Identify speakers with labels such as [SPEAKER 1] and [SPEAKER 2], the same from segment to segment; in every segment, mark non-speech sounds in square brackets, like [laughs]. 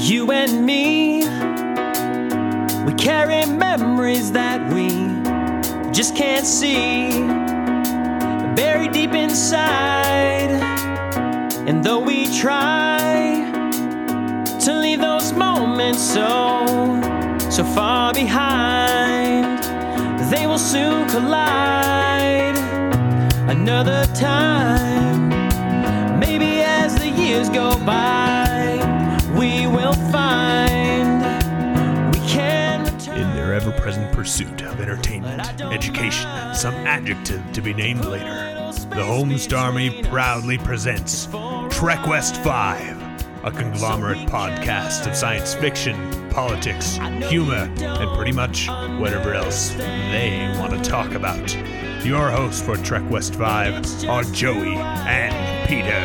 [SPEAKER 1] You and me, we carry memories that we just can't see. Buried deep inside, and though we try to leave those moments so, so far behind, they will soon collide another time. Maybe as the years go by,
[SPEAKER 2] pursuit of entertainment, education, some adjective to be named later, the Holmes Army proudly presents Trek West 5, a conglomerate podcast of science fiction, politics, humor, and pretty much whatever else they want to talk about. Your hosts for Trek West 5 are Joey and Peter.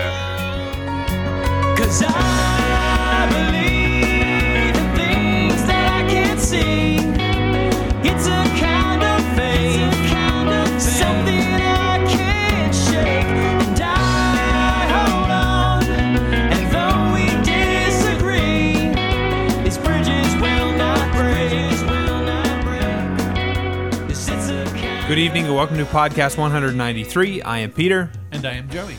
[SPEAKER 1] Cause I believe
[SPEAKER 3] Good evening and welcome to podcast 193. I am Peter.
[SPEAKER 4] And I am Joey.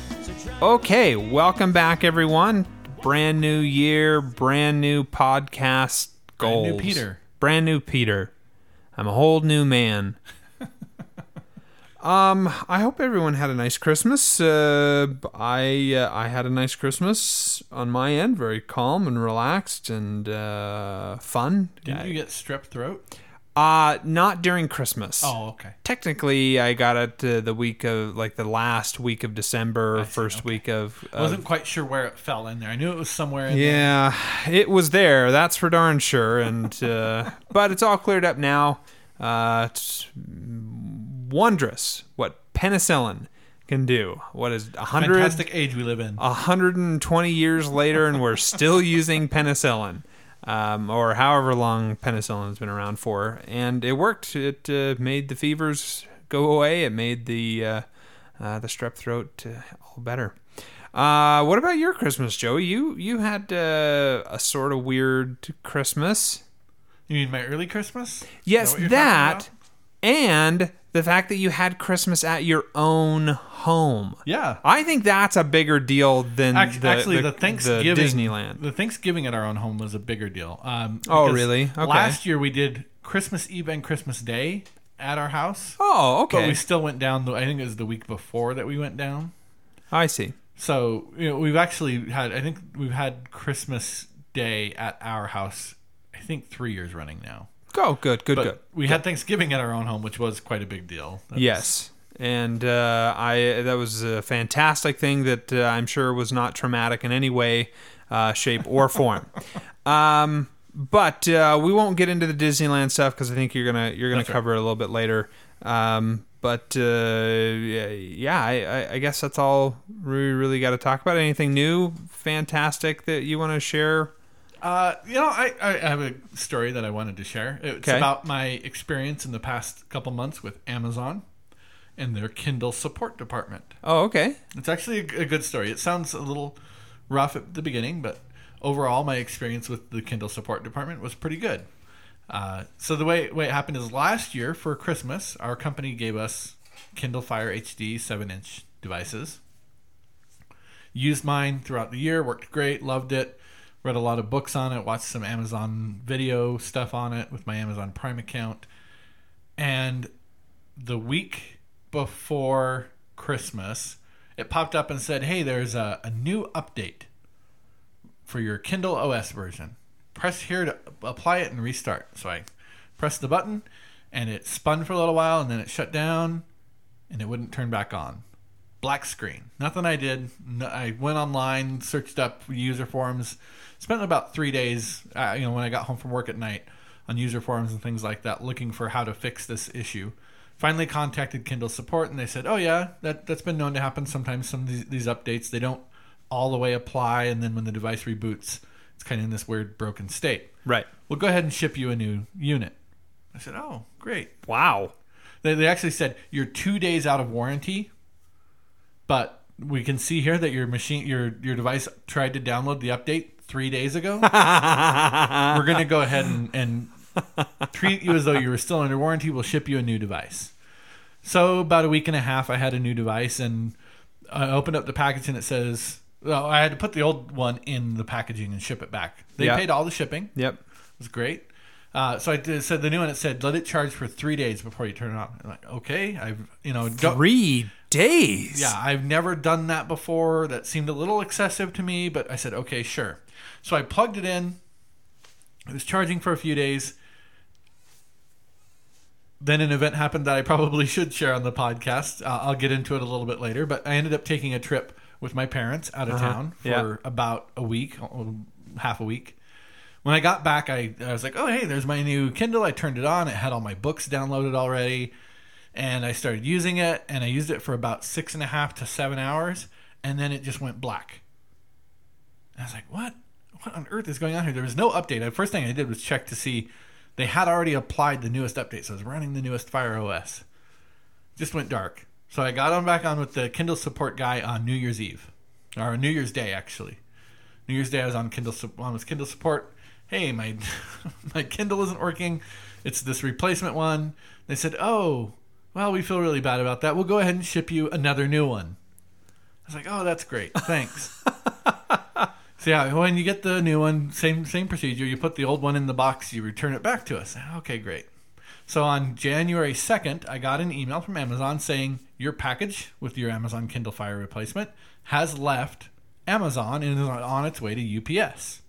[SPEAKER 3] Okay, welcome back, everyone. Brand new year, brand new podcast goals.
[SPEAKER 4] Brand new Peter.
[SPEAKER 3] Brand new Peter. I'm a whole new man. [laughs] um, I hope everyone had a nice Christmas. Uh, I uh, I had a nice Christmas on my end, very calm and relaxed and uh, fun.
[SPEAKER 4] Didn't you get strep throat?
[SPEAKER 3] Uh, not during Christmas.
[SPEAKER 4] Oh, okay.
[SPEAKER 3] Technically, I got it uh, the week of like the last week of December,
[SPEAKER 4] see,
[SPEAKER 3] first
[SPEAKER 4] okay.
[SPEAKER 3] week of.
[SPEAKER 4] I
[SPEAKER 3] of-
[SPEAKER 4] wasn't quite sure where it fell in there. I knew it was somewhere in there.
[SPEAKER 3] yeah, it was there. That's for darn sure. And uh, [laughs] but it's all cleared up now. Uh, it's wondrous what penicillin can do. What is a hundred?
[SPEAKER 4] Fantastic age we live in.
[SPEAKER 3] 120 years later and we're still [laughs] using penicillin um, or however long penicillin has been around for and it worked it uh, made the fevers go away it made the uh, uh, the strep throat uh, all better uh, what about your Christmas, Joey? You you had uh, a sort of weird Christmas.
[SPEAKER 4] You mean my early Christmas?
[SPEAKER 3] Yes, that, and the fact that you had Christmas at your own home.
[SPEAKER 4] Yeah.
[SPEAKER 3] I think that's a bigger deal than
[SPEAKER 4] Act-
[SPEAKER 3] the,
[SPEAKER 4] actually, the,
[SPEAKER 3] the
[SPEAKER 4] Thanksgiving
[SPEAKER 3] Disneyland.
[SPEAKER 4] The Thanksgiving at our own home was a bigger deal. Um,
[SPEAKER 3] Oh, really? Okay.
[SPEAKER 4] Last year we did Christmas Eve and Christmas Day at our house,
[SPEAKER 3] Oh, okay.
[SPEAKER 4] but we still went down. The, I think it was the week before that we went down.
[SPEAKER 3] I see.
[SPEAKER 4] So you know, we've actually had. I think we've had Christmas Day at our house. I think three years running now.
[SPEAKER 3] Go good, good,
[SPEAKER 4] But
[SPEAKER 3] good.
[SPEAKER 4] we had Thanksgiving at our own home, which was quite a big deal. That was-
[SPEAKER 3] Yes, and uh, I that was a fantastic thing that uh, I'm sure was not traumatic in any way, uh, shape, or form. [laughs] um, but uh, we won't get into the Disneyland stuff because I think you're gonna you're gonna
[SPEAKER 4] That's right.
[SPEAKER 3] cover it a little bit later. Um, but uh, yeah, I, I guess that's all we really got to talk about. Anything new, fantastic that you want to share?
[SPEAKER 4] Uh, you know, I, I have a story that I wanted to share. It's
[SPEAKER 3] Okay.
[SPEAKER 4] about my experience in the past couple months with Amazon and their Kindle support department.
[SPEAKER 3] Oh, okay.
[SPEAKER 4] It's actually a, good story. It sounds a little rough at the beginning, but overall, my experience with the Kindle support department was pretty good. Uh, so the way way it happened is last year for Christmas, our company gave us Kindle Fire HD seven inch devices. Used mine throughout the year, worked great, loved it. Read a lot of books on it, watched some Amazon video stuff on it with my Amazon Prime account. And the week before Christmas, it popped up and said, Hey, there's a, a new update for your Kindle OS version. Press here to apply it and restart. So I pressed the button and it spun for a little while and then it shut down and it wouldn't turn back on. Black screen. Nothing I did. No, I went online, searched up user forums, spent about three days, uh, you know, when I got home from work at night on user forums and things like that, looking for how to fix this issue. Finally contacted Kindle support and they said, "Oh yeah, that that's been known to happen sometimes. Some of these, these updates they don't all the way apply, and then when the device reboots, it's kind of in this weird broken state.
[SPEAKER 3] Right.
[SPEAKER 4] We'll go ahead and ship you a new unit." I said, "Oh, great."
[SPEAKER 3] Wow.
[SPEAKER 4] They, they actually said you're two days out of warranty, but we can see here that your machine, your your device tried to download the update three days ago. [laughs] We're gonna go ahead and, and treat you as though you were still under warranty. We'll ship you a new device. So about a week and a half, I had a new device, and I opened up the package, and it says, "Well, I had to put the old one in the packaging and ship it back." They
[SPEAKER 3] Yeah.
[SPEAKER 4] paid all the shipping.
[SPEAKER 3] Yep.
[SPEAKER 4] It was great. Uh, so I did, said the new one. It said, "Let it charge for three days before you turn it on." I'm like, okay, I've you know don't-
[SPEAKER 3] Three days.
[SPEAKER 4] yeah, I've never done that before. That seemed a little excessive to me, but I said, okay, sure. So I plugged it in. It was charging for a few days. Then an event happened that I [laughs] probably should share on the podcast. Uh, I'll get into it a little bit later, but I ended up taking a trip with my parents out of town for
[SPEAKER 3] yeah.
[SPEAKER 4] about a week, uh, half a week. When I got back, I, I was like, oh, hey, there's my new Kindle. I turned it on. It had all my books downloaded already and I started using it, and I used it for about six and a half to seven hours, and then it just went black. And I was like, "What? What on earth is going on here?" There was no update. The first thing I did was check to see they had already applied the newest update, so I was running the newest Fire OS. Just went dark, so I got on back on with the Kindle support guy on New Year's Eve, or New Year's Day actually. New Year's Day, I was on Kindle on with Kindle support. Hey, my [laughs] my Kindle isn't working. It's this replacement one. They said, "Oh, well, we feel really bad about that. We'll go ahead and ship you another new one." I was like, "Oh, that's great. Thanks." [laughs] so yeah, when you get the new one, same same procedure. You put the old one in the box. You return it back to us. Okay, great. So on January 2nd, I got an email from Amazon saying your package with your Amazon Kindle Fire replacement has left Amazon and is on its way to UPS.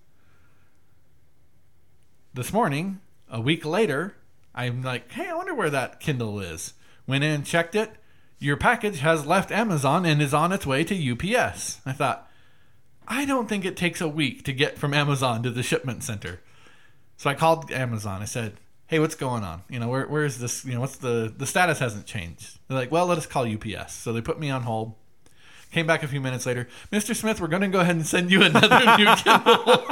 [SPEAKER 4] This morning, a week later, I'm like, hey, I wonder where that Kindle is. Went in and checked it. Your package has left Amazon and is on its way to UPS. I thought, I don't think it takes a week to get from Amazon to the shipment center. So I called Amazon. I said, "Hey, what's going on? You know, where where is this? You know, what's the the status hasn't changed." They're like, "Well, let us call UPS." So they put me on hold. Came back a few minutes later. Mr. Smith, we're going to go ahead and send you another new [laughs] Kindle.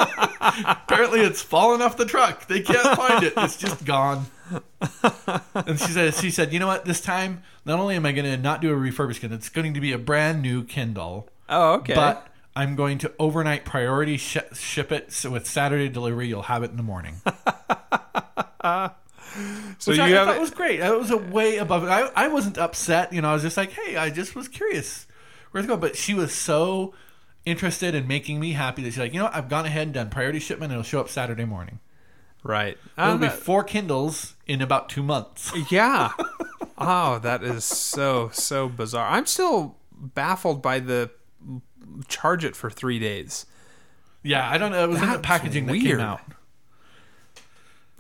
[SPEAKER 4] Apparently, it's fallen off the truck. They can't find it. It's just gone. And she said, "She said, you know what? This time, not only am I going to not do a refurbished Kindle, it's going to be a brand new Kindle."
[SPEAKER 3] Oh, okay.
[SPEAKER 4] But I'm going to overnight priority sh- ship it. So with Saturday delivery, you'll have it in the morning. [laughs]
[SPEAKER 3] so
[SPEAKER 4] Which
[SPEAKER 3] you
[SPEAKER 4] I,
[SPEAKER 3] have
[SPEAKER 4] I thought
[SPEAKER 3] it.
[SPEAKER 4] was great. I was a way above. I, I wasn't upset. You know, I was just like, hey, I just was curious going. But she was so interested in making me happy that she's like, you know what? I've gone ahead and done priority shipment. and It'll show up Saturday morning.
[SPEAKER 3] right.
[SPEAKER 4] It'll be four Kindles in about two months. [laughs]
[SPEAKER 3] yeah. Oh, that is so so bizarre. I'm still baffled by the charge it for three days.
[SPEAKER 4] Yeah, I don't know. It was in the
[SPEAKER 3] That's
[SPEAKER 4] packaging that
[SPEAKER 3] weird.
[SPEAKER 4] came out.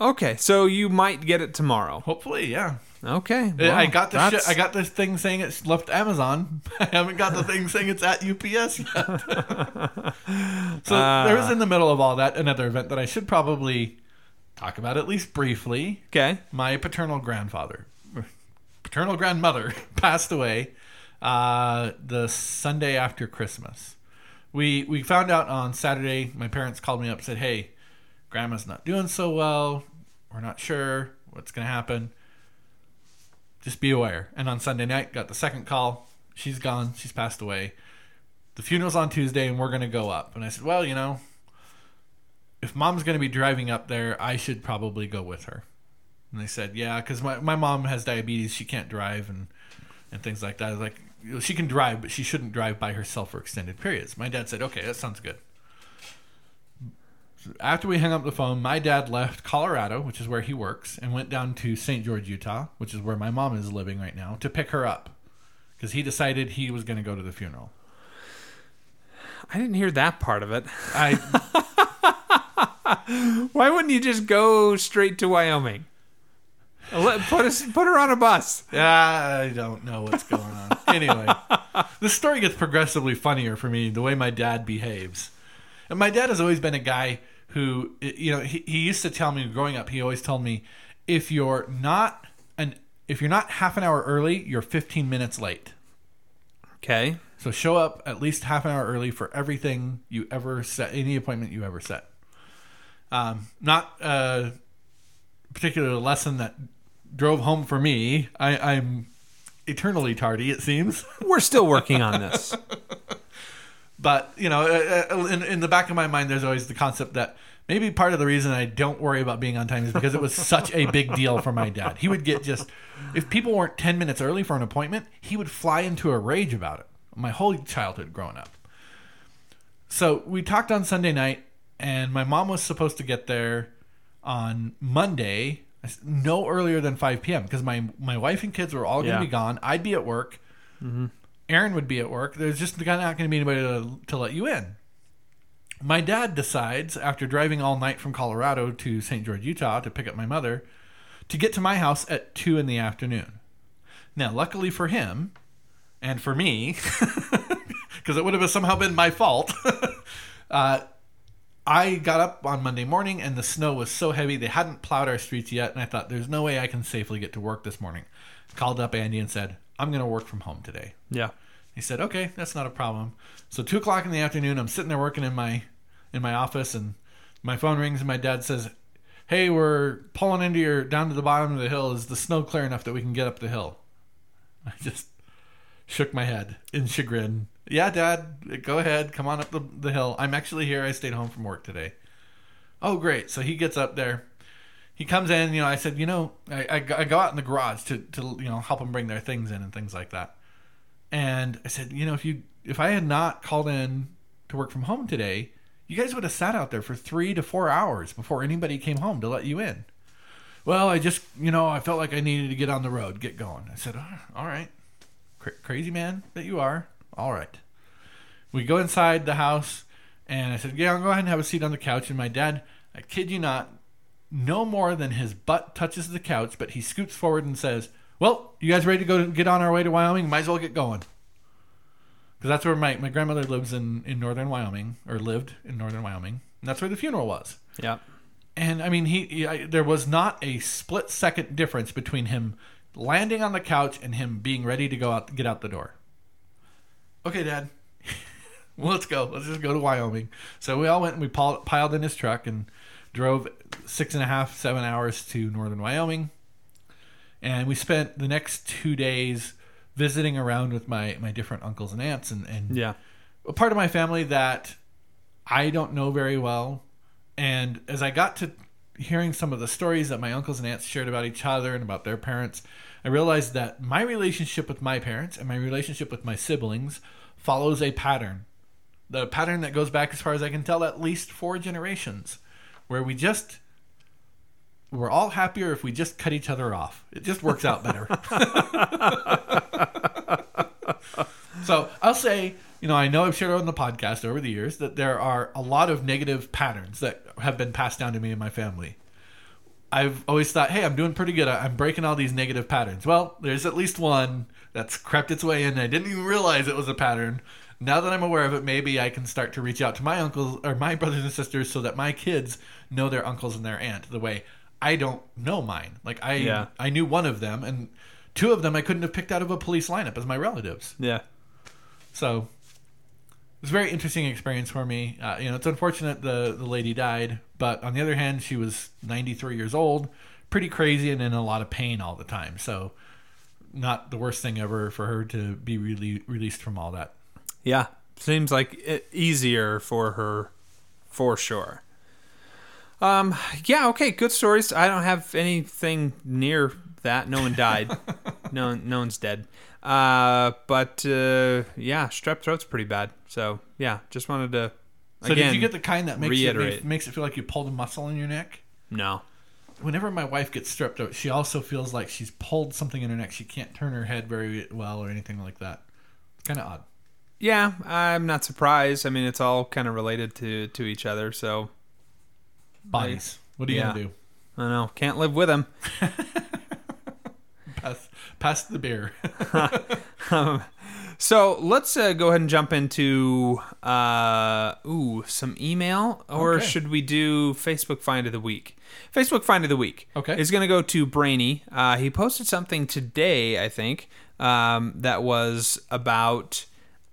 [SPEAKER 3] Okay, so you might get it tomorrow.
[SPEAKER 4] Hopefully, yeah.
[SPEAKER 3] Okay,
[SPEAKER 4] I got the shit, I got this thing saying it's left Amazon. [laughs] I haven't got the thing saying it's at UPS yet. [laughs] so there was in the middle of all that another event that I should probably talk about at least briefly.
[SPEAKER 3] okay.
[SPEAKER 4] My paternal grandfather, paternal grandmother, [laughs] passed away uh, the Sunday after Christmas. We we found out on Saturday. My parents called me up and said, "Hey, Grandma's not doing so well. We're not sure what's going to happen. Just be aware." And on Sunday night, got the second call. She's gone. She's passed away. The funeral's on Tuesday, and we're going to go up. And I said, "Well, you know." If mom's going to be driving up there, I should probably go with her. And they said, yeah, because my, my mom has diabetes. She can't drive and, and things like that. I was like, she can drive, but she shouldn't drive by herself for extended periods. My dad said, okay, that sounds good. After we hung up the phone, my dad left Colorado, which is where he works, and went down to St. George, Utah, which is where my mom is living right now, to pick her up. Because he decided he was going to go to the funeral.
[SPEAKER 3] I didn't hear that part of it.
[SPEAKER 4] I [laughs]
[SPEAKER 3] Why wouldn't you just go straight to Wyoming? Put us put her on a bus.
[SPEAKER 4] I don't know what's going on. Anyway, the story gets progressively funnier for me the way my dad behaves. And my dad has always been a guy who, you know, he, he used to tell me growing up, he always told me, if you're not an if you're not half an hour early, you're 15 minutes late.
[SPEAKER 3] Okay.
[SPEAKER 4] So show up at least half an hour early for everything you ever set, any appointment you ever set. Um, not a particular lesson that drove home for me. I, I'm eternally tardy, it seems.
[SPEAKER 3] We're still working on this. [laughs]
[SPEAKER 4] But you know, uh, uh, in, in the back of my mind, there's always the concept that maybe part of the reason I don't worry about being on time is because it was such a big deal for my dad. He would get just if people weren't ten minutes early for an appointment, he would fly into a rage about it. My whole childhood growing up. So we talked on Sunday night, and my mom was supposed to get there on Monday, no earlier than 5 p.m. because my my wife and kids were all going to
[SPEAKER 3] Yeah.
[SPEAKER 4] be gone. I'd be at work. Aaron would be at work. There's just not going to be anybody to, to let you in. My dad decides, after driving all night from Colorado to St. George, Utah, to pick up my mother, to get to my house at two in the afternoon. Now, luckily for him, and for me, [laughs] because it would have somehow been my fault. [laughs] uh, I got up on Monday morning and the snow was so heavy they hadn't plowed our streets yet, and I thought there's no way I can safely get to work this morning. Called up Andy and said, I'm going to work from home today.
[SPEAKER 3] Yeah.
[SPEAKER 4] He said, "Okay, that's not a problem." So two o'clock in the afternoon, I'm sitting there working in my in my office, and my phone rings, and my dad says, "Hey, we're pulling into your down to the bottom of the hill. Is the snow clear enough that we can get up the hill?" [laughs] I just shook my head in chagrin. Yeah, Dad, go ahead, come on up the, the hill. I'm actually here. I stayed home from work today. Oh, great. So he gets up there. He comes in. You know, I said, you know, I, I, I go out in the garage to, to you know help them bring their things in and things like that. And I said, you know, if you if I had not called in to work from home today, you guys would have sat out there for three to four hours before anybody came home to let you in. Well, I just, you know, I felt like I needed to get on the road, get going. I said, "Ah, all right, Cra- crazy man that you are. All right. We go inside the house, and I said, yeah, I'll go ahead and have a seat on the couch. And my dad, I kid you not, no more than his butt touches the couch, but he scoots forward and says, well, you guys ready to go get on our way to Wyoming? Might as well get going. Because that's where my, my grandmother lives in, in northern Wyoming, or lived in northern Wyoming. And that's where the funeral was.
[SPEAKER 3] Yeah.
[SPEAKER 4] And I mean, he, he I, there was not a split second difference between him landing on the couch and him being ready to go out, get out the door. Okay, Dad, [laughs] well, let's go. Let's just go to Wyoming. So we all went and we piled, piled in his truck and drove six and a half, seven hours to northern Wyoming. And we spent the next two days visiting around with my, my different uncles and aunts and, and
[SPEAKER 3] Yeah.
[SPEAKER 4] a part of my family that I don't know very well. And as I got to hearing some of the stories that my uncles and aunts shared about each other and about their parents, I realized that my relationship with my parents and my relationship with my siblings follows a pattern. The pattern that goes back, as far as I can tell, at least four generations, where we just. We're all happier if we just cut each other off. It just works out better. [laughs] So I'll say, you know, I know I've shared on the podcast over the years that there are a lot of negative patterns that have been passed down to me and my family. I've always thought, hey, I'm doing pretty good. I'm breaking all these negative patterns. Well, there's at least one that's crept its way in. I didn't even realize it was a pattern. Now that I'm aware of it, maybe I can start to reach out to my uncles or my brothers and sisters so that my kids know their uncles and their aunt the way I don't know mine. Like I,
[SPEAKER 3] Yeah.
[SPEAKER 4] I knew one of them, and two of them I couldn't have picked out of a police lineup as my relatives.
[SPEAKER 3] Yeah.
[SPEAKER 4] So it was a very interesting experience for me. Uh, you know, it's unfortunate the the lady died, but on the other hand, she was 93 years old, pretty crazy, and in a lot of pain all the time. So not the worst thing ever for her to be really released from all that.
[SPEAKER 3] Yeah. Seems like it easier for her, for sure. Um. Yeah. Okay. Good stories. I don't have anything near that. No one died. [laughs] no. No one's dead. Uh. But uh. Yeah. Strep throat's pretty bad. So yeah. Just wanted to.
[SPEAKER 4] So
[SPEAKER 3] again,
[SPEAKER 4] did you get the kind that makes it,
[SPEAKER 3] reiterate.
[SPEAKER 4] makes it feel like you pulled a muscle in your neck?
[SPEAKER 3] No.
[SPEAKER 4] Whenever my wife gets strep throat, she also feels like she's pulled something in her neck. She can't turn her head very well or anything like that. It's kind of odd.
[SPEAKER 3] Yeah. I'm not surprised. I mean, it's all kind of related to to each other. So
[SPEAKER 4] Bodies. What are you
[SPEAKER 3] Yeah.
[SPEAKER 4] gonna do?
[SPEAKER 3] I don't know. Can't live with them. [laughs]
[SPEAKER 4] Pass, pass the beer. [laughs]
[SPEAKER 3] So let's uh, go ahead and jump into uh, ooh some email, or
[SPEAKER 4] Okay.
[SPEAKER 3] should we do Facebook Find of the Week? Facebook Find of the Week.
[SPEAKER 4] Okay.
[SPEAKER 3] is going to go to Brainy. Uh, he posted something today, I think, um, that was about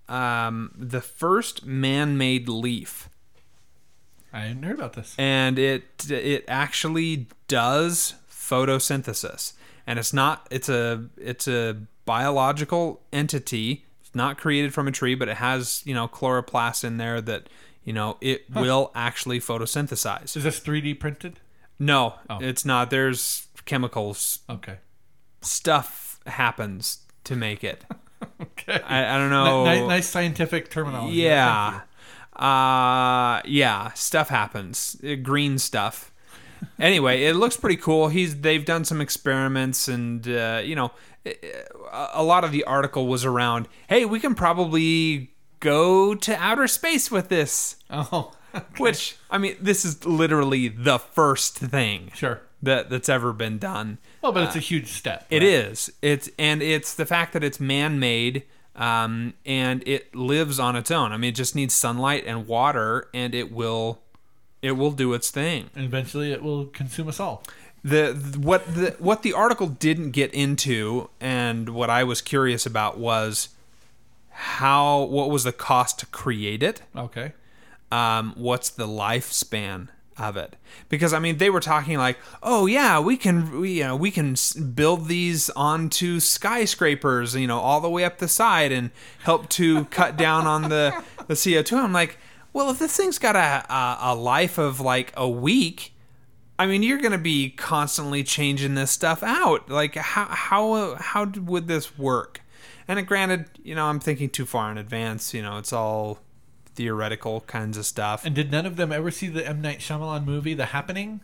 [SPEAKER 3] um, the first man-made leaf,
[SPEAKER 4] I hadn't heard about this.
[SPEAKER 3] and it it actually does photosynthesis, and it's not it's a it's a biological entity It's not created from a tree, but it has you know chloroplast in there that you know it will actually photosynthesize.
[SPEAKER 4] Is this 3D printed?
[SPEAKER 3] No,
[SPEAKER 4] Oh.
[SPEAKER 3] it's not. There's chemicals
[SPEAKER 4] Okay.
[SPEAKER 3] stuff happens to make it. [laughs]
[SPEAKER 4] Okay.
[SPEAKER 3] I, I don't know.
[SPEAKER 4] Ni- nice scientific terminology.
[SPEAKER 3] Yeah. Uh yeah, stuff happens. Uh, Green stuff. Anyway, it looks pretty cool. He's they've done some experiments and uh, you know, a a lot of the article was around, "Hey, we can probably go to outer space with this." [laughs]
[SPEAKER 4] Oh,
[SPEAKER 3] Which I mean, this is literally the first thing
[SPEAKER 4] sure.
[SPEAKER 3] that that's ever been done.
[SPEAKER 4] Well, but it's a huge step.
[SPEAKER 3] It
[SPEAKER 4] right?
[SPEAKER 3] is. It's and it's the fact that it's man-made um, and it lives on its own. I mean, it just needs sunlight and water, and it will it will do its thing.
[SPEAKER 4] And eventually it will consume us all.
[SPEAKER 3] The, the what the what the article didn't get into, and what I was curious about was how what was the cost to create it
[SPEAKER 4] Okay.
[SPEAKER 3] um, what's the lifespan of it because i mean they were talking like oh yeah we can we, you know we can build these onto skyscrapers you know all the way up the side and help to cut down on the the co2 i'm like well if this thing's got a, a, a life of like a week I mean, you're going to be constantly changing this stuff out. Like, how how how would this work? And granted, you know, I'm thinking too far in advance. You know, it's all theoretical kinds of stuff.
[SPEAKER 4] And did none of them ever see the M Night Shyamalan movie, The Happening?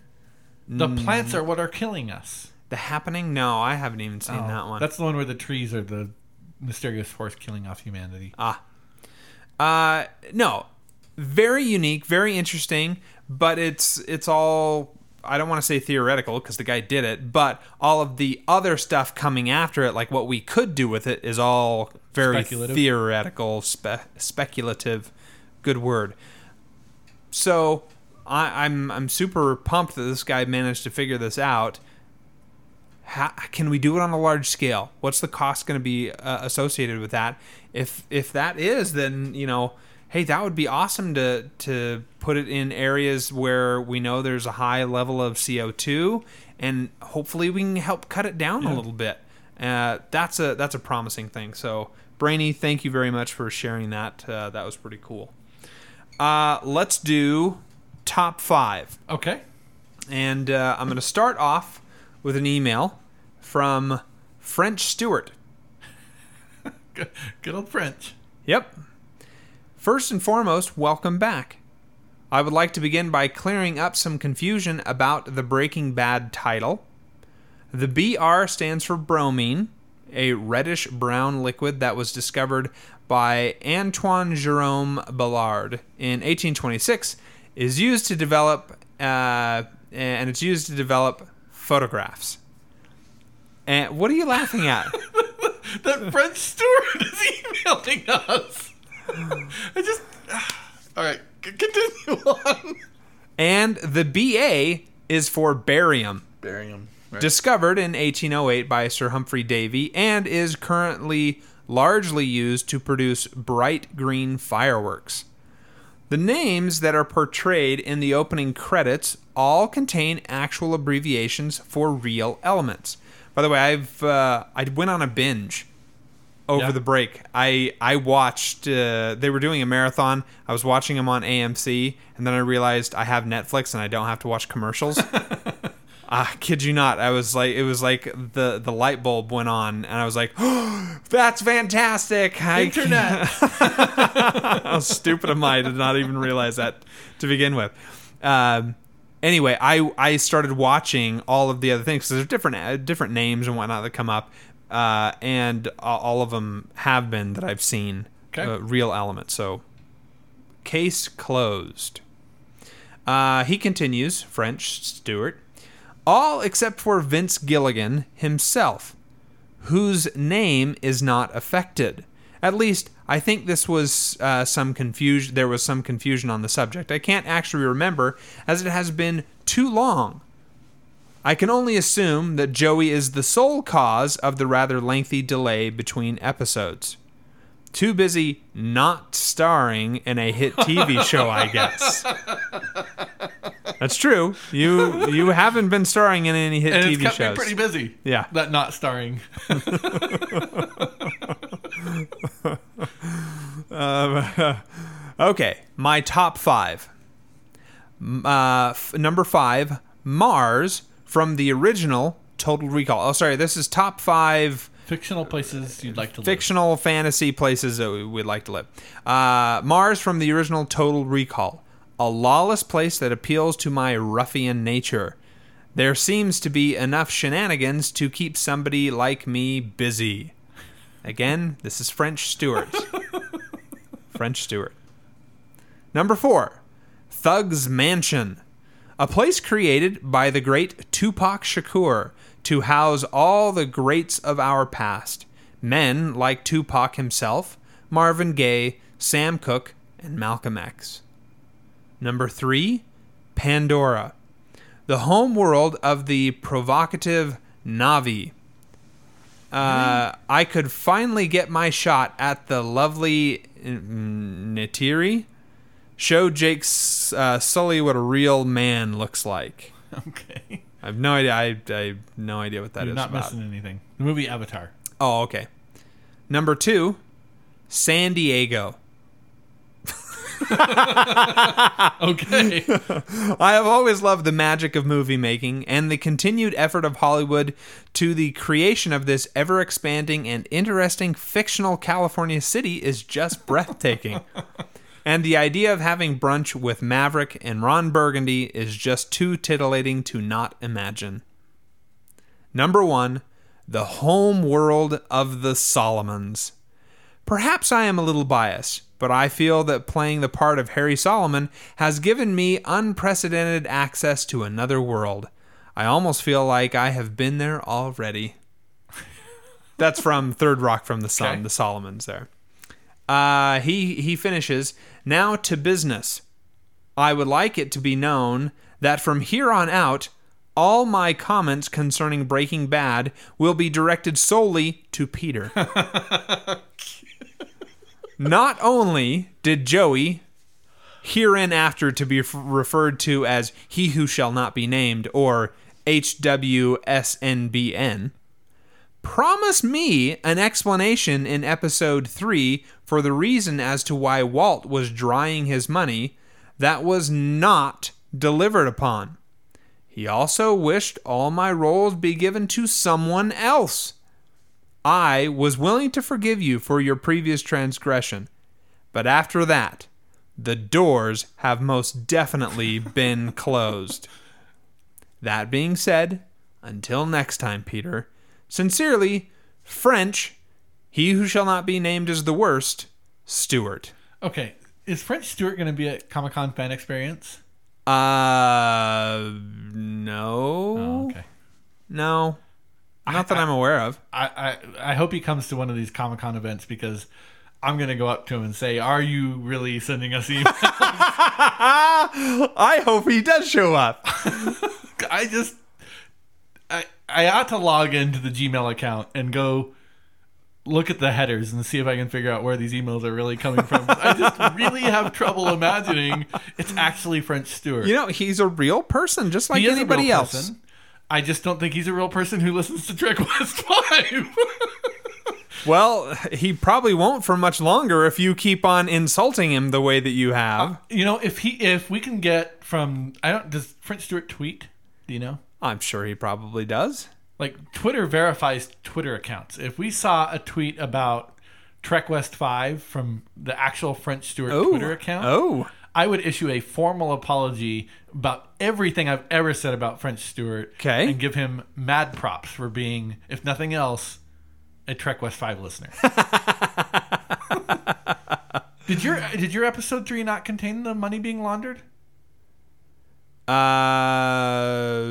[SPEAKER 4] The
[SPEAKER 3] Mm.
[SPEAKER 4] plants are what are killing us.
[SPEAKER 3] The Happening? No, I haven't even seen
[SPEAKER 4] Oh,
[SPEAKER 3] that one.
[SPEAKER 4] That's the one where the trees are the mysterious force killing off humanity.
[SPEAKER 3] ah, uh, no, very unique, very interesting, but it's it's all. I don't want to say theoretical because the guy did it, but all of the other stuff coming after it, like what we could do with it, is all very theoretical, spe- speculative. Good word. So I, I'm I'm super pumped that this guy managed to figure this out. How, can we do it on a large scale? What's the cost going to be uh, associated with that? If if that is, then you know, hey, that would be awesome to to put it in areas where we know there's a high level of CO two, and hopefully we can help cut it down a little bit. Uh, that's a that's a promising thing. So, Brainy, thank you very much for sharing that. Uh, that was pretty cool. Uh, let's do top five.
[SPEAKER 4] Okay.
[SPEAKER 3] And uh, I'm going to start off with an email from French Stewart. [laughs]
[SPEAKER 4] Good, good old French.
[SPEAKER 3] Yep. First and foremost, welcome back. I would like to begin by clearing up some confusion about the Breaking Bad title. The BR stands for bromine, a reddish brown liquid that was discovered by Antoine Jerome Balard in 1826, is used to develop, uh, and it's used to develop photographs. And what are you laughing at? [laughs]
[SPEAKER 4] That Fred Stewart is emailing us. I just. [sighs] All right. Continue on.
[SPEAKER 3] and the BA is for barium.
[SPEAKER 4] Barium. Right.
[SPEAKER 3] discovered in 1808 by Sir Humphry Davy and is currently largely used to produce bright green fireworks. The names that are portrayed in the opening credits all contain actual abbreviations for real elements. By the way, I've uh, I went on a binge over
[SPEAKER 4] Yeah.
[SPEAKER 3] the break. I I watched. Uh, they were doing a marathon. I was watching them on AMC, and then I realized I have Netflix and I don't have to watch commercials. [laughs] I kid you not. I was like, it was like the the light bulb went on, and I was like, oh, [gasps] "That's fantastic!" I,
[SPEAKER 4] Internet. [laughs]
[SPEAKER 3] How stupid am I to not even realize that to begin with? Um, anyway, I I started watching all of the other things because there's different uh, different names and whatnot that come up, uh, and all of them have been that I've seen
[SPEAKER 4] Okay.
[SPEAKER 3] uh, real elements. So, case closed. Uh, he continues, French Stewart, all except for Vince Gilligan himself, whose name is not affected. At least, I think this was uh, some confusion. There was some confusion on the subject. I can't actually remember, as it has been too long. I can only assume that Joey is the sole cause of the rather lengthy delay between episodes. Too busy not starring in a hit TV [laughs] show, I guess. That's true. You you haven't been starring in any hit
[SPEAKER 4] and
[SPEAKER 3] TV
[SPEAKER 4] it's kept
[SPEAKER 3] shows.
[SPEAKER 4] me pretty busy.
[SPEAKER 3] Yeah.
[SPEAKER 4] That not starring. [laughs] [laughs]
[SPEAKER 3] Okay, my top five. Uh, f- number five, Mars from the original Total Recall. Oh, sorry, this is top five
[SPEAKER 4] Fictional places you'd like to live.
[SPEAKER 3] fictional fantasy places that we would like to live. Uh, Mars from the original Total Recall. A lawless place that appeals to my ruffian nature. There seems to be enough shenanigans to keep somebody like me busy. Again, this is French Stewart. [laughs] French Stewart. Number four, Thug's Mansion. A place created by the great Tupac Shakur to house all the greats of our past. Men like Tupac himself, Marvin Gaye, Sam Cooke, and Malcolm X. Number three, Pandora. The home world of the provocative Na'vi. Uh, I could finally get my shot at the lovely mm, Neytiri. Show Jake uh, Sully what a real man looks like. [laughs]
[SPEAKER 4] Okay.
[SPEAKER 3] I have no idea. I, I have no idea what that is
[SPEAKER 4] You're not
[SPEAKER 3] about.
[SPEAKER 4] missing anything. The movie Avatar.
[SPEAKER 3] Oh, okay. Number two, San Diego. [laughs]
[SPEAKER 4] Okay. [laughs]
[SPEAKER 3] I have always loved the magic of movie making and the continued effort of Hollywood to the creation of this ever expanding and interesting fictional California city is just breathtaking. [laughs] and the idea of having brunch with Maverick and Ron Burgundy is just too titillating to not imagine. Number one, the home world of the Solomons. Perhaps I am a little biased, but I feel that playing the part of Harry Solomon has given me unprecedented access to another world. I almost feel like I have been there already. That's from Third Rock from the Sun,
[SPEAKER 4] Okay.
[SPEAKER 3] the Solomons there. Uh, he he finishes now to business. I would like it to be known that from here on out, all my comments concerning Breaking Bad will be directed solely to Peter. [laughs] Not only did Joey, hereinafter to be referred to as He Who Shall Not Be Named or HWSNBN, promise me an explanation in episode 3 for the reason as to why Walt was drying his money that was not delivered upon. He also wished all my roles be given to someone else. I was willing to forgive you for your previous transgression, but after that, the doors have most definitely [laughs] been closed. That being said, until next time, Peter, sincerely, French, he who shall not be named as the worst, Stewart.
[SPEAKER 4] okay. Is French Stewart going to be at Comic Con fan experience?
[SPEAKER 3] Uh, no.
[SPEAKER 4] Oh, okay.
[SPEAKER 3] No. Not that I'm aware of.
[SPEAKER 4] I, I I hope he comes to one of these Comic Con events because I'm gonna go up to him and say, "Are you really sending us emails?" [laughs]
[SPEAKER 3] I hope he does show up. [laughs]
[SPEAKER 4] I just I ought to log into the Gmail account and go look at the headers and see if I can figure out where these emails are really coming from. [laughs] I just really have trouble imagining it's actually French Stewart.
[SPEAKER 3] You know, he's a real person, just like
[SPEAKER 4] He is a
[SPEAKER 3] anybody else.
[SPEAKER 4] person. I just don't think he's a real person who listens to Trek West [laughs] Five.
[SPEAKER 3] Well, he probably won't for much longer if you keep on insulting him the way that you have.
[SPEAKER 4] Uh, you know, if he if we can get from I don't does French Stewart tweet? Do you know?
[SPEAKER 3] I'm sure he probably does.
[SPEAKER 4] Like Twitter verifies Twitter accounts. If we saw a tweet about Trek West Five from the actual French Stewart
[SPEAKER 3] Oh,
[SPEAKER 4] Twitter account,
[SPEAKER 3] Oh,
[SPEAKER 4] I would issue a formal apology about everything I've ever said about French Stewart.
[SPEAKER 3] 'Kay.
[SPEAKER 4] And give him mad props for being, if nothing else, a Trek West Five listener. [laughs] did your did your episode three not contain the money being laundered?
[SPEAKER 3] Uh,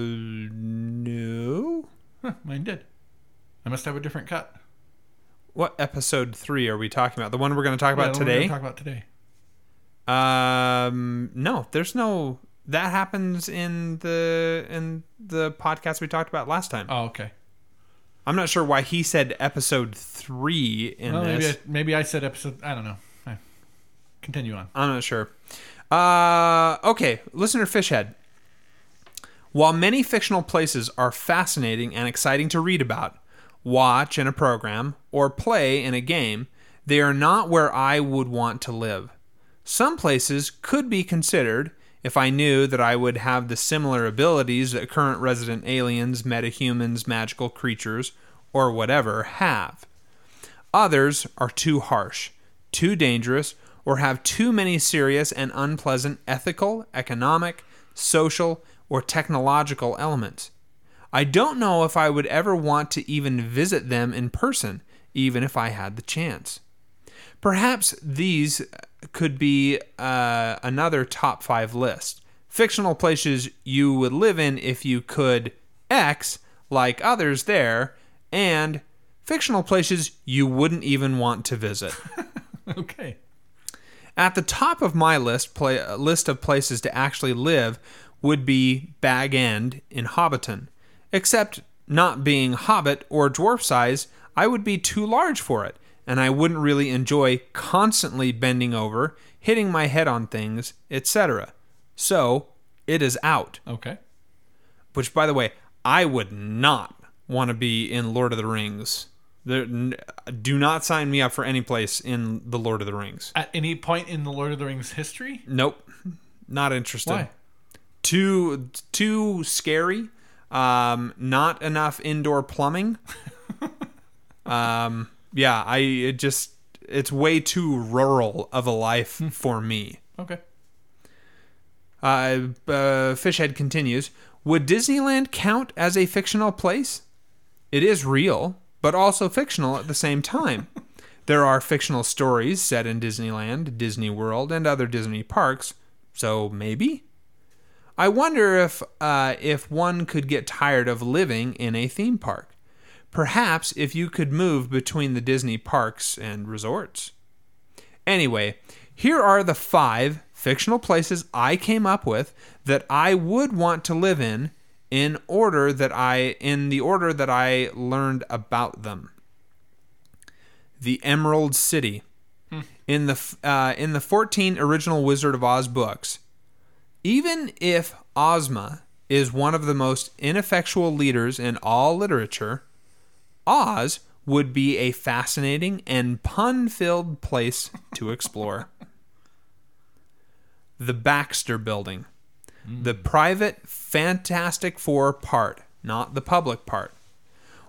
[SPEAKER 3] no.
[SPEAKER 4] Huh, mine did. I must have a different cut.
[SPEAKER 3] What episode three are we talking about? The one we're going to talk about
[SPEAKER 4] the one we're
[SPEAKER 3] today?
[SPEAKER 4] Talk about today.
[SPEAKER 3] Um, no, there's no. That happens in the in the podcast we talked about last time.
[SPEAKER 4] Oh, okay.
[SPEAKER 3] I'm not sure why he said episode three in
[SPEAKER 4] Well, maybe
[SPEAKER 3] this.
[SPEAKER 4] I, maybe I said episode. I don't know. Continue on.
[SPEAKER 3] I'm not sure. Uh, okay, listener Fishhead. While many fictional places are fascinating and exciting to read about, watch in a program, or play in a game, they are not where I would want to live. Some places could be considered if I knew that I would have the similar abilities that current resident aliens, metahumans, magical creatures, or whatever have. Others are too harsh, too dangerous, or have too many serious and unpleasant ethical, economic, social, or technological elements. I don't know if I would ever want to even visit them in person, even if I had the chance. Perhaps these could be uh, another top five list. Fictional places you would live in if you could X, like others there, and fictional places you wouldn't even want to visit. [laughs]
[SPEAKER 4] Okay.
[SPEAKER 3] At the top of my list pla- list of places to actually live would be Bag End in Hobbiton. Except not being hobbit or dwarf size, I would be too large for it, and I wouldn't really enjoy constantly bending over, hitting my head on things, etc. So, it is out.
[SPEAKER 4] Okay.
[SPEAKER 3] Which by the way, I would not want to be in Lord of the Rings. There, n- do not sign me up for any place in the Lord of the Rings.
[SPEAKER 4] At any point in the Lord of the Rings history?
[SPEAKER 3] Nope, not interested.
[SPEAKER 4] Why?
[SPEAKER 3] Too too scary. Um, not enough indoor plumbing. [laughs] um, yeah, I it just it's way too rural of a life for me.
[SPEAKER 4] Okay.
[SPEAKER 3] Uh, uh, Fishhead continues Would Disneyland count as a fictional place? It is real, but also fictional at the same time. [laughs] there are fictional stories set in Disneyland, Disney World, and other Disney parks, so maybe? I wonder if uh, if one could get tired of living in a theme park. Perhaps if you could move between the Disney parks and resorts. Anyway, here are the five fictional places I came up with that I would want to live in in order that I in the order that I learned about them. The Emerald City. In the uh, in the 14 original Wizard of Oz books, even if Ozma is one of the most ineffectual leaders in all literature, Oz would be a fascinating and pun filled place to explore. the Baxter Building, the hmm. private Fantastic Four part, not the public part.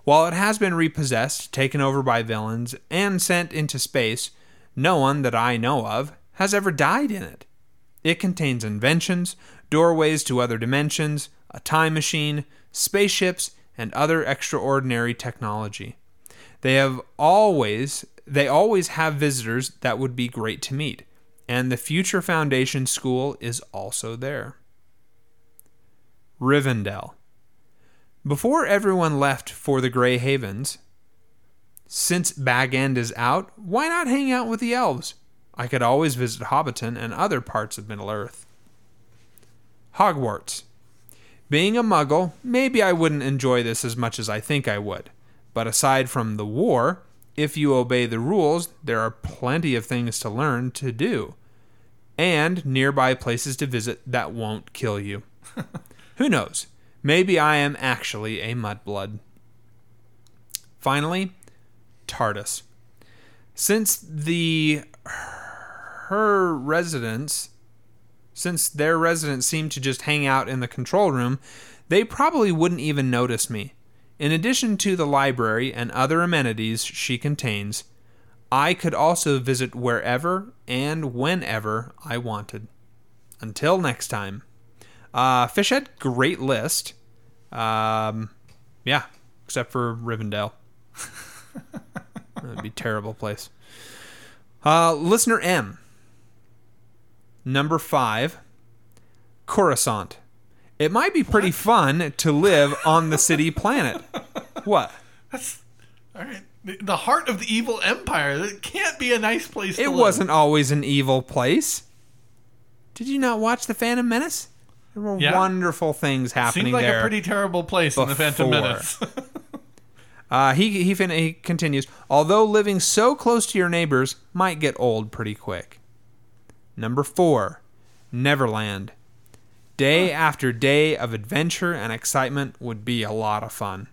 [SPEAKER 3] While it has been repossessed, taken over by villains, and sent into space, no one that I know of has ever died in it. It contains inventions, doorways to other dimensions, a time machine, spaceships, and other extraordinary technology. They have always they always have visitors that would be great to meet, and the Future Foundation School is also there. Rivendell. Before everyone left for the Grey Havens, since Bag End is out, why not hang out with the elves? I could always visit Hobbiton and other parts of Middle Earth. Hogwarts. Being a muggle, maybe I wouldn't enjoy this as much as I think I would. But aside from the war, if you obey the rules, there are plenty of things to learn to do. And nearby places to visit that won't kill you. [laughs] Who knows? Maybe I am actually a mudblood. Finally, TARDIS. Since the her residents since their residents seem to just hang out in the control room, they probably wouldn't even notice me. In addition to the library and other amenities she contains, I could also visit wherever and whenever I wanted. Until next time. Uh, Fishhead, great list. Um, yeah, except for Rivendell. [laughs] That'd be a terrible place. Uh, listener M. Number five, Coruscant. It might be pretty fun to live on the city planet. What?
[SPEAKER 4] That's all right. The- heart of the evil empire. That can't be a nice place.
[SPEAKER 3] It
[SPEAKER 4] live.
[SPEAKER 3] wasn't always an evil place. Did you not watch The Phantom Menace? There were
[SPEAKER 4] Yeah.
[SPEAKER 3] wonderful things happening
[SPEAKER 4] Seemed like
[SPEAKER 3] there.
[SPEAKER 4] a pretty terrible place in the Phantom. Menace. [laughs]
[SPEAKER 3] Uh, he he, fin- he continues. Although living so close to your neighbors might get old pretty quick. Number four, Neverland. Day after day of adventure and excitement would be a lot of fun.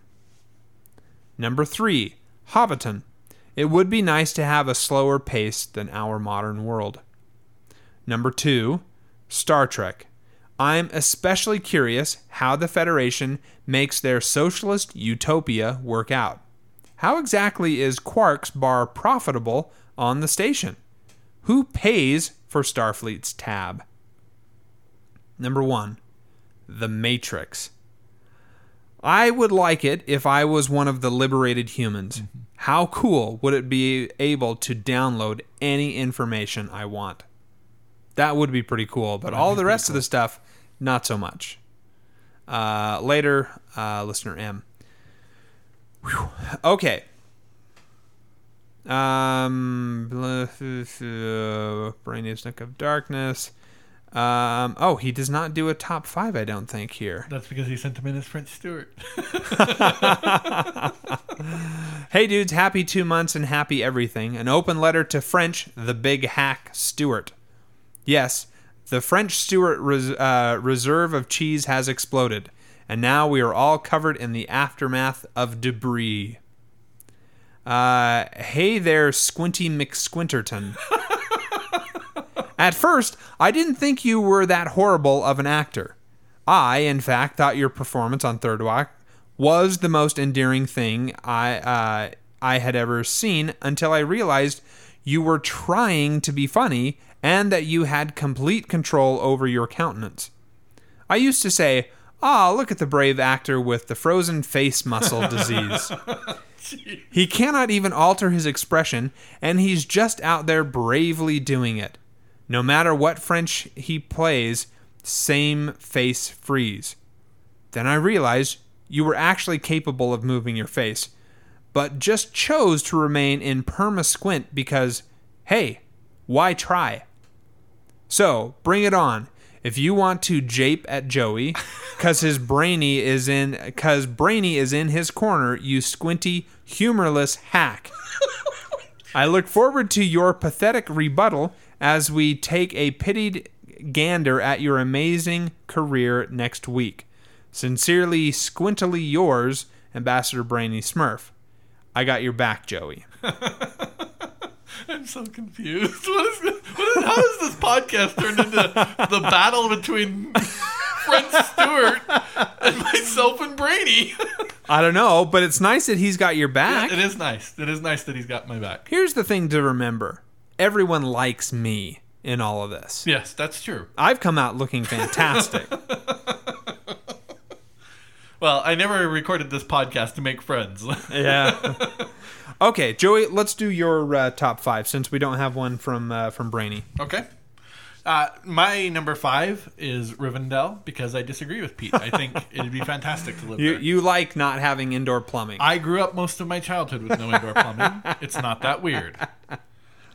[SPEAKER 3] Number three, Hobbiton. It would be nice to have a slower pace than our modern world. Number two, Star Trek. I'm especially curious how the Federation makes their socialist utopia work out. How exactly is Quark's bar profitable on the station? Who pays for Starfleet's tab? Number one, The Matrix. I would like it if I was one of the liberated humans. How cool would it be able to download any information I want? That would be pretty cool, but all the rest of the stuff, not so much. Uh, later, uh, listener M. Whew. Okay. Um, Brainy's Nook of Darkness. Um, oh, he does not do a top five, I don't think, here.
[SPEAKER 4] That's because he sent him in as French Stewart. [laughs]
[SPEAKER 3] Hey, dudes, happy two months and happy everything. An open letter to French, the big hack Stewart. Yes, the French Stewart res- uh, reserve of cheese has exploded, and now we are all covered in the aftermath of debris. Uh, hey there, Squinty McSquinterton. At first, I didn't think you were that horrible of an actor. I, in fact, thought your performance on Third Rock was the most endearing thing I uh, I had ever seen until I realized you were trying to be funny and that you had complete control over your countenance. I used to say, "Ah, look at the brave actor with the frozen face muscle [laughs] disease." He cannot even alter his expression, and he's just out there bravely doing it. No matter what French he plays, same face freeze. Then I realized you were actually capable of moving your face, but just chose to remain in perma squint because, hey, why try? So bring it on. If you want to jape at Joey, cause his brainy is in, cause brainy is in his corner, you squinty, humorless hack. I look forward to your pathetic rebuttal as we take a pitied gander at your amazing career next week. Sincerely, squintily yours, Ambassador Brainy Smurf. I got your back, Joey. [laughs] [laughs]
[SPEAKER 4] I'm so confused. [laughs] What is, what is, how has this podcast turned into the battle between [laughs] French Stewart and myself and Brainy?
[SPEAKER 3] I don't know, but it's nice that he's got your back.
[SPEAKER 4] it is nice. It is nice that he's got my back.
[SPEAKER 3] Here's the thing to remember everyone likes me in all of this.
[SPEAKER 4] Yes, that's true.
[SPEAKER 3] I've come out looking fantastic.
[SPEAKER 4] Well, I never recorded this podcast to make friends.
[SPEAKER 3] yeah. Okay, Joey, let's do your uh, top five since we don't have one from uh, from Brainy.
[SPEAKER 4] Okay. Uh, my number five is Rivendell because I disagree with Pete. I think [laughs] it'd be fantastic to live
[SPEAKER 3] You
[SPEAKER 4] there.
[SPEAKER 3] you like not having indoor plumbing.
[SPEAKER 4] I grew up most of my childhood with no indoor plumbing. it's not that weird. [laughs]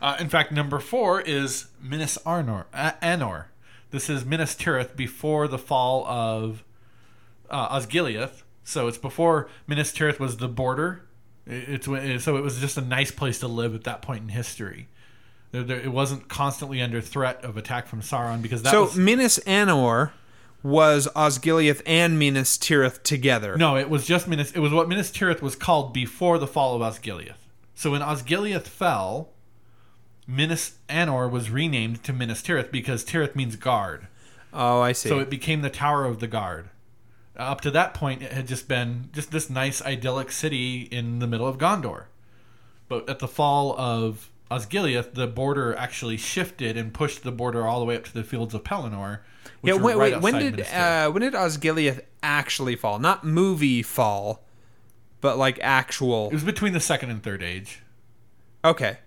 [SPEAKER 4] Uh, in fact, number four is Minas Arnor, uh, Anor. This is Minas Tirith before the fall of uh, Osgiliath. So it's before Minas Tirith was the border. It's so it was just a nice place to live at that point in history. There, there, it wasn't constantly under threat of attack from Sauron because that
[SPEAKER 3] so
[SPEAKER 4] was
[SPEAKER 3] Minas Anor was Osgiliath and Minas Tirith together.
[SPEAKER 4] No, it was just Minas. It was what Minas Tirith was called before the fall of Osgiliath. So when Osgiliath fell, Minas Anor was renamed to Minas Tirith because Tirith means guard.
[SPEAKER 3] Oh, I see.
[SPEAKER 4] So it became the Tower of the Guard. Up to that point, it had just been just this nice idyllic city in the middle of Gondor. But at the fall of Osgiliath, the border actually shifted and pushed the border all the way up to the fields of Pelennor.
[SPEAKER 3] Yeah, wait,
[SPEAKER 4] right
[SPEAKER 3] wait. When did uh, when did Osgiliath actually fall? Not movie fall, but like actual.
[SPEAKER 4] it was between the second and third age.
[SPEAKER 3] Okay.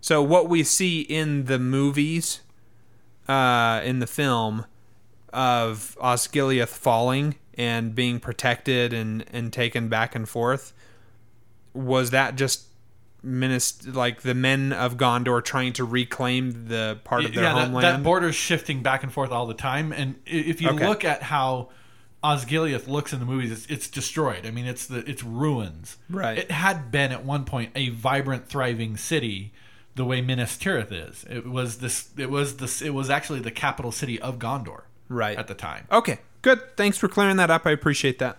[SPEAKER 3] So what we see in the movies, uh, in the film, of Osgiliath falling and being protected and and taken back and forth, was that just Minas like the men of Gondor trying to reclaim the part of their
[SPEAKER 4] yeah, that,
[SPEAKER 3] homeland?
[SPEAKER 4] that border's shifting back and forth all the time. And if you
[SPEAKER 3] Okay.
[SPEAKER 4] look at how Osgiliath looks in the movies, it's, it's destroyed. I mean, it's the it's ruins.
[SPEAKER 3] Right.
[SPEAKER 4] It had been at one point a vibrant, thriving city, the way Minas Tirith is. It was this. It was this. It was actually the capital city of Gondor.
[SPEAKER 3] Right.
[SPEAKER 4] At the time.
[SPEAKER 3] okay, good. Thanks for clearing that up. I appreciate that.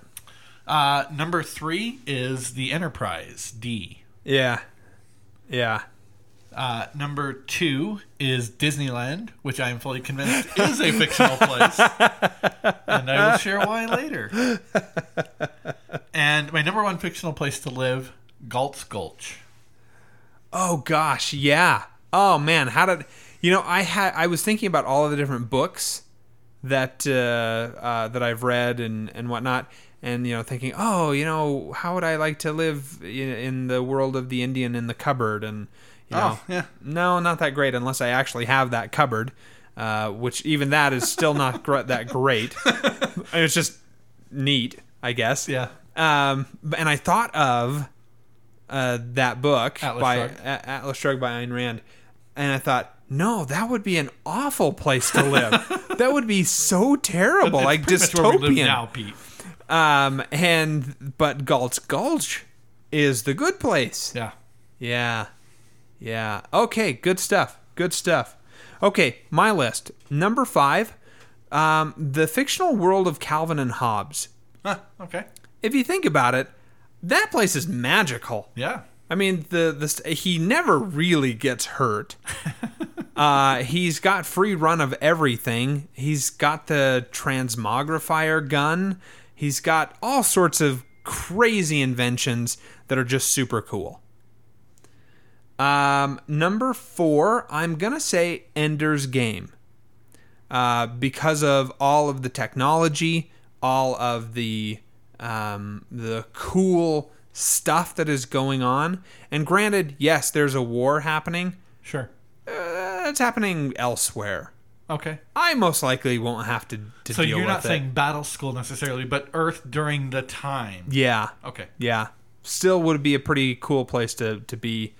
[SPEAKER 4] Uh, number three is the Enterprise D.
[SPEAKER 3] Yeah, yeah.
[SPEAKER 4] Uh, number two is Disneyland, which I am fully convinced is a fictional place, [laughs] and I will share why later. And my number one fictional place to live, Galt's Gulch.
[SPEAKER 3] Oh gosh, yeah. Oh man, how did you know? I had I was thinking about all of the different books that uh, uh, that I've read and and whatnot, and you know, thinking, oh, you know, how would I like to live in, in the world of the Indian in the cupboard? And you know,
[SPEAKER 4] Oh, yeah.
[SPEAKER 3] no, not that great unless I actually have that cupboard, uh, which even that is still not gr- that great. [laughs] it's just neat, I guess.
[SPEAKER 4] Yeah.
[SPEAKER 3] Um, and I thought of uh, that book
[SPEAKER 4] Atlas
[SPEAKER 3] by
[SPEAKER 4] Shrugged.
[SPEAKER 3] A- Atlas Shrugged by Ayn Rand, and I thought, no, that would be an awful place to live. [laughs] that would be so terrible, like
[SPEAKER 4] pretty much where we live
[SPEAKER 3] dystopian.
[SPEAKER 4] now, Pete.
[SPEAKER 3] Um, and but Galt's Gulch is the good place.
[SPEAKER 4] Yeah.
[SPEAKER 3] Yeah. Yeah. Okay, good stuff. Good stuff. Okay, my list. Number five, um, the fictional world of Calvin and Hobbes.
[SPEAKER 4] Huh, okay.
[SPEAKER 3] If you think about it, that place is magical.
[SPEAKER 4] Yeah.
[SPEAKER 3] I mean, the the he never really gets hurt. [laughs] uh, he's got free run of everything. He's got the transmogrifier gun. He's got all sorts of crazy inventions that are just super cool. Um, number four, I'm gonna say Ender's Game, uh, because of all of the technology, all of the um, the cool stuff that is going on. And granted, yes, there's a war happening.
[SPEAKER 4] Sure.
[SPEAKER 3] It's happening elsewhere.
[SPEAKER 4] Okay.
[SPEAKER 3] I most likely won't have to, to
[SPEAKER 4] So
[SPEAKER 3] deal
[SPEAKER 4] you're
[SPEAKER 3] with
[SPEAKER 4] not
[SPEAKER 3] it.
[SPEAKER 4] saying battle school necessarily, but Earth during the time.
[SPEAKER 3] yeah,
[SPEAKER 4] Okay.
[SPEAKER 3] yeah. Still would be a pretty cool place to to be.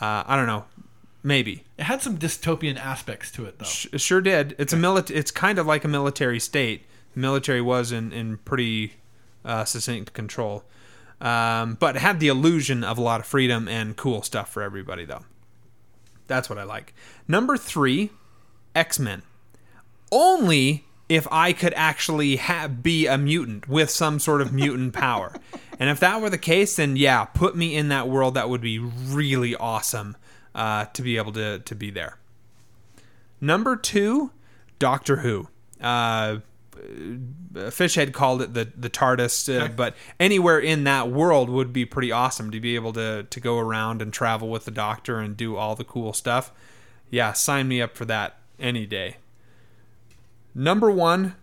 [SPEAKER 3] Uh, I don't know, maybe.
[SPEAKER 4] It had some dystopian aspects to it, though.
[SPEAKER 3] Sh- sure did. It's a milit- It's kind of like a military state. The military was in in pretty uh, succinct control, um, but it had the illusion of a lot of freedom and cool stuff for everybody, though. That's what I like. Number three, X Men. Only if I could actually ha- be a mutant with some sort of mutant [laughs] power. And if that were the case, then yeah, put me in that world. That would be really awesome uh, to be able to, to be there. Number two, Doctor Who. Uh, Fishhead called it the the TARDIS, uh,
[SPEAKER 4] Okay.
[SPEAKER 3] but anywhere in that world would be pretty awesome to be able to to go around and travel with the Doctor and do all the cool stuff. Yeah, sign me up for that any day. Number one,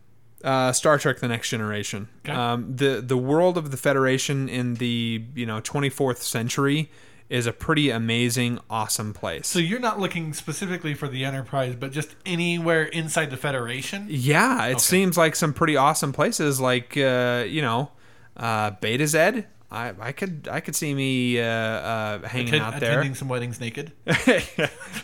[SPEAKER 3] uh, Star Trek: The Next Generation.
[SPEAKER 4] Okay.
[SPEAKER 3] Um, the the world of the Federation in the you know 24th century is a pretty amazing, awesome place.
[SPEAKER 4] So you're not looking specifically for the Enterprise, but just anywhere inside the Federation?
[SPEAKER 3] Yeah, it seems like some pretty awesome places, like uh, you know, uh, Betazed. I, I could I could see me uh, uh, hanging out there.
[SPEAKER 4] Attending some weddings naked? [laughs]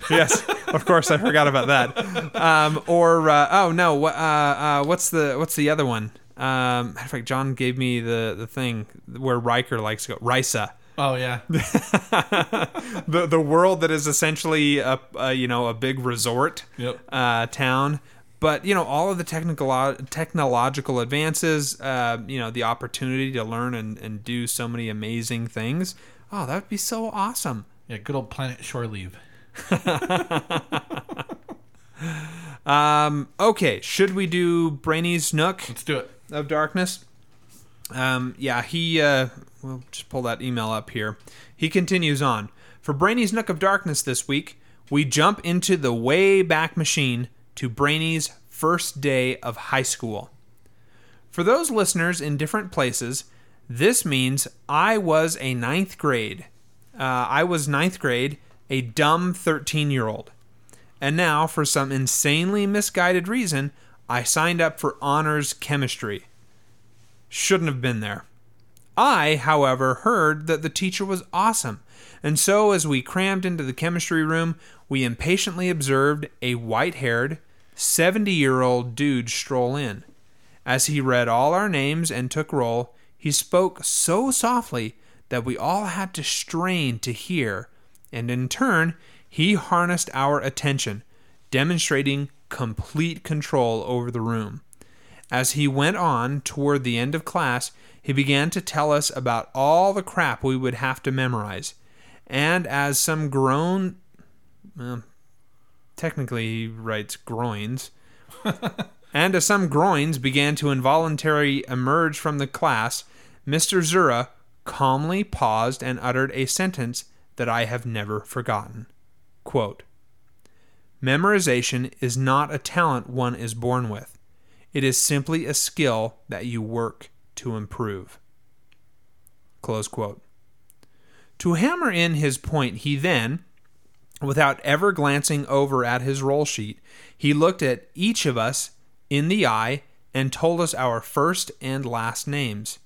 [SPEAKER 3] yes, of course, I forgot about that. Um, or uh, oh no, uh, uh, what's the what's the other one? Um, matter of fact, John gave me the the thing where Riker likes to go. Risa.
[SPEAKER 4] Oh, yeah. [laughs]
[SPEAKER 3] the the world that is essentially a, a you know a big resort
[SPEAKER 4] Yep.
[SPEAKER 3] uh, town. But you know all of the technical technological advances, uh, you know the opportunity to learn and, and do so many amazing things. Oh, that would be so awesome.
[SPEAKER 4] Yeah, good old planet shore leave. [laughs]
[SPEAKER 3] Um, okay, should we do Brainy's Nook
[SPEAKER 4] Let's do it.
[SPEAKER 3] of Darkness? Um, yeah, he. Uh, we'll just pull that email up here. He continues on. For Brainy's Nook of Darkness this week, we jump into the way back machine to Brainy's first day of high school. For those listeners in different places, this means I was a ninth grade. Uh, I was ninth grade, a dumb 13 year old. And now, for some insanely misguided reason, I signed up for honors chemistry. Shouldn't have been there. I, however, heard that the teacher was awesome, and so as we crammed into the chemistry room, we impatiently observed a white haired, 70 year old dude stroll in. As he read all our names and took roll, he spoke so softly that we all had to strain to hear, and in turn, he harnessed our attention, demonstrating complete control over the room. As he went on toward the end of class, he began to tell us about all the crap we would have to memorize. And as some grown well, technically he writes groins. [laughs] and as some groins began to involuntarily emerge from the class, Mr. Zura calmly paused and uttered a sentence that I have never forgotten. Quote, Memorization is not a talent one is born with. It is simply a skill that you work to improve. Close quote. To hammer in his point, he then, without ever glancing over at his roll sheet, he looked at each of us in the eye and told us our first and last names.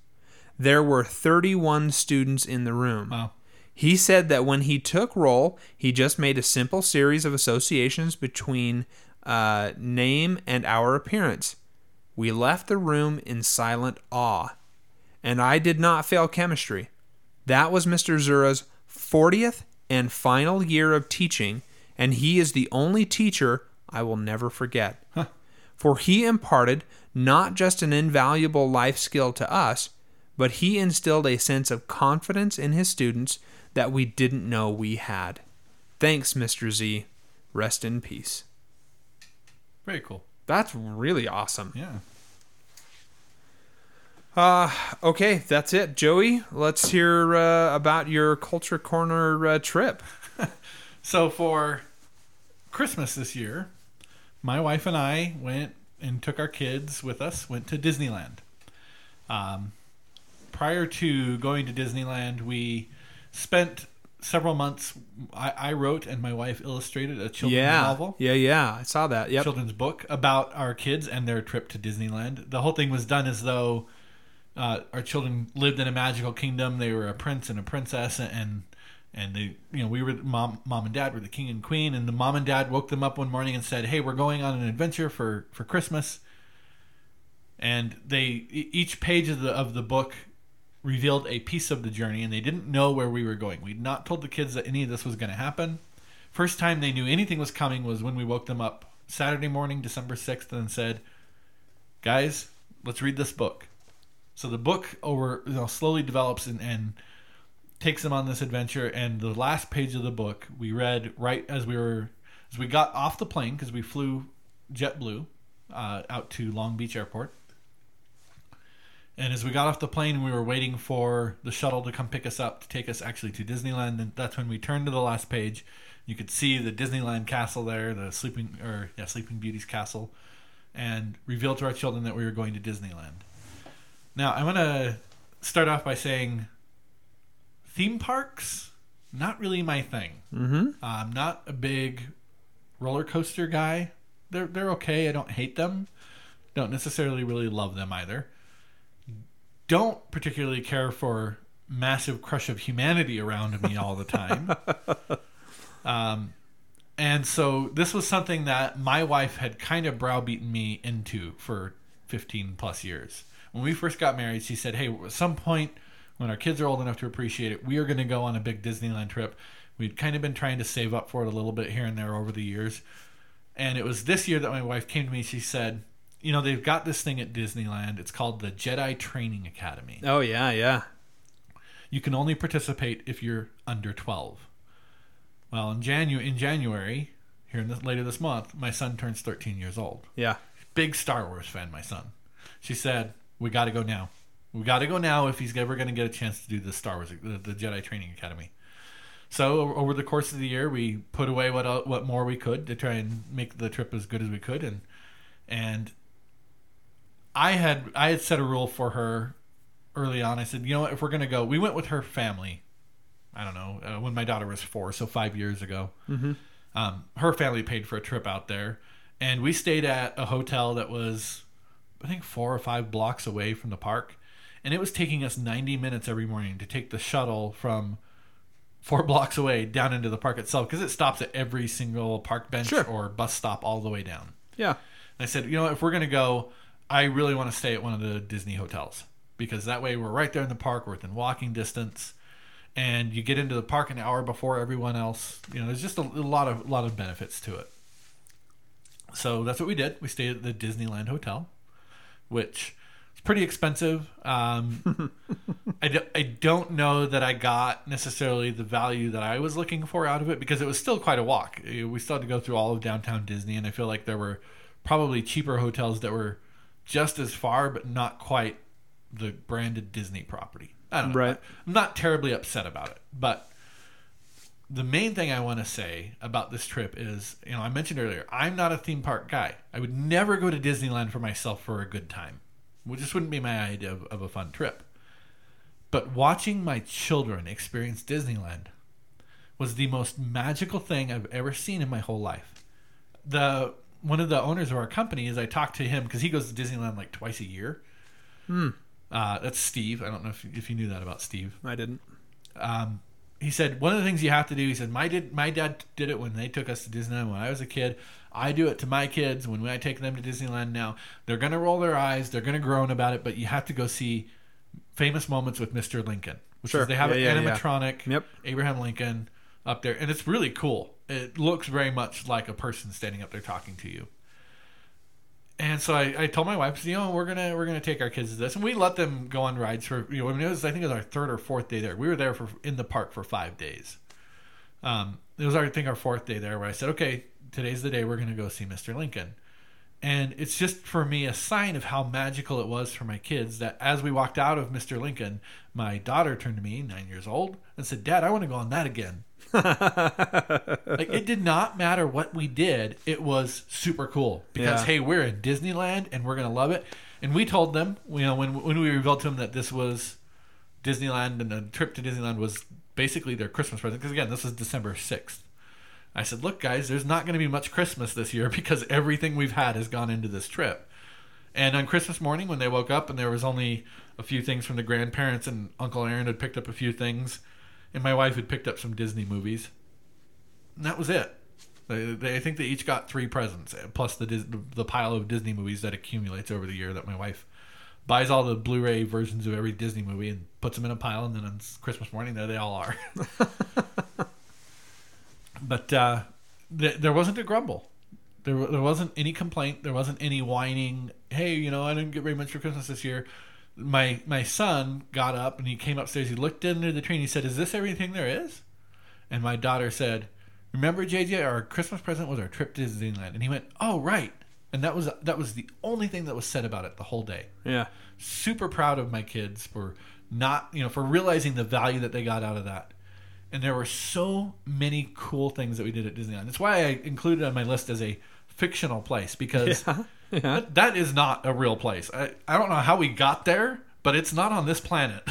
[SPEAKER 3] There were 31 students in the room.
[SPEAKER 4] Wow.
[SPEAKER 3] He said that when he took roll, he just made a simple series of associations between uh, name and our appearance. We left the room in silent awe. And I did not fail chemistry. That was Mr. Zura's 40th and final year of teaching, and he is the only teacher I will never forget. For he imparted not just an invaluable life skill to us, but he instilled a sense of confidence in his students that we didn't know we had. Thanks, Mr. Z. Rest in peace.
[SPEAKER 4] Very cool.
[SPEAKER 3] That's really awesome.
[SPEAKER 4] Yeah.
[SPEAKER 3] Uh, okay, that's it. Joey, let's hear uh, about your Culture Corner uh, trip. [laughs]
[SPEAKER 4] So for Christmas this year, my wife and I went and took our kids with us. Went to Disneyland. Um, prior to going to Disneyland, we spent several months. I, I wrote and my wife illustrated a children's
[SPEAKER 3] yeah.
[SPEAKER 4] novel.
[SPEAKER 3] Yeah, yeah. I saw that. Yep.
[SPEAKER 4] children's book about our kids and their trip to Disneyland. The whole thing was done as though uh, our children lived in a magical kingdom. They were a prince and a princess, and and they, you know, we were mom, mom and dad were the king and queen. And the mom and dad woke them up one morning and said, "Hey, we're going on an adventure for for Christmas." And they each page of the of the book revealed a piece of the journey, and they didn't know where we were going. We'd not told the kids that any of this was going to happen. First time they knew anything was coming was when we woke them up Saturday morning, December 6th, and said, Guys, let's read this book. So the book over you know, slowly develops and, and takes them on this adventure. And the last page of the book we read right as we were as we got off the plane because we flew JetBlue uh, out to Long Beach Airport. And as we got off the plane, we were waiting for the shuttle to come pick us up to take us actually to Disneyland. And that's when we turned to the last page. You could see the Disneyland castle there, the Sleeping or yeah, Sleeping Beauty's castle, and revealed to our children that we were going to Disneyland. Now, I want to start off by saying theme parks not really my thing. Mm-hmm. I'm not a big roller coaster guy. They're they're okay. I don't hate them. Don't necessarily really love them either don't particularly care for massive crush of humanity around me all the time. [laughs] um, and so this was something that my wife had kind of browbeaten me into for 15 plus years. When we first got married, she said, Hey, at some point when our kids are old enough to appreciate it, we are going to go on a big Disneyland trip. We'd kind of been trying to save up for it a little bit here and there over the years. And it was this year that my wife came to me. She said, You know, they've got this thing at Disneyland. It's called the Jedi Training Academy.
[SPEAKER 3] Oh yeah, yeah.
[SPEAKER 4] You can only participate if you're under 12. Well, in, Janu- in January, here in this, later this month, my son turns 13 years old.
[SPEAKER 3] Yeah.
[SPEAKER 4] Big Star Wars fan, my son. She said, "We got to go now. We got to go now if he's ever going to get a chance to do the Star Wars, the, the Jedi Training Academy." So over the course of the year, we put away what what more we could to try and make the trip as good as we could, and and I had I had set a rule for her early on. I said, you know what, if we're going to go, we went with her family. I don't know uh, when my daughter was four, so five years ago. Mm-hmm. Um, her family paid for a trip out there, and we stayed at a hotel that was, I think, four or five blocks away from the park, and it was taking us ninety minutes every morning to take the shuttle from four [laughs] blocks away down into the park itself because it stops at every single park bench
[SPEAKER 3] Sure.
[SPEAKER 4] or bus stop all the way down.
[SPEAKER 3] Yeah.
[SPEAKER 4] And I said, you know, if we're going to go, I really want to stay at one of the Disney hotels because that way we're right there in the park, we're within walking distance, and you get into the park an hour before everyone else. You know, there's just a, a lot of lot of benefits to it. So that's what we did. We stayed at the Disneyland Hotel, which is pretty expensive. Um, [laughs] I, do, I don't know that I got necessarily the value that I was looking for out of it because it was still quite a walk. Uh, We still had to go through all of downtown Disney, and I feel like there were probably cheaper hotels that were just as far, but not quite the branded Disney property. I don't know.
[SPEAKER 3] Right.
[SPEAKER 4] I'm not terribly upset about it, but the main thing I want to say about this trip is, you know, I mentioned earlier, I'm not a theme park guy. I would never go to Disneyland for myself for a good time. It just wouldn't be my idea of, of a fun trip. But watching my children experience Disneyland was the most magical thing I've ever seen in my whole life. The one of the owners of our company is I talked to him because he goes to Disneyland like twice a year. Hmm. Uh, that's Steve. I don't know if, if you knew that about Steve
[SPEAKER 3] I didn't.
[SPEAKER 4] um, he said one of the things you have to do. He said my did my dad did it when they took us to Disneyland when I was a kid. I do it to my kids when I take them to Disneyland now. They're gonna roll their eyes. They're gonna groan about it, but you have to go see famous moments with Mr. Lincoln, which
[SPEAKER 3] Sure.
[SPEAKER 4] is they have
[SPEAKER 3] Yeah,
[SPEAKER 4] an
[SPEAKER 3] yeah, yeah.
[SPEAKER 4] animatronic
[SPEAKER 3] Yep.
[SPEAKER 4] Abraham Lincoln up there, and it's really cool. It looks very much like a person standing up there talking to you. And so I, I told my wife, you know, we're gonna we're gonna take our kids to this, and we let them go on rides for you know, I mean, it was I think it was our third or fourth day there. We were there for in the park for five days. Um, it was our, I think our fourth day there, where I said, okay, today's the day we're gonna go see Mr. Lincoln, and it's just for me a sign of how magical it was for my kids that as we walked out of Mr. Lincoln, my daughter turned to me, nine years old, and said, "Dad, I want to go on that again." Like it did not matter what we did. It was super cool because
[SPEAKER 3] Yeah.
[SPEAKER 4] hey we're in disneyland and we're gonna love it. And we told them you know when, when we revealed to them that this was disneyland and the trip to disneyland was basically their christmas present because again this is december 6th i said look guys there's not going to be much christmas this year [laughs] because everything we've had has gone into this trip. And on Christmas morning, when they woke up and there was only a few things from the grandparents, and Uncle Aaron had picked up a few things, and my wife had picked up some Disney movies, and that was it. They, they, I think they each got three presents, eh, plus the the pile of Disney movies that accumulates over the year. That my wife buys all the Blu-ray versions of every Disney movie and puts them in a pile, and then on Christmas morning, there they all are. [laughs] but uh, th- there wasn't a grumble. There, there wasn't any complaint. There wasn't any whining. Hey, you know, I didn't get very much for Christmas this year. My my son got up and he came upstairs. He looked into the tree and he said, "Is this everything there is?" And my daughter said, "Remember, JJ, our Christmas present was our trip to Disneyland." And he went, "Oh, right." And that was that was the only thing that was said about it the whole day
[SPEAKER 3] Yeah.
[SPEAKER 4] super proud of my kids for not you know for realizing the value that they got out of that and there were so many cool things that we did at disneyland that's why i included it on my list as a fictional place because [laughs]
[SPEAKER 3] Yeah.
[SPEAKER 4] That, that is not a real place. I, I don't know how we got there but it's not on this planet.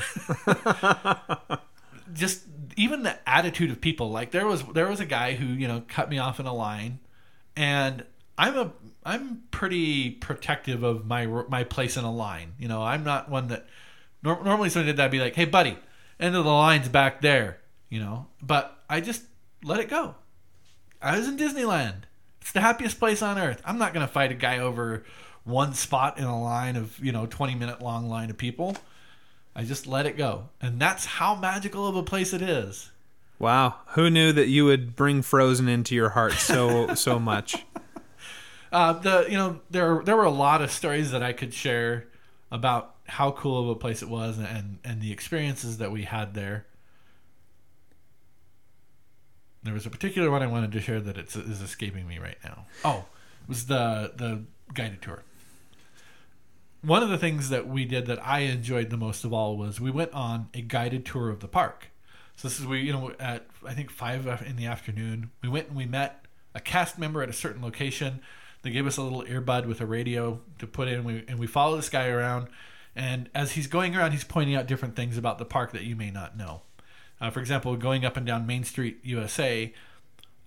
[SPEAKER 4] [laughs] Just even the attitude of people. Like there was there was a guy who you know cut me off in a line and i'm a i'm pretty protective of my my place in a line. You know i'm not one that nor- normally somebody did that I'd be like hey buddy end of the line's back there you know? But i just let it go. I was in disneyland it's the happiest place on earth i'm not going to fight a guy over one spot in a line of you know 20 minute long line of people I just let it go. And that's how magical of a place it is.
[SPEAKER 3] Wow. Who knew that you would bring Frozen into your heart so [laughs] so much?
[SPEAKER 4] Uh, the you know there there were a lot of stories that I could share about how cool of a place it was and and the experiences that we had there. There was a particular one I wanted to share that it's, is escaping me right now. Oh, it was the the guided tour. One of the things that we did that I enjoyed the most of all was we went on a guided tour of the park. So this is we you know at I think five in the afternoon we went and we met a cast member at a certain location. They gave us a little earbud with a radio to put in, we, and we follow this guy around. And as he's going around, he's pointing out different things about the park that you may not know. Uh, for example, going up and down Main Street, USA,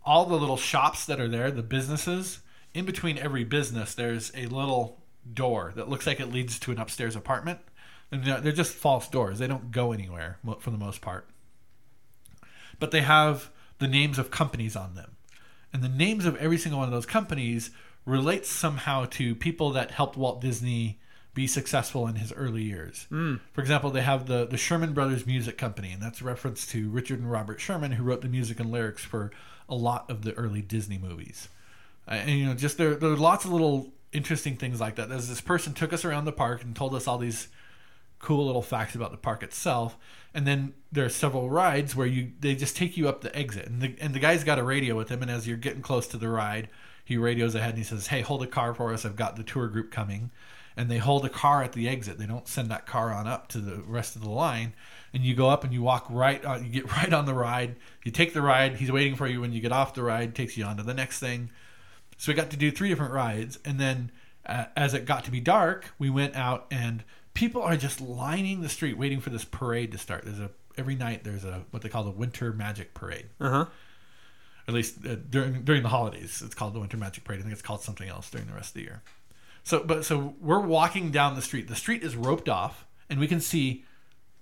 [SPEAKER 4] all the little shops that are there, the businesses, in between every business, there's a little door that looks like it leads to an upstairs apartment. And they're just false doors. They don't go anywhere for the most part. But they have the names of companies on them. And the names of every single one of those companies relates somehow to people that helped Walt Disney be successful in his early years. For example, they have the, the Sherman Brothers Music Company, and that's a reference to Richard and Robert Sherman, who wrote the music and lyrics for a lot of the early Disney movies. Uh, and you know, just there, there are lots of little interesting things like that. There's this person took us around the park and told us all these cool little facts about the park itself. And then there are several rides where you they just take you up the exit, and the and the guy's got a radio with him. And as you're getting close to the ride, he radios ahead and he says, "Hey, hold a car for us. I've got the tour group coming." And they hold a car at the exit. They don't send that car on up to the rest of the line. And you go up and you walk right. On, you get [laughs] right on the ride. You take the ride. He's waiting for you when you get off the ride. Takes you on to the next thing. So we got to do three different rides, and then uh, as it got to be dark, we went out and people are just lining the street waiting for this parade to start. There's a every night there's a what they call the Winter Magic Parade.
[SPEAKER 3] Uh huh.
[SPEAKER 4] At least uh, during during the holidays, it's called the Winter Magic Parade. I think it's called something else during the rest of the year. So, but so we're walking down the street. The street is roped off, and we can see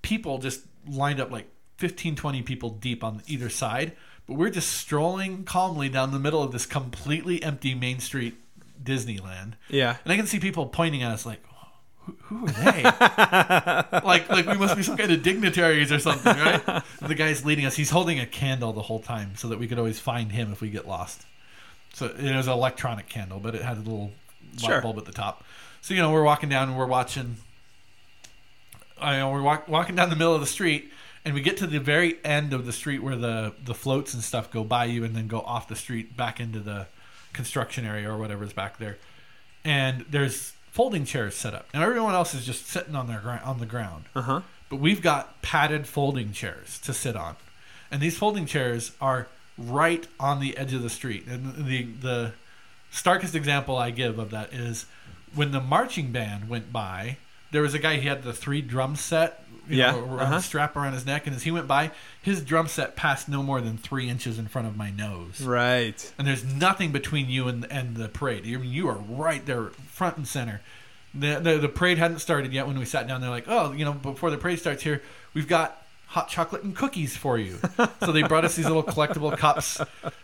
[SPEAKER 4] people just lined up like 15, 20 people deep on either side. But we're just strolling calmly down the middle of this completely empty Main Street Disneyland.
[SPEAKER 3] Yeah.
[SPEAKER 4] And I can see people pointing at us like, who, who are they? [laughs] like, like we must be some kind of dignitaries or something, right? And the guy's leading us. He's holding a candle the whole time so that we could always find him if we get lost. So it was an electronic candle, but it had a little
[SPEAKER 3] Sure.
[SPEAKER 4] light bulb at the top. So you know, we're walking down and we're watching. I know we're walk, walking down the middle of the street, and we get to the very end of the street where the the floats and stuff go by you, and then go off the street back into the construction area or whatever's back there. And there's folding chairs set up, and everyone else is just sitting on their on the ground.
[SPEAKER 3] Uh huh.
[SPEAKER 4] But we've got padded folding chairs to sit on, and these folding chairs are right on the edge of the street. And the the starkest example I give of that is when the marching band went by. There was a guy. He had the three drum set, you
[SPEAKER 3] Yeah,
[SPEAKER 4] know, around
[SPEAKER 3] uh-huh.
[SPEAKER 4] strap around his neck, and as he went by, his drum set passed no more than three inches in front of my nose
[SPEAKER 3] Right.
[SPEAKER 4] and there's nothing between you and and the parade. I mean, you are right there, front and center. The, the the parade hadn't started yet when we sat down. They're like, oh, you know, before the parade starts here, we've got hot chocolate and cookies for you. so they brought us these little collectible cups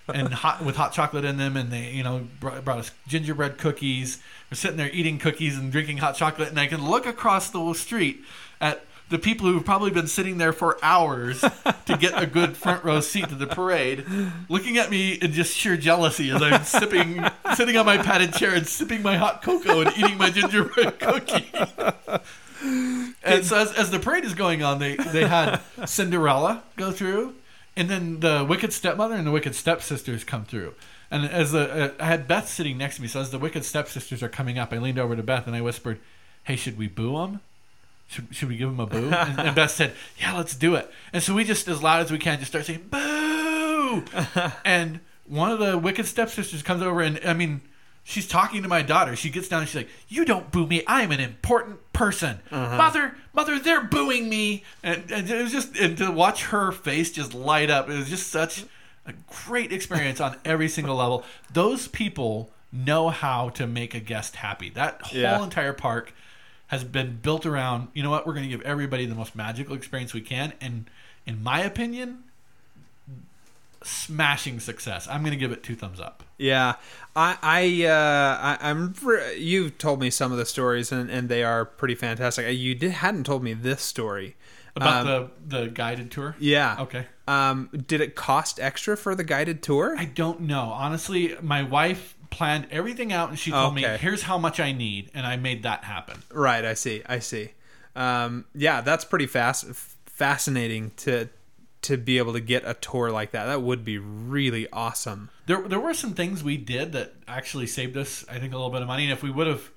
[SPEAKER 4] and hot with hot chocolate in them, and they you know brought, brought us gingerbread cookies. We're sitting there eating cookies and drinking hot chocolate, and I can look across the street at the people who've probably been sitting there for hours to get a good front row seat to the parade, looking at me in just sheer jealousy as I'm sipping, sitting on my padded chair and sipping my hot cocoa and eating my gingerbread cookie. [laughs] And so as, as the parade is going on, they they had Cinderella go through, and then the Wicked Stepmother and the Wicked Stepsisters come through. And as the uh, I had Beth sitting next to me, so as the Wicked Stepsisters are coming up, I leaned over to Beth and I whispered, "Hey, should we boo them? Should, should we give them a boo?" [laughs] And, and Beth said, "Yeah, let's do it." And so we just, as loud as we can, just start saying "boo," [laughs] and one of the Wicked Stepsisters comes over, and I mean. She's talking to my daughter. She gets down and she's like, "You don't boo me. I'm an important person, uh-huh. mother. Mother, they're booing me." And, and it was just and to watch her face just light up. It was just such a great experience on every single level. Those people know how to make a guest happy. That whole
[SPEAKER 3] Yeah.
[SPEAKER 4] entire park has been built around. You know what? We're going to give everybody the most magical experience we can, and in my opinion, smashing success. I'm going to give it two thumbs up.
[SPEAKER 3] Yeah, I, I, uh, I I'm. You've told me some of the stories, and, and they are pretty fantastic. You did, hadn't told me this story
[SPEAKER 4] About
[SPEAKER 3] Um,
[SPEAKER 4] the the guided tour?
[SPEAKER 3] Yeah.
[SPEAKER 4] Okay.
[SPEAKER 3] Um, did it cost extra for the guided tour?
[SPEAKER 4] I don't know. Honestly, my wife planned everything out and she told me, "Here's how much I need," and I made that happen.
[SPEAKER 3] Right. I see. I see. Um, yeah, that's pretty fast, fascinating to to be able to get a tour like that. That would be really awesome.
[SPEAKER 4] There there were some things we did that actually saved us, I think, a little bit of money. And if we would have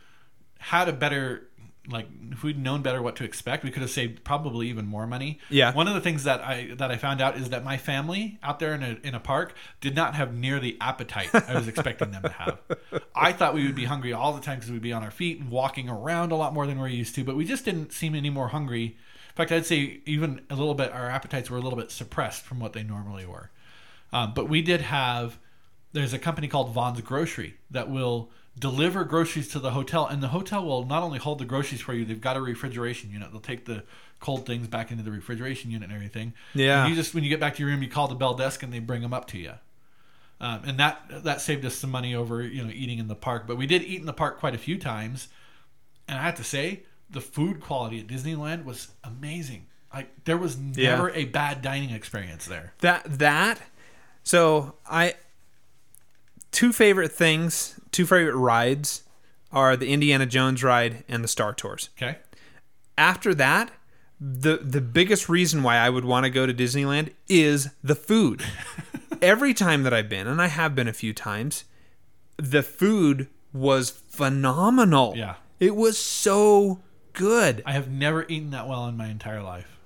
[SPEAKER 4] had a better like if we'd known better what to expect, we could have saved probably even more money.
[SPEAKER 3] Yeah.
[SPEAKER 4] One of the things that I that I found out is that my family out there in a in a park did not have near the appetite I was expecting them to have. [laughs] I thought we would be hungry all the time because we'd be on our feet and walking around a lot more than we're used to, but we just didn't seem any more hungry. Fact, I'd say even a little bit our appetites were a little bit suppressed from what they normally were. Um, but we did have. There's a company called Vons Grocery that will deliver groceries to the hotel, and the hotel will not only hold the groceries for you. They've got a refrigeration unit. They'll take the cold things back into the refrigeration unit and everything.
[SPEAKER 3] Yeah.
[SPEAKER 4] And you just when you get back to your room, you call the bell desk and they bring them up to you. Um, and that that saved us some money over you know eating in the park. But we did eat in the park quite a few times, and I have to say the food quality at Disneyland was amazing. Like there was
[SPEAKER 3] Yeah.
[SPEAKER 4] never a bad dining experience there.
[SPEAKER 3] That that. So I two favorite things, two favorite rides are the Indiana Jones ride and the Star Tours.
[SPEAKER 4] Okay.
[SPEAKER 3] After that, the the biggest reason why I would want to go to Disneyland is the food. [laughs] Every time that I've been, and I have been a few times, the food was phenomenal.
[SPEAKER 4] Yeah.
[SPEAKER 3] It was so good.
[SPEAKER 4] I have never eaten that well in my entire life.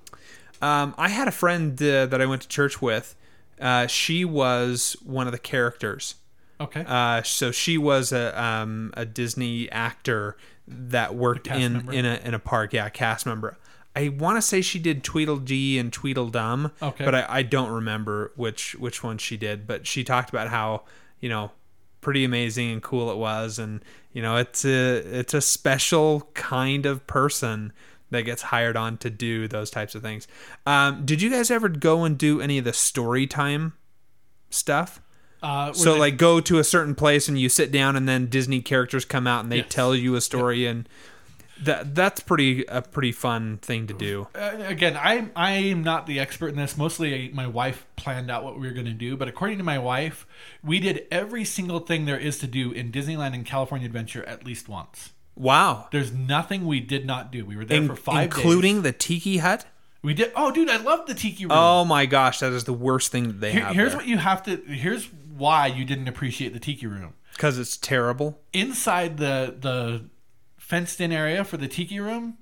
[SPEAKER 3] Um, I had a friend uh, that I went to church with. Uh, she was one of the characters.
[SPEAKER 4] Okay.
[SPEAKER 3] Uh, so she was a um, a Disney actor that worked in
[SPEAKER 4] member?
[SPEAKER 3] in a in a park. Yeah, cast member. I want to say she did Tweedledee and Tweedledum,
[SPEAKER 4] Okay.
[SPEAKER 3] but I, I don't remember which which one she did. But she talked about how you know pretty amazing and cool it was, and you know it's a it's a special kind of person that gets hired on to do those types of things. Um, did you guys ever go and do any of the story time stuff?
[SPEAKER 4] uh,
[SPEAKER 3] So
[SPEAKER 4] they-
[SPEAKER 3] like go to a certain place and you sit down and then Disney characters come out and they
[SPEAKER 4] Yes.
[SPEAKER 3] tell you a story and that that's pretty a pretty fun thing to do.
[SPEAKER 4] uh, again, I I am not the expert in this. Mostly, my wife planned out what we were going to do. But according to my wife, we did every single thing there is to do in Disneyland and California Adventure at least once.
[SPEAKER 3] Wow.
[SPEAKER 4] There's nothing we did not do. We were there
[SPEAKER 3] In-
[SPEAKER 4] for five
[SPEAKER 3] including
[SPEAKER 4] days.
[SPEAKER 3] the tiki hut?
[SPEAKER 4] We did. Oh, dude, I love the tiki room.
[SPEAKER 3] Oh my gosh, that is the worst thing that they
[SPEAKER 4] Here-
[SPEAKER 3] have.
[SPEAKER 4] here's
[SPEAKER 3] there.
[SPEAKER 4] what you have to. Here's why you didn't appreciate the tiki room.
[SPEAKER 3] Cuz it's terrible.
[SPEAKER 4] Inside the the fenced in area for the tiki room,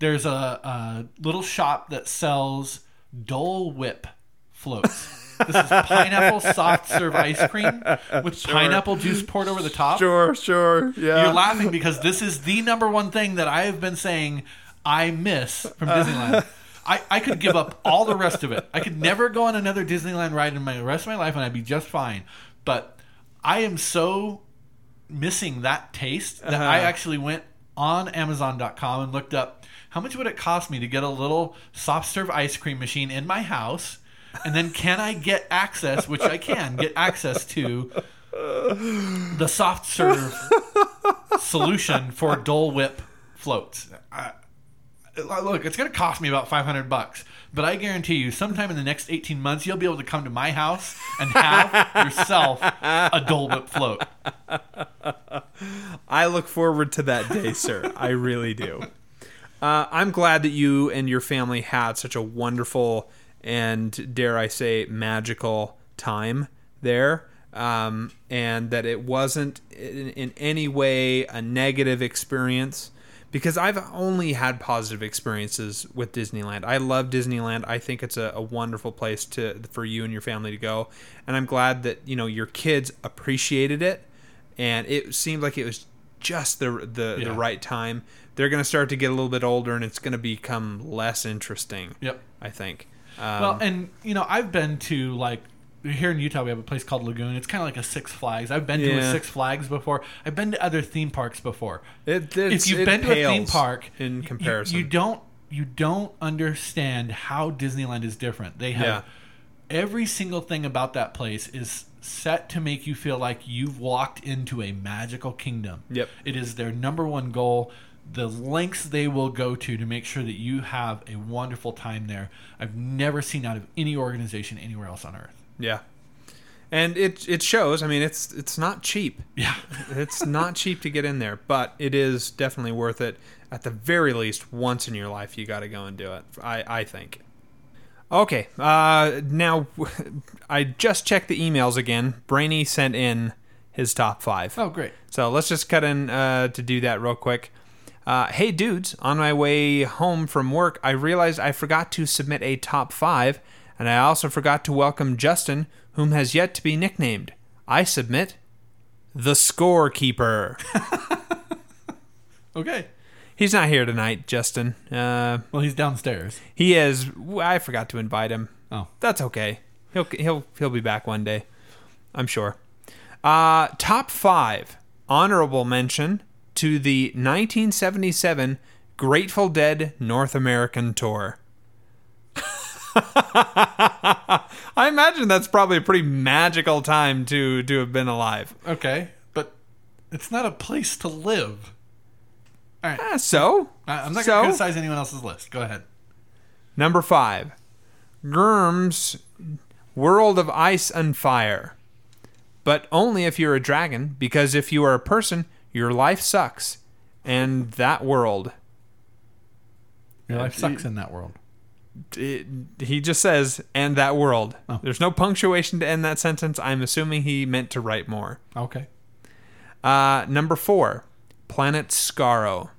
[SPEAKER 4] there's a, a little shop that sells Dole Whip floats. this is [laughs] pineapple soft serve ice cream with pineapple juice poured over the top.
[SPEAKER 3] Sure, sure. Yeah.
[SPEAKER 4] You're laughing because this is the number one thing that I have been saying I miss from uh. Disneyland. I, I could give up all the rest of it. I could never go on another Disneyland ride in my the rest of my life and I'd be just fine. But I am so missing that taste that I uh-huh. actually went on Amazon.com and looked up how much would it cost me to get a little soft serve ice cream machine in my house, and then can I get access, which I can get access to the soft serve [laughs] solution for Dole Whip floats. Look, it's going to cost me about 500 bucks, but I guarantee you sometime in the next 18 months you'll be able to come to my house and have [laughs] yourself a Dole Whip float.
[SPEAKER 3] I look forward to that day, sir. I really do. Uh, I'm glad that you and your family had such a wonderful and, dare I say, magical time there. Um, and that it wasn't in, in any way a negative experience because I've only had positive experiences with Disneyland. I love Disneyland. I think it's a, a wonderful place to for you and your family to go, and I'm glad that you know your kids appreciated it, and it seemed like it was just the the,
[SPEAKER 4] Yeah.
[SPEAKER 3] the right time. They're going to start to get a little bit older, and it's going to become less interesting.
[SPEAKER 4] Yep.
[SPEAKER 3] I think. Um,
[SPEAKER 4] Well, and you know, I've been to like here in Utah, we have a place called Lagoon. It's kind of like a Six Flags. I've been to a Six Flags before. I've been to other theme parks before.
[SPEAKER 3] It-
[SPEAKER 4] if you've been to a theme park
[SPEAKER 3] in
[SPEAKER 4] you-
[SPEAKER 3] comparison.
[SPEAKER 4] you, don't you don't understand how Disneyland is different. They have
[SPEAKER 3] Yeah.
[SPEAKER 4] every single thing about that place is set to make you feel like you've walked into a magical kingdom.
[SPEAKER 3] Yep.
[SPEAKER 4] It is their number one goal. The lengths they will go to to make sure that you have a wonderful time there. I've never seen out of any organization anywhere else on earth.
[SPEAKER 3] Yeah. And it it shows. I mean, it's it's not cheap.
[SPEAKER 4] Yeah. [laughs]
[SPEAKER 3] It's not cheap to get in there, but it is definitely worth it. At the very least, once in your life, you got to go and do it. I I think. Okay. Uh, now, [laughs] I just checked the emails again. Brainy sent in his top five.
[SPEAKER 4] Oh, great.
[SPEAKER 3] So let's just cut in uh, to do that real quick. Uh, hey, dudes, on my way home from work, I realized I forgot to submit a top five, and I also forgot to welcome Justin, whom has yet to be nicknamed. I submit the scorekeeper. [laughs]
[SPEAKER 4] Okay.
[SPEAKER 3] He's not here tonight, Justin. Uh,
[SPEAKER 4] Well, he's downstairs.
[SPEAKER 3] he is. I forgot to invite him.
[SPEAKER 4] Oh.
[SPEAKER 3] That's okay. He'll he'll he'll be back one day, I'm sure. Uh, top five honorable mention to the 1977 Grateful Dead North American tour. [laughs] I imagine that's probably a pretty magical time to to have been alive.
[SPEAKER 4] Okay. But it's not a place to live. All right.
[SPEAKER 3] Ah, so
[SPEAKER 4] I- I'm not
[SPEAKER 3] so
[SPEAKER 4] going to criticize anyone else's list. Go ahead.
[SPEAKER 3] number five, Gurm's World of Ice and Fire. But only if you're a dragon, because if you are a person, Your life sucks, and that world.
[SPEAKER 4] Your life sucks in that world.
[SPEAKER 3] It, he just says, and that world.
[SPEAKER 4] Oh.
[SPEAKER 3] There's no punctuation to end that sentence. I'm assuming he meant to write more.
[SPEAKER 4] Okay.
[SPEAKER 3] Uh, number four, Planet Skaro.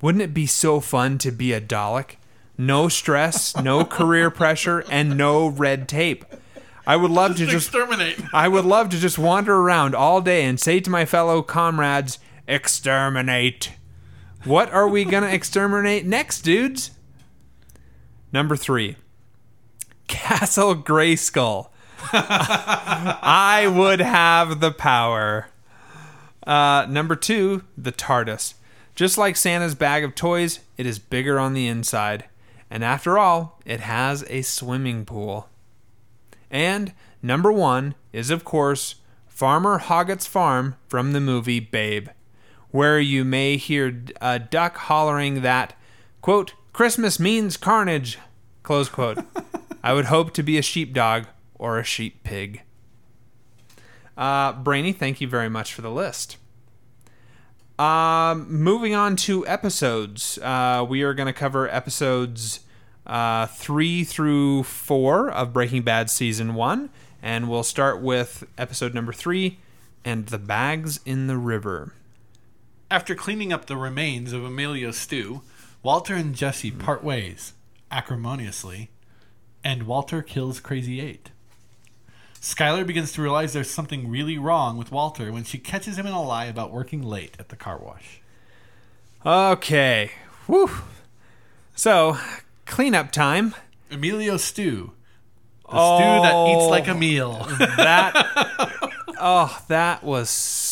[SPEAKER 3] Wouldn't it be so fun to be a Dalek? No stress, no [laughs] career pressure, and no red tape. I would love to just
[SPEAKER 4] exterminate. [laughs]
[SPEAKER 3] I would love to just wander around all day and say to my fellow comrades, exterminate. What are we going to exterminate next, dudes? Number three, Castle Grayskull. [laughs] I would have the power. Uh, number two, the TARDIS. Just like Santa's bag of toys, it is bigger on the inside. And after all, it has a swimming pool. And number one is, of course, Farmer Hoggett's Farm from the movie Babe, where you may hear a duck hollering that, quote, Christmas means carnage, close quote. [laughs] I would hope to be a sheepdog or a sheep pig. Uh, Brainy, thank you very much for the list. Um, moving on to episodes, uh, we are going to cover episodes uh, three through four of Breaking Bad season one, and we'll start with episode number three and the bags in the river.
[SPEAKER 4] After cleaning up the remains of Emilio's stew, Walter and Jesse part ways, acrimoniously, and Walter kills Crazy Eight. Skyler begins to realize there's something really wrong with Walter when she catches him in a lie about working late at the car wash.
[SPEAKER 3] Okay, whew. So, cleanup time.
[SPEAKER 4] Emilio's stew. The stew that eats like a oh, meal.
[SPEAKER 3] That, [laughs] oh, that was so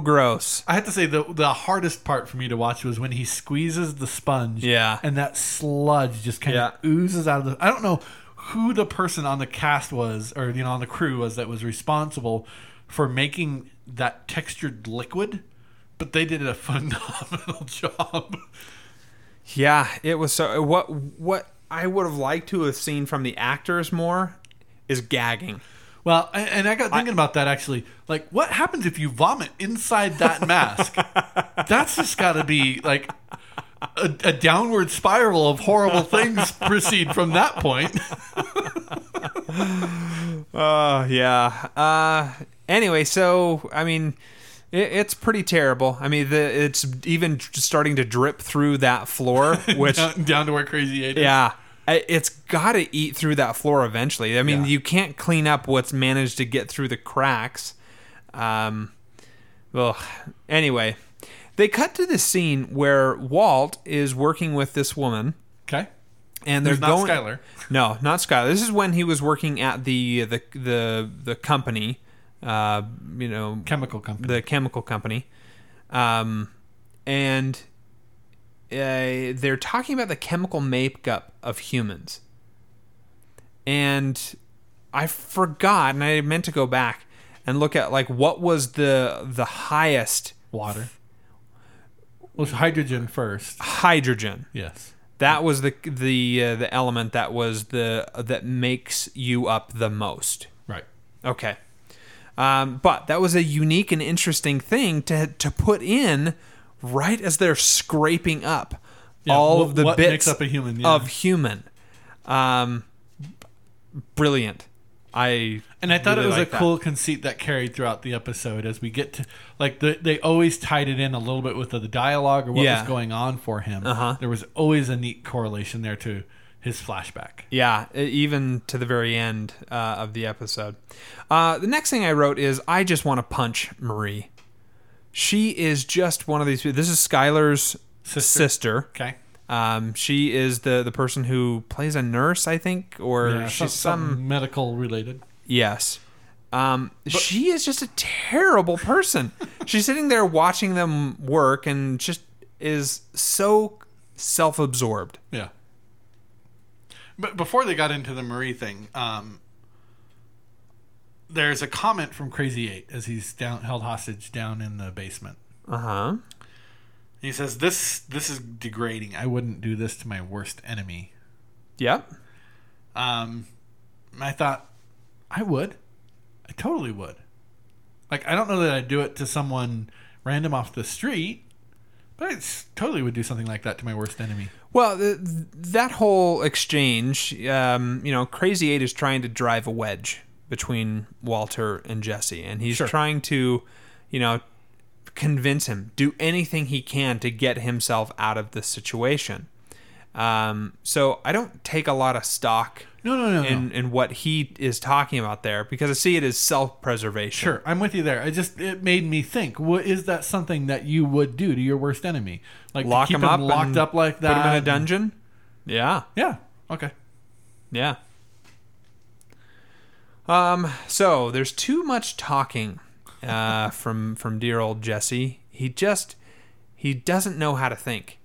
[SPEAKER 3] gross.
[SPEAKER 4] I have to say the the hardest part for me to watch was when he squeezes the sponge.
[SPEAKER 3] Yeah.
[SPEAKER 4] And that sludge just kind of
[SPEAKER 3] Yeah.
[SPEAKER 4] oozes out of the I don't know who the person on the cast was or you know on the crew was that was responsible for making that textured liquid, but they did a [laughs] phenomenal job.
[SPEAKER 3] Yeah, it was so. What what I would have liked to have seen from the actors more is gagging.
[SPEAKER 4] Well, and- I got thinking about that actually. Like, what happens if you vomit inside that mask? [laughs] That's just got to be like a, a downward spiral of horrible things [laughs] proceed from that point. [laughs]
[SPEAKER 3] Oh yeah. Uh. Anyway, so I mean, it, it's pretty terrible. I mean, the it's even starting to drip through that floor, which
[SPEAKER 4] down, down to where crazy eight. is.
[SPEAKER 3] yeah. It's got to eat through that floor eventually. I mean,
[SPEAKER 4] Yeah.
[SPEAKER 3] you can't clean up what's managed to get through the cracks. Um, well, anyway, they cut to this scene where Walt is working with this woman,
[SPEAKER 4] Okay.
[SPEAKER 3] and they're
[SPEAKER 4] not
[SPEAKER 3] going.
[SPEAKER 4] Skyler.
[SPEAKER 3] No, not Skyler. This is when he was working at the the the the company, uh, you know,
[SPEAKER 4] Chemical company.
[SPEAKER 3] the chemical company, um, and uh, they're talking about the chemical makeup of humans. And I forgot, and I meant to go back and look at like what was the the highest
[SPEAKER 4] Water. Well, hydrogen first.
[SPEAKER 3] hydrogen.
[SPEAKER 4] Yes.
[SPEAKER 3] That was the the uh, the element that was the that makes you up the most.
[SPEAKER 4] Right.
[SPEAKER 3] Okay. Um, but that was a unique and interesting thing to to put in right as they're scraping up
[SPEAKER 4] Yeah,
[SPEAKER 3] all
[SPEAKER 4] wh-
[SPEAKER 3] of the
[SPEAKER 4] what
[SPEAKER 3] bits
[SPEAKER 4] up a human, yeah.
[SPEAKER 3] of human. Um, brilliant. I
[SPEAKER 4] And I thought
[SPEAKER 3] really
[SPEAKER 4] it was
[SPEAKER 3] like
[SPEAKER 4] a
[SPEAKER 3] that.
[SPEAKER 4] cool conceit that carried throughout the episode as we get to like the, they always tied it in a little bit with the, dialogue or what
[SPEAKER 3] Yeah.
[SPEAKER 4] was going on for him.
[SPEAKER 3] Uh-huh.
[SPEAKER 4] There was always a neat correlation there to his flashback.
[SPEAKER 3] Yeah, even to the very end uh, of the episode. Uh, the next thing I wrote is I just want to punch Marie. She is just one of these. People. This is Skyler's
[SPEAKER 4] Sister.
[SPEAKER 3] sister.
[SPEAKER 4] Okay.
[SPEAKER 3] Um, she is the the person who plays a nurse, I think, or
[SPEAKER 4] Yeah,
[SPEAKER 3] she's
[SPEAKER 4] some,
[SPEAKER 3] some,
[SPEAKER 4] medical related.
[SPEAKER 3] yes. Um, she is just a terrible person. [laughs] She's sitting there watching them work and just is so self-absorbed.
[SPEAKER 4] Yeah. But before they got into the Marie thing, um, there's a comment from Crazy Eight as he's down held hostage down in the basement.
[SPEAKER 3] Uh huh.
[SPEAKER 4] He says, "This this is degrading. I wouldn't do this to my worst enemy."
[SPEAKER 3] Yep.
[SPEAKER 4] Um, I thought I would. I totally would. Like I don't know that I'd do it to someone random off the street, but I totally would do something like that to my worst enemy.
[SPEAKER 3] Well, th- th- that whole exchange, um, you know, Crazy Eight is trying to drive a wedge between Walter and Jesse, and he's
[SPEAKER 4] Sure.
[SPEAKER 3] trying to, you know, convince him, do anything he can to get himself out of this situation. Um, so I don't take a lot of stock
[SPEAKER 4] No, no, no, no.
[SPEAKER 3] in, in what he is talking about there because I see it as self-preservation.
[SPEAKER 4] Sure, I'm with you there. I just it made me think. What is that something that you would do to your worst enemy? Like
[SPEAKER 3] Lock
[SPEAKER 4] keep
[SPEAKER 3] him up,
[SPEAKER 4] locked
[SPEAKER 3] and
[SPEAKER 4] up like that,
[SPEAKER 3] put him in a
[SPEAKER 4] and-
[SPEAKER 3] dungeon. Yeah.
[SPEAKER 4] Yeah. Okay.
[SPEAKER 3] Yeah. Um. So there's too much talking uh, from from dear old Jesse. He just he doesn't know how to think.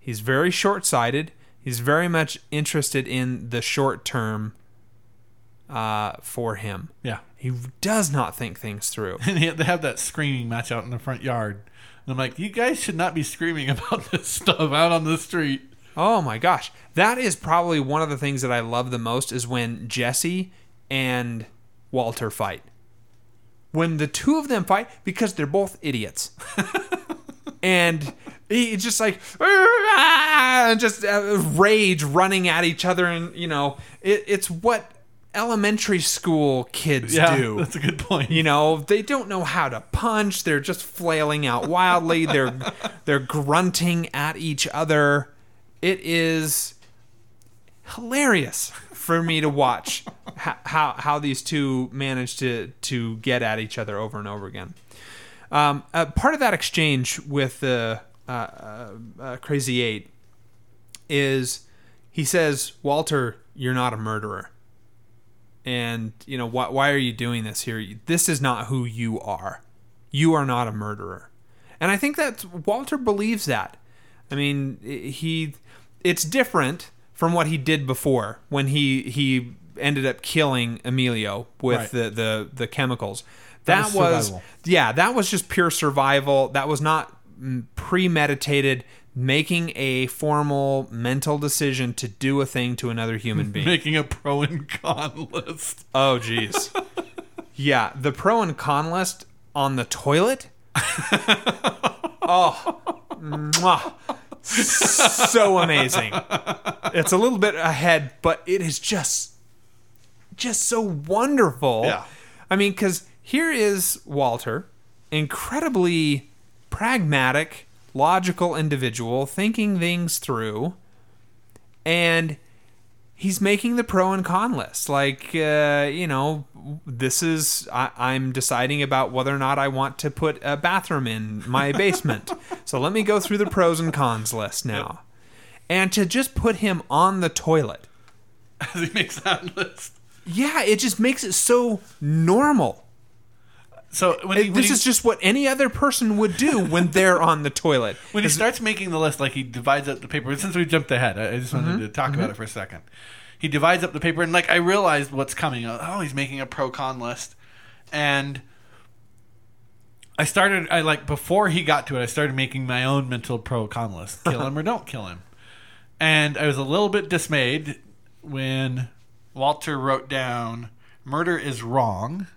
[SPEAKER 3] He's very short sighted. He's very much interested in the short term. Uh, for him,
[SPEAKER 4] Yeah.
[SPEAKER 3] he does not think things through. [laughs]
[SPEAKER 4] And they they have that screaming match out in the front yard. And I'm like, you guys should not be screaming [laughs] about this stuff out on the street.
[SPEAKER 3] Oh my gosh. That is probably one of the things that I love the most is when Jesse and Walter fight. When the two of them fight because they're both idiots. [laughs] and it's just like and just uh, rage running at each other and you know, it, it's what elementary school kids
[SPEAKER 4] Yeah,
[SPEAKER 3] do.
[SPEAKER 4] that's a good point.
[SPEAKER 3] You know, they don't know how to punch. They're just flailing out wildly. They're [laughs] they're grunting at each other. It is hilarious for me to watch [laughs] how how, how these two manage to to get at each other over and over again. Um, uh, part of that exchange with the uh, uh, uh, Crazy Eight is he says, "Walter, you're not a murderer." and you know why, why are you doing this here this is not who you are you are not a murderer and i think that walter believes that i mean he it's different from what he did before when he he ended up killing emilio with
[SPEAKER 4] Right.
[SPEAKER 3] the, the the chemicals
[SPEAKER 4] That
[SPEAKER 3] that,
[SPEAKER 4] was
[SPEAKER 3] was, yeah that was just pure survival that was not mm, premeditated making a formal mental decision to do a thing to another human [laughs] being
[SPEAKER 4] Making a pro and con list.
[SPEAKER 3] Oh, jeez. [laughs] yeah, the pro and con list on the toilet. [laughs] oh, mwah. So amazing. It's a little bit ahead, but it is just, just so wonderful.
[SPEAKER 4] Yeah.
[SPEAKER 3] I mean, because here is Walter, incredibly pragmatic, logical individual, thinking things through, and he's making the pro and con list. Like, uh, you know, this is I, I'm deciding about whether or not I want to put a bathroom in my [laughs] basement. so let me go through the pros and cons list now, and to just put him on the toilet. [laughs]
[SPEAKER 4] As he makes that list.
[SPEAKER 3] Yeah, it just makes it so normal.
[SPEAKER 4] So when he, when
[SPEAKER 3] This
[SPEAKER 4] he,
[SPEAKER 3] is just what any other person would do when they're on the toilet. [laughs]
[SPEAKER 4] when he starts making the list, like he divides up the paper. Since we jumped ahead, I I just wanted mm-hmm. to talk mm-hmm. about it for a second. He divides up the paper, and like I realized what's coming. Uh, oh, he's making a pro con list, and I started. I like before he got to it, I started making my own mental pro con list: [laughs] kill him or don't kill him. And I was a little bit dismayed when Walter wrote down "murder is wrong."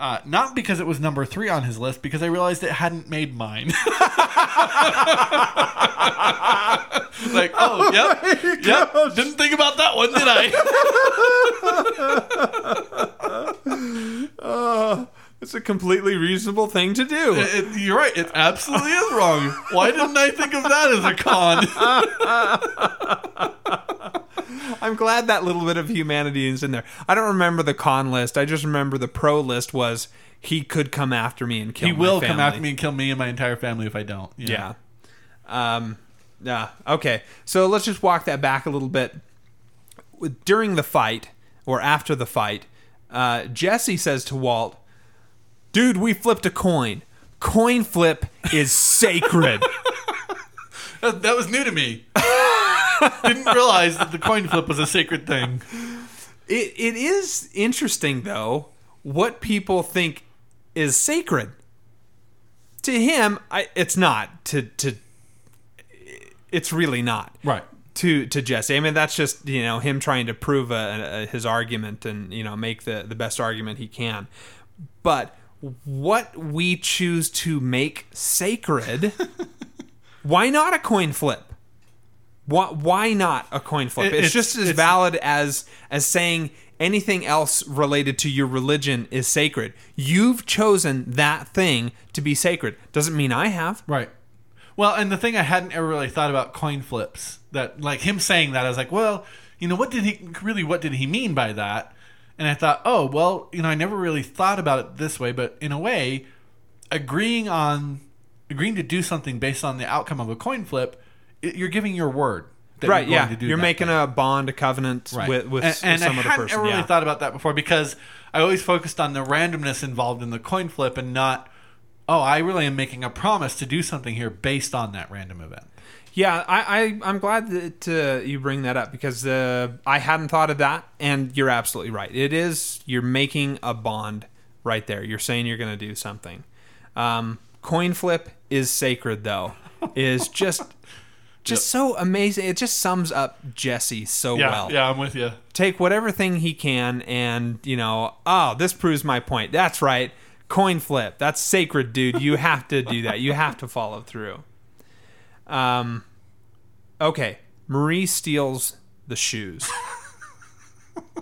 [SPEAKER 4] Uh, not because it was number three on his list, because I realized it hadn't made mine. [laughs] like, oh, yep, yep. Didn't think about that one, did I? [laughs]
[SPEAKER 3] It's a completely reasonable thing to do.
[SPEAKER 4] It- it- you're right. It absolutely is wrong. Why didn't I think of that as a con? [laughs]
[SPEAKER 3] I'm glad that little bit of humanity is in there. I don't remember the con list. I just remember the pro list was he could come after me and kill
[SPEAKER 4] me.
[SPEAKER 3] he
[SPEAKER 4] will come after me and kill me and my entire family if I don't. know?
[SPEAKER 3] Yeah. Um, yeah. Okay. So let's just walk that back a little bit. During the fight, or after the fight, uh, Jesse says to Walt, "Dude, we flipped a coin. Coin flip is sacred." [laughs]
[SPEAKER 4] That, that was new to me. [laughs] Didn't realize that the coin flip was a sacred thing.
[SPEAKER 3] It it is interesting though what people think is sacred. To him, I, it's not. To to it's really not.
[SPEAKER 4] Right.
[SPEAKER 3] To to Jesse, I mean that's just you know him trying to prove a, a, his argument and you know make the the best argument he can. But what we choose to make sacred, [laughs] why not a coin flip? Why, why not a coin flip?
[SPEAKER 4] It-
[SPEAKER 3] it's,
[SPEAKER 4] it's-
[SPEAKER 3] just as
[SPEAKER 4] it's-
[SPEAKER 3] valid as as saying anything else related to your religion is sacred. You've chosen that thing to be sacred. Doesn't mean I have.
[SPEAKER 4] Right. Well, and the thing I hadn't ever really thought about coin flips that like him saying that I was like, well, you know, what did he really what did he mean by that? And I thought, oh, well, you know, I never really thought about it this way, but in a way, agreeing on agreeing to do something based on the outcome of a coin flip, it, you're giving your word. that
[SPEAKER 3] Right? Yeah. You're making
[SPEAKER 4] thing.
[SPEAKER 3] a bond, a covenant
[SPEAKER 4] Right.
[SPEAKER 3] with with
[SPEAKER 4] and, and
[SPEAKER 3] some
[SPEAKER 4] I
[SPEAKER 3] other
[SPEAKER 4] hadn't
[SPEAKER 3] person.
[SPEAKER 4] ever really
[SPEAKER 3] yeah.
[SPEAKER 4] thought about that before because I always focused on the randomness involved in the coin flip and not, oh, I really am making a promise to do something here based on that random event.
[SPEAKER 3] Yeah, I, I I'm glad that uh, you bring that up because uh, I hadn't thought of that, and you're absolutely right. It is you're making a bond right there. You're saying you're going to do something. Um, coin flip is sacred, though. Is just [laughs] just so amazing. It just sums up Jesse so well.
[SPEAKER 4] yeah, I'm with you.
[SPEAKER 3] Take whatever thing he can, and you know, oh, this proves my point. That's right. Coin flip. That's sacred, dude. You have to do that. You have to follow through. Um, okay. Marie steals the shoes.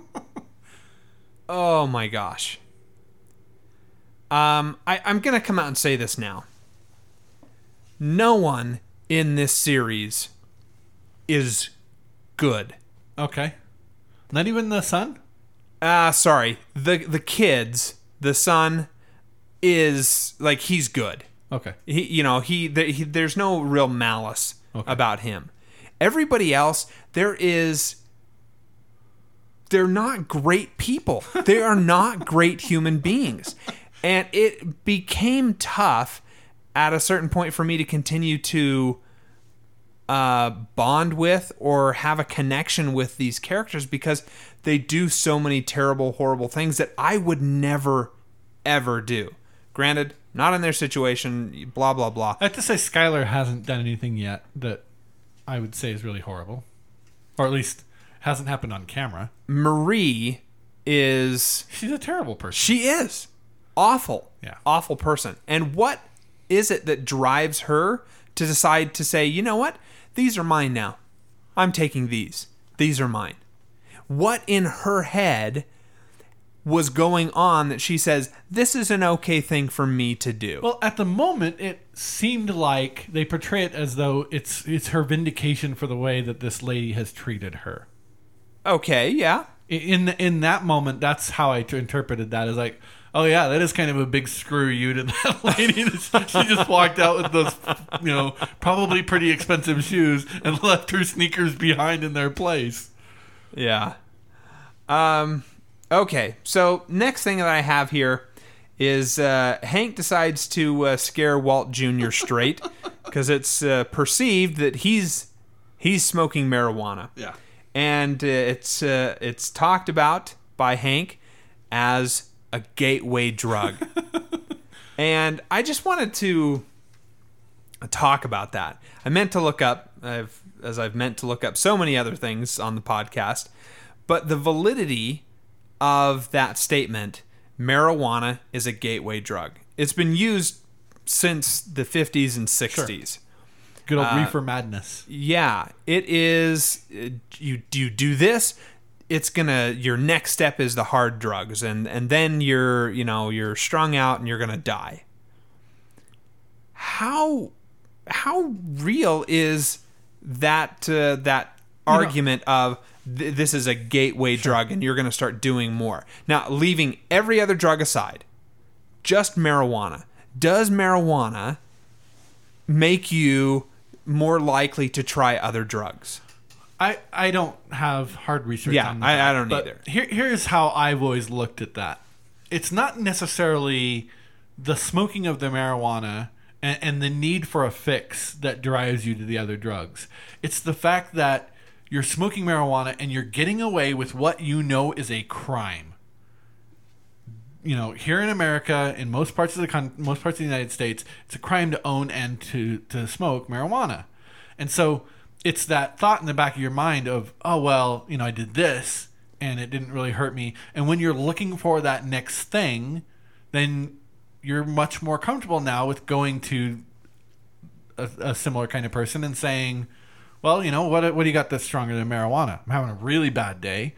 [SPEAKER 3] [laughs] oh my gosh. Um, I, I'm gonna come out and say this now. No one in this series is good.
[SPEAKER 4] Okay. Not even the son?
[SPEAKER 3] Ah, sorry. The the kids, the son is like he's good.
[SPEAKER 4] Okay.
[SPEAKER 3] He, you know, he, the, he there's no real malice
[SPEAKER 4] Okay.
[SPEAKER 3] about him. Everybody else, there is. They're not great people. [laughs] They are not great human beings, and it became tough at a certain point for me to continue to uh, bond with or have a connection with these characters because they do so many terrible, horrible things that I would never, ever do. Granted, not in their situation, blah, blah, blah.
[SPEAKER 4] I have to say, Skyler hasn't done anything yet that I would say is really horrible. Or at least hasn't happened on camera.
[SPEAKER 3] Marie is,
[SPEAKER 4] She's a terrible person.
[SPEAKER 3] she is awful,
[SPEAKER 4] Yeah.
[SPEAKER 3] awful person. And what is it that drives her to decide to say, you know what? These are mine now. I'm taking these. These are mine. What in her head was going on that she says, this is an okay thing for me to do?
[SPEAKER 4] Well, at the moment, it seemed like they portray it as though it's it's her vindication for the way that this lady has treated her.
[SPEAKER 3] okay, yeah.
[SPEAKER 4] In in that moment, that's how I interpreted that. As like, oh yeah, that is kind of a big screw you to that [laughs] lady. she just walked out with those, you know, probably pretty expensive shoes and [laughs] left her sneakers behind in their place.
[SPEAKER 3] Yeah. Um. Okay. So next thing that I have here is uh, Hank decides to uh, scare Walt Jr. straight [laughs] because it's uh, perceived that he's he's smoking marijuana.
[SPEAKER 4] Yeah.
[SPEAKER 3] And uh, it's uh, it's talked about by Hank as a gateway drug. [laughs] and I just wanted to talk about that. I meant to look up, I've, as I've meant to look up so many other things on the podcast, but the validity of that statement marijuana is a gateway drug. It's been used since the 50s and 60s.
[SPEAKER 4] Good old reefer madness.
[SPEAKER 3] Yeah, it is. uh, You you do this, it's gonna. Your next step is the hard drugs, and and then you're you know you're strung out and you're gonna die. How how real is that uh, that argument of th- this is a gateway drug and you're gonna start doing more now, leaving every other drug aside, just marijuana. Does marijuana make you more likely to try other drugs.
[SPEAKER 4] I, I don't have hard research
[SPEAKER 3] Yeah,
[SPEAKER 4] on
[SPEAKER 3] I-
[SPEAKER 4] that.
[SPEAKER 3] I don't
[SPEAKER 4] but
[SPEAKER 3] either.
[SPEAKER 4] Here, here's how I've always looked at that. It's not necessarily the smoking of the marijuana and, and the need for a fix that drives you to the other drugs. It's the fact that you're smoking marijuana and you're getting away with what you know is a crime. You know, here in America, in most parts of the con- most parts of the United States, it's a crime to own and to to smoke marijuana, and so it's that thought in the back of your mind of, oh well, you know, I did this and it didn't really hurt me. And when you're looking for that next thing, then you're much more comfortable now with going to a, a similar kind of person and saying, "Well, you know what? What do you got that's stronger than marijuana? I'm having a really bad day.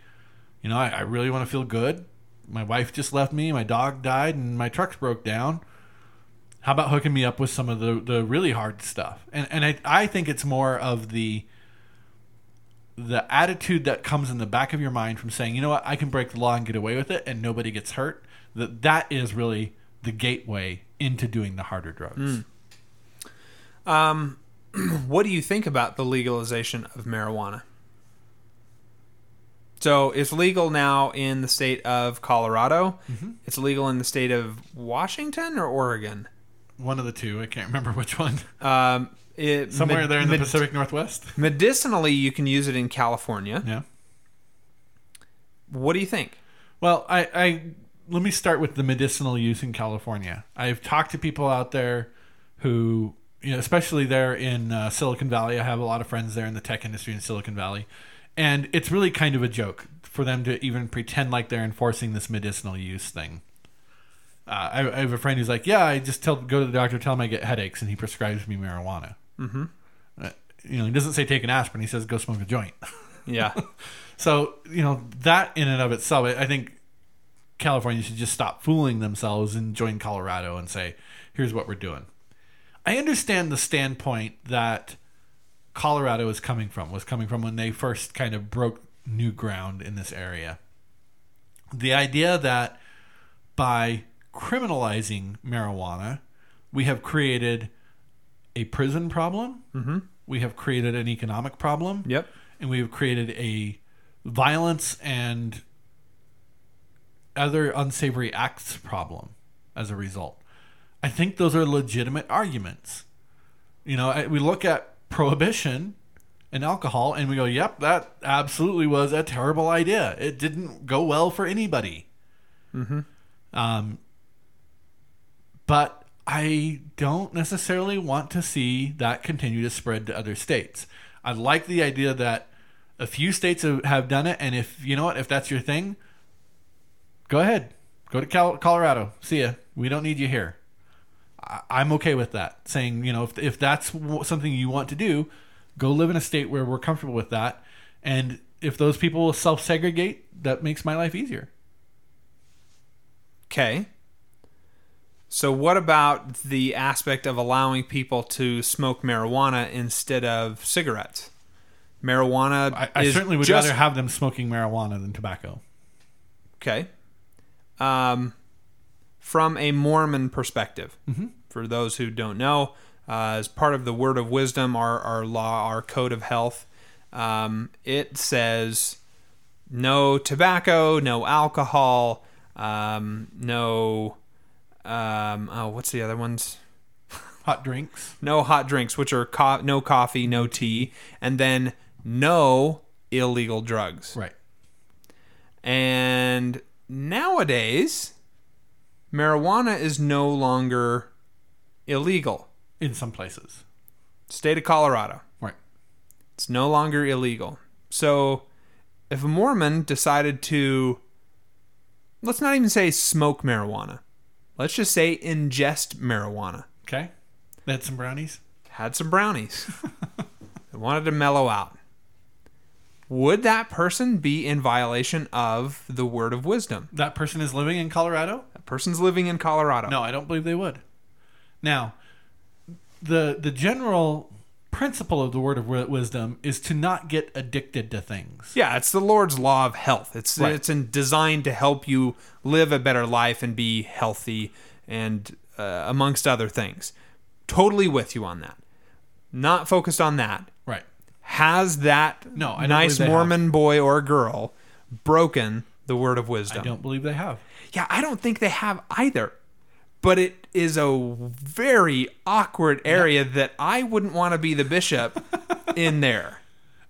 [SPEAKER 4] You know, I, I really want to feel good. My wife just left me. My dog died, and my truck's broke down. How about hooking me up with some of the the really hard stuff? And and I I think it's more of the the attitude that comes in the back of your mind from saying, you know what, I can break the law and get away with it, and nobody gets hurt. That that is really the gateway into doing the harder drugs. Hmm.
[SPEAKER 3] Um, [clears throat] what do you think about the legalization of marijuana? So it's legal now in the state of Colorado.
[SPEAKER 4] Mm-hmm.
[SPEAKER 3] It's legal in the state of Washington or Oregon.
[SPEAKER 4] One of the two, I can't remember which one.
[SPEAKER 3] Um, it, [laughs]
[SPEAKER 4] Somewhere
[SPEAKER 3] med-
[SPEAKER 4] there in the
[SPEAKER 3] med-
[SPEAKER 4] Pacific Northwest. [laughs]
[SPEAKER 3] Medicinally, you can use it in California.
[SPEAKER 4] Yeah.
[SPEAKER 3] What do you think?
[SPEAKER 4] Well, I, I let me start with the medicinal use in California. I've talked to people out there who, you know, especially there in uh, Silicon Valley. I have a lot of friends there in the tech industry in Silicon Valley, and it's really kind of a joke for them to even pretend like they're enforcing this medicinal use thing. Uh, I, I have a friend who's like, "Yeah, I just tell go to the doctor, tell him I get headaches, and he prescribes me marijuana." Mm-hmm. Uh, you know, he doesn't say take an aspirin. He says go smoke a joint.
[SPEAKER 3] Yeah. [laughs]
[SPEAKER 4] So you know that in and of itself, I I think California should just stop fooling themselves and join Colorado and say, "Here's what we're doing." I understand the standpoint that Colorado is coming from was coming from when they first kind of broke new ground in this area. The idea that by criminalizing marijuana, we have created a prison problem. Mm-hmm. We have created an economic problem
[SPEAKER 3] yep.
[SPEAKER 4] and we have created a violence and other unsavory acts problem as a result. I think those are legitimate arguments. You know, I- we look at prohibition and alcohol and we go, yep, that absolutely was a terrible idea. It didn't go well for anybody. Mm-hmm. Um, but I don't necessarily want to see that continue to spread to other states. I like the idea that a few states have, have done it, and if you know what, if that's your thing, go ahead, go to Cal- Colorado. See ya. We don't need you here. I'm okay with that. Saying you know if if that's something you want to do, go live in a state where we're comfortable with that, and if those people self segregate, that makes my life easier.
[SPEAKER 3] Okay. So what about the aspect of allowing people to smoke marijuana instead of cigarettes? Marijuana
[SPEAKER 4] I, I certainly would
[SPEAKER 3] just-
[SPEAKER 4] rather have them smoking marijuana than tobacco.
[SPEAKER 3] Okay. Um, from a Mormon perspective, for those who don't know, uh, as part of the Word of Wisdom, our, our law, our code of health, um, it says no tobacco, no alcohol, um, no. Um, oh, what's the other ones? [laughs]
[SPEAKER 4] Hot drinks.
[SPEAKER 3] No hot drinks, which are co- no coffee, no tea, and then no illegal drugs.
[SPEAKER 4] Right.
[SPEAKER 3] And nowadays, marijuana is no longer illegal.
[SPEAKER 4] In some places.
[SPEAKER 3] State of Colorado,
[SPEAKER 4] Right.
[SPEAKER 3] it's no longer illegal. So, if a Mormon decided to, let's not even say smoke marijuana, let's just say ingest marijuana,
[SPEAKER 4] Okay. They had some brownies.
[SPEAKER 3] had some brownies, [laughs] they wanted to mellow out, would that person be in violation of the word of wisdom?
[SPEAKER 4] That person is living in Colorado?
[SPEAKER 3] Person's living in Colorado.
[SPEAKER 4] No, I don't believe they would. Now, the the general principle of the word of wisdom is to not get addicted to things.
[SPEAKER 3] Yeah, it's the Lord's law of health. It's
[SPEAKER 4] Right.
[SPEAKER 3] it's in, designed to help you live a better life and be healthy and uh, amongst other things. Totally with you on that. Not focused on that.
[SPEAKER 4] Right.
[SPEAKER 3] Has that
[SPEAKER 4] No,
[SPEAKER 3] nice Mormon boy or girl broken the word of wisdom.
[SPEAKER 4] I don't believe they have.
[SPEAKER 3] Yeah, I don't think they have either. But it is a very awkward area that I wouldn't want to be the bishop [laughs] in there.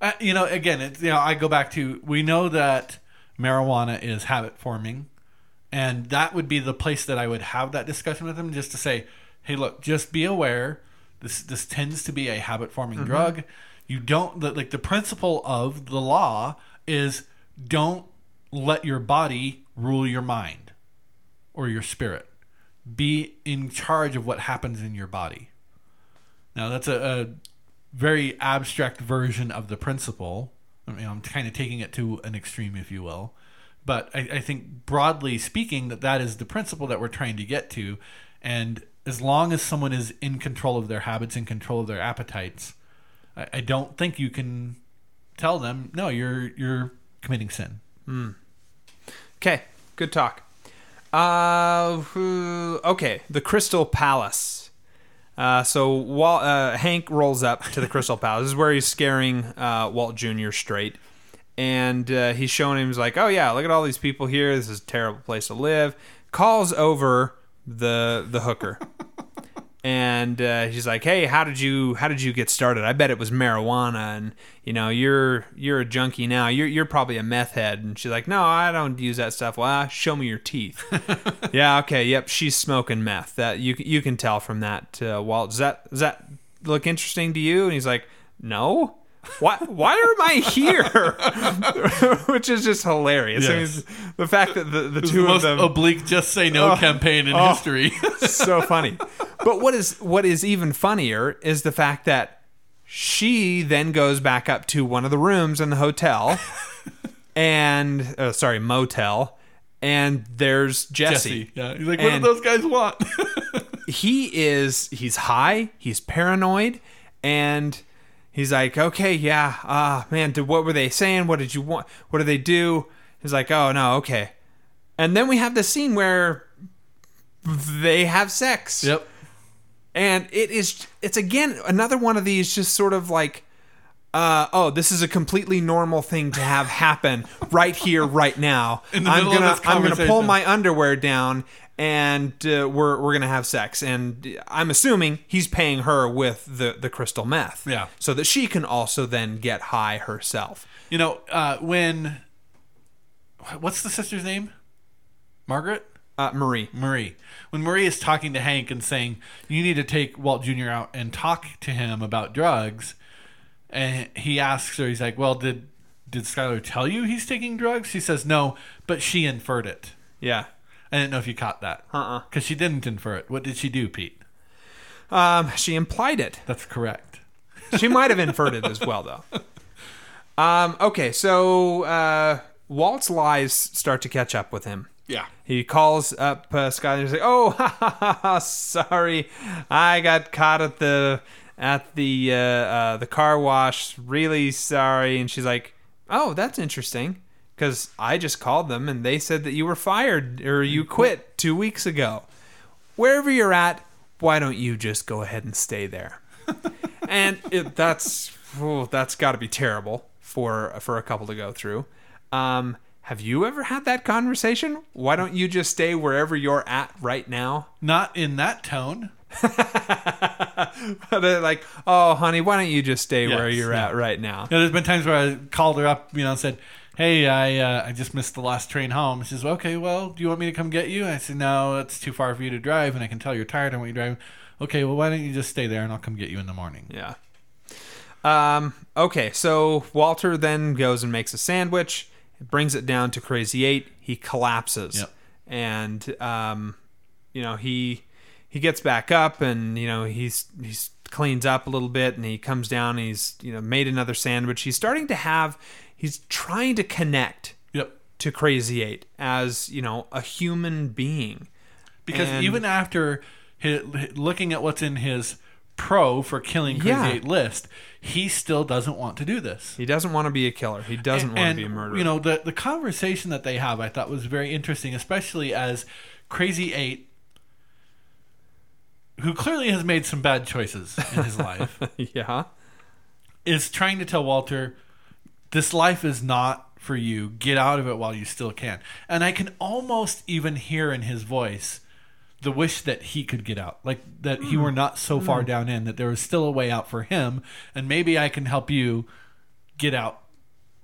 [SPEAKER 4] Uh, you know, again, it's, you know, I go back to we know that marijuana is habit forming, and that would be the place that I would have that discussion with them, just to say, hey, look, just be aware. This this tends to be a habit forming drug. You don't the, like the principle of the law is don't let your body rule your mind or your spirit. be in charge of what happens in your body. Now, that's a, a very abstract version of the principle. I mean, I'm kind of taking it to an extreme, if you will. But I, I think broadly speaking, that that is the principle that we're trying to get to. And as long as someone is in control of their habits, in control of their appetites, I, I don't think you can tell them, no, you're you're committing sin.
[SPEAKER 3] Okay, good talk. Uh, okay, the Crystal Palace. Uh, so Walt, uh, Hank rolls up to the Crystal [laughs] Palace. This is where he's scaring uh, Walt Jr. straight, and uh, he's showing him. He's like, "Oh yeah, look at all these people here. This is a terrible place to live." Calls over the the hooker, [laughs] and uh, she's like, "Hey, how did you how did you get started? I bet it was marijuana, and you know you're you're a junkie now. You're you're probably a meth head." And she's like, "No, I don't use that stuff." Well, ah, show me your teeth. [laughs] yeah, okay, yep, she's smoking meth. That you you can tell from that. Uh, Walt, does that does that look interesting to you? And he's like, "No." Why? Why am I here? [laughs] Which is just hilarious. I mean, the fact that the, the two
[SPEAKER 4] the
[SPEAKER 3] of
[SPEAKER 4] most
[SPEAKER 3] them
[SPEAKER 4] oblique "just say no" campaign in
[SPEAKER 3] oh.
[SPEAKER 4] history. [laughs]
[SPEAKER 3] so funny. But what is what is even funnier is the fact that she then goes back up to one of the rooms in the hotel, [laughs] and uh, sorry motel, and there's Jesse.
[SPEAKER 4] Jesse, yeah, he's like, "What
[SPEAKER 3] And-
[SPEAKER 4] do those guys want?"
[SPEAKER 3] He is he's high, he's paranoid, and he's like, okay, yeah, ah man, did, what were they saying? What did you want? What did they do? He's like, oh no, okay. And then we have the scene where they have sex.
[SPEAKER 4] yep.
[SPEAKER 3] and it is it's again another one of these just sort of like uh, oh, this is a completely normal thing to have happen right here, right now. [laughs]
[SPEAKER 4] In the
[SPEAKER 3] I'm
[SPEAKER 4] middle of
[SPEAKER 3] gonna I'm gonna pull my underwear down and uh, we're we're gonna have sex. And I'm assuming he's paying her with the the crystal meth,
[SPEAKER 4] Yeah.
[SPEAKER 3] so that she can also then get high herself.
[SPEAKER 4] You know, uh, when what's the sister's name? Margaret.
[SPEAKER 3] Uh, Marie,
[SPEAKER 4] Marie. When Marie is talking to Hank and saying, You need to take Walt Jr. out and talk to him about drugs, and he asks her, he's like, Well, did did Skyler tell you he's taking drugs? She says, No, but she inferred it.
[SPEAKER 3] yeah.
[SPEAKER 4] I didn't know if you caught that.
[SPEAKER 3] Uh-uh.
[SPEAKER 4] Because she didn't infer it. What did she do, Pete?
[SPEAKER 3] Um, she implied it.
[SPEAKER 4] That's correct.
[SPEAKER 3] She might have inferred it as well, though. [laughs] Um, okay, so uh, Walt's lies start to catch up with him.
[SPEAKER 4] Yeah.
[SPEAKER 3] He calls up uh, Skyler. He's like, "Oh, [laughs] ha, ha, ha, ha, sorry, I got caught at the at the uh, uh, the car wash. Really sorry." And she's like, "Oh, that's interesting, because I just called them and they said that you were fired or you quit two weeks ago. Wherever you're at, why don't you just go ahead and stay there?" [laughs] and it, that's oh, that's got to be terrible for for a couple to go through. Um, have you ever had that conversation? Why don't you just stay wherever you're at right now?
[SPEAKER 4] Not in that tone. [laughs]
[SPEAKER 3] They're like, oh, honey, why don't you just stay where you're
[SPEAKER 4] yeah.
[SPEAKER 3] at right now?
[SPEAKER 4] Yeah, there's been times where I called her up, you know, and said, "Hey, I uh, I just missed the last train home." She says, "Okay, well, do you want me to come get you?" I said, "No, it's too far for you to drive, and I can tell you're tired. I want you driving." Okay, well, why don't you just stay there, and I'll come get you in the morning.
[SPEAKER 3] Yeah. Um, okay, so Walter then goes and makes a sandwich, brings it down to Crazy Eight. He collapses,
[SPEAKER 4] Yep.
[SPEAKER 3] and um, you know he he gets back up, and you know he's he's cleans up a little bit, and he comes down. And he's you know made another sandwich. He's starting to have. He's trying to connect
[SPEAKER 4] Yep.
[SPEAKER 3] to Crazy Eight as you know a human being.
[SPEAKER 4] Because
[SPEAKER 3] And-
[SPEAKER 4] even after hi looking at what's in his pro for killing Crazy
[SPEAKER 3] Yeah.
[SPEAKER 4] Eight list, he still doesn't want to do this.
[SPEAKER 3] He doesn't want to be a killer. He doesn't want
[SPEAKER 4] and,
[SPEAKER 3] to be a murderer.
[SPEAKER 4] You know, the the conversation that they have, I thought was very interesting, especially as Crazy Eight, who clearly has made some bad choices in his life, [laughs]
[SPEAKER 3] yeah.
[SPEAKER 4] is trying to tell Walter, this life is not for you. Get out of it while you still can. And I can almost even hear in his voice the wish that he could get out, like that he were mm. not so far mm. down in, that there was still a way out for him, and maybe I can help you get out,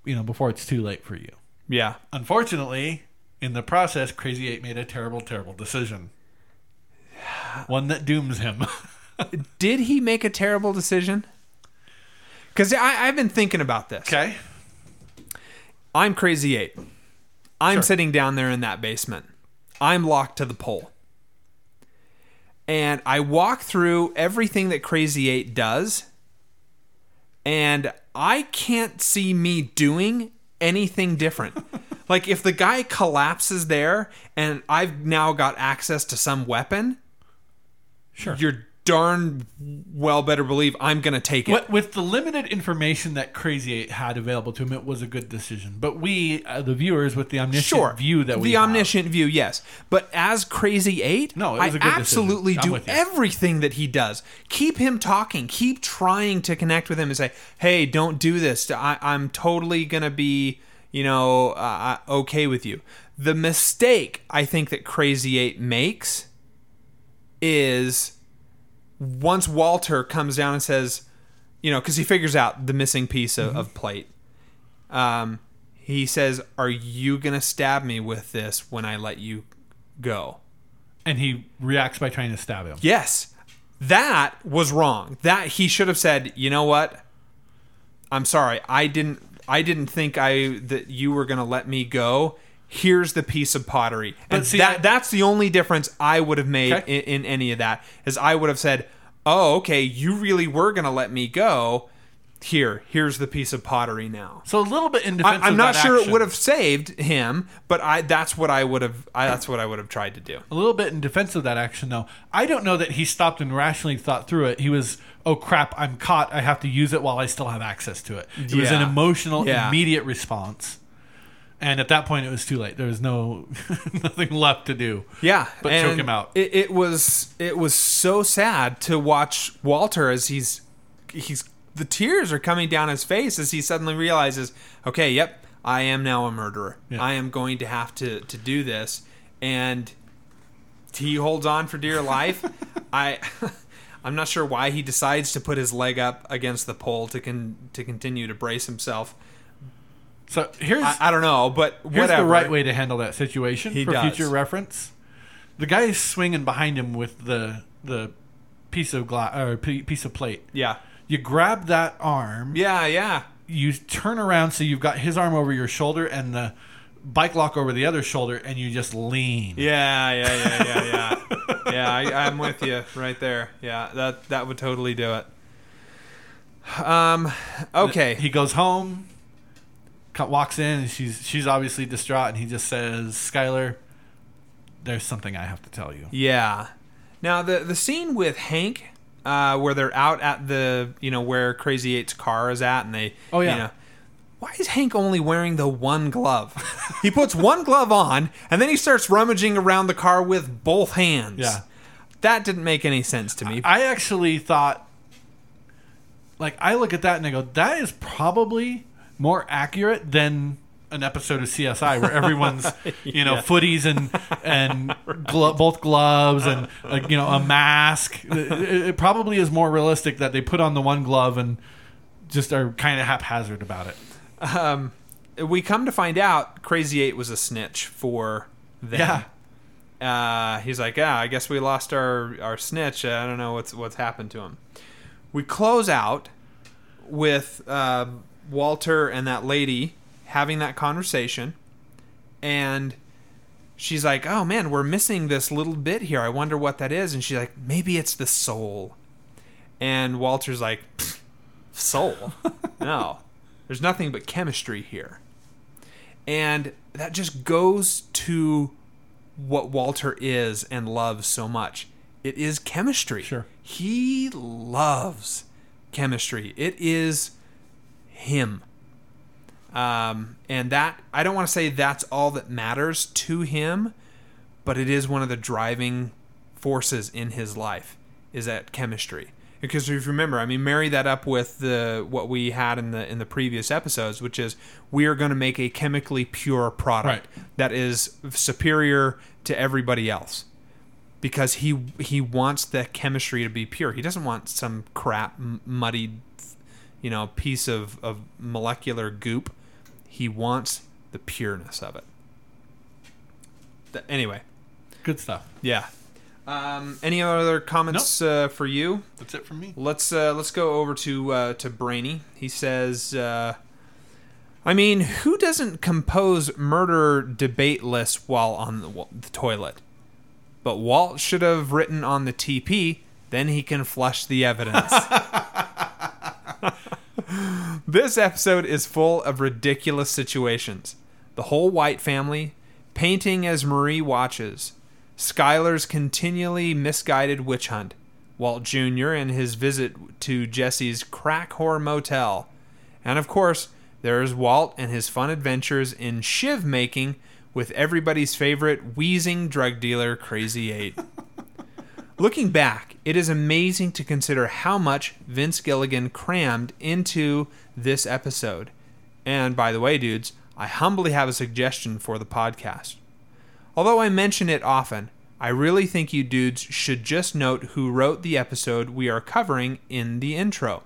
[SPEAKER 4] you know, before it's too late for you.
[SPEAKER 3] Yeah.
[SPEAKER 4] Unfortunately, in the process, Crazy Eight made a terrible, terrible decision. One that dooms him. [laughs]
[SPEAKER 3] did he make a terrible decision? Because I've been thinking about this.
[SPEAKER 4] okay.
[SPEAKER 3] I'm Crazy Eight. I'm
[SPEAKER 4] Sure.
[SPEAKER 3] sitting down there in that basement. I'm locked to the pole. and I walk through everything that Crazy Eight does, and I can't see me doing anything different. [laughs] like if the guy collapses there and I've now got access to some weapon,
[SPEAKER 4] Sure.
[SPEAKER 3] you're darn well better believe I'm gonna take it.
[SPEAKER 4] What, with the limited information that Crazy Eight had available to him, it was a good decision. But we, uh, the viewers, with the omniscient
[SPEAKER 3] Sure,
[SPEAKER 4] view that we
[SPEAKER 3] the
[SPEAKER 4] have-
[SPEAKER 3] omniscient view, yes. But as Crazy Eight,
[SPEAKER 4] No,
[SPEAKER 3] I absolutely do everything that he does. Keep him talking. Keep trying to connect with him and say, "Hey, don't do this. I, I'm totally gonna be, you know, uh, uh, okay with you." The mistake I think that Crazy Eight makes is once Walter comes down and says, you know, because he figures out the missing piece of, of plate. Um, he says, "Are you gonna stab me with this when I let you go?"
[SPEAKER 4] and he reacts by trying to stab him.
[SPEAKER 3] Yes, that was wrong. That he should have said, "You know what? I'm sorry. I didn't. I didn't think I that you were gonna let me go." Here's the piece of pottery, and
[SPEAKER 4] see,
[SPEAKER 3] that
[SPEAKER 4] I-
[SPEAKER 3] that's the only difference I would have made
[SPEAKER 4] Okay.
[SPEAKER 3] in, in any of that. Is I would have said, "Oh, okay, you really were gonna let me go. Here, here's the piece of pottery now."
[SPEAKER 4] So a little bit in defense
[SPEAKER 3] I, I'm
[SPEAKER 4] of
[SPEAKER 3] not sure it would have saved him, but I that's what I would have. I, that's what I would have tried to do.
[SPEAKER 4] A little bit in defense of that action, though. I don't know that he stopped and rationally thought through it. He was, oh crap, I'm caught. I have to use it while I still have access to it. It was an emotional,
[SPEAKER 3] Yeah.
[SPEAKER 4] immediate response. And at that point, it was too late. There was no [laughs] nothing left to do.
[SPEAKER 3] Yeah,
[SPEAKER 4] But
[SPEAKER 3] and
[SPEAKER 4] choke him out.
[SPEAKER 3] It, it was it was so sad to watch Walter as he's he's the tears are coming down his face as he suddenly realizes, okay, yep, I am now a murderer.
[SPEAKER 4] Yeah.
[SPEAKER 3] I am going to have to to do this, and he holds on for dear life. [laughs] I. [laughs] I'm not sure why he decides to put his leg up against the pole to con- to continue to brace himself.
[SPEAKER 4] So here's
[SPEAKER 3] I, I don't know, but
[SPEAKER 4] here's
[SPEAKER 3] whatever.
[SPEAKER 4] the right way to handle that situation
[SPEAKER 3] He
[SPEAKER 4] for
[SPEAKER 3] does.
[SPEAKER 4] future reference. The guy is swinging behind him with the the piece of glass or piece of plate.
[SPEAKER 3] Yeah,
[SPEAKER 4] You grab that arm.
[SPEAKER 3] yeah, yeah.
[SPEAKER 4] you turn around so you've got his arm over your shoulder and the bike lock over the other shoulder and you just lean.
[SPEAKER 3] Yeah, yeah, yeah, yeah, yeah. [laughs] yeah, I, I'm with you right there. Yeah, that that would totally do it. Um, okay.
[SPEAKER 4] He goes home, walks in, and she's she's obviously distraught, and he just says, "Skyler, there's something I have to tell you."
[SPEAKER 3] Yeah. Now the the scene with Hank, uh, where they're out at the you know where Crazy Eight's car is at, and they
[SPEAKER 4] Oh, yeah.
[SPEAKER 3] you know, why is Hank only wearing the one glove? [laughs] he puts one glove on, and then he starts rummaging around the car with both hands.
[SPEAKER 4] Yeah.
[SPEAKER 3] That didn't make any sense to me.
[SPEAKER 4] I actually thought, like, I look at that and I go, "That is probably more accurate than." An episode of CSI where everyone's, [laughs] you know,
[SPEAKER 3] Yeah.
[SPEAKER 4] footies and and [laughs] glo- both gloves and uh, you know a mask. It, it probably is more realistic that they put on the one glove and just are kind of haphazard about it.
[SPEAKER 3] um, we come to find out Crazy Eight was a snitch for them. Uh, he's like, yeah, I guess we lost our our snitch. I don't know what's what's happened to him. We close out with uh, Walter and that lady having that conversation, and she's like, "Oh man, we're missing this little bit here. I wonder what that is." And she's like, "Maybe it's the soul." And Walter's like, "Soul? [laughs] no, there's nothing but chemistry here." And that just goes to what Walter is and loves so much. It is chemistry.
[SPEAKER 4] Sure.
[SPEAKER 3] He loves chemistry. It is him. Um, and that, I don't want to say that's all that matters to him, but it is one of the driving forces in his life is that chemistry. Because if you remember, I mean, marry that up with the what we had in the in the previous episodes, which is we are going to make a chemically pure product
[SPEAKER 4] Right.
[SPEAKER 3] that is superior to everybody else because he he wants the chemistry to be pure. He doesn't want some crap muddied, you know, piece of of molecular goop. He wants the pureness of it. Th- anyway,
[SPEAKER 4] Good stuff.
[SPEAKER 3] yeah. Um, any other comments uh, for you?
[SPEAKER 4] That's it from me.
[SPEAKER 3] Let's uh, let's go over to uh, to Brainy. He says, uh, "I mean, who doesn't compose murder debate lists while on the, wa- the toilet?" but Walt should have written on the TP, then he can flush the evidence. [laughs] this episode is full of ridiculous situations. The whole White family, painting as Marie watches, Skyler's continually misguided witch hunt, Walt Jr. and his visit to Jesse's crack whore motel, and of course, there's Walt and his fun adventures in shiv making with everybody's favorite wheezing drug dealer, Crazy Eight. [laughs] Looking back, it is amazing to consider how much Vince Gilligan crammed into this episode. And by the way, dudes, I humbly have a suggestion for the podcast. Although I mention it often, I really think you dudes should just note who wrote the episode we are covering in the intro.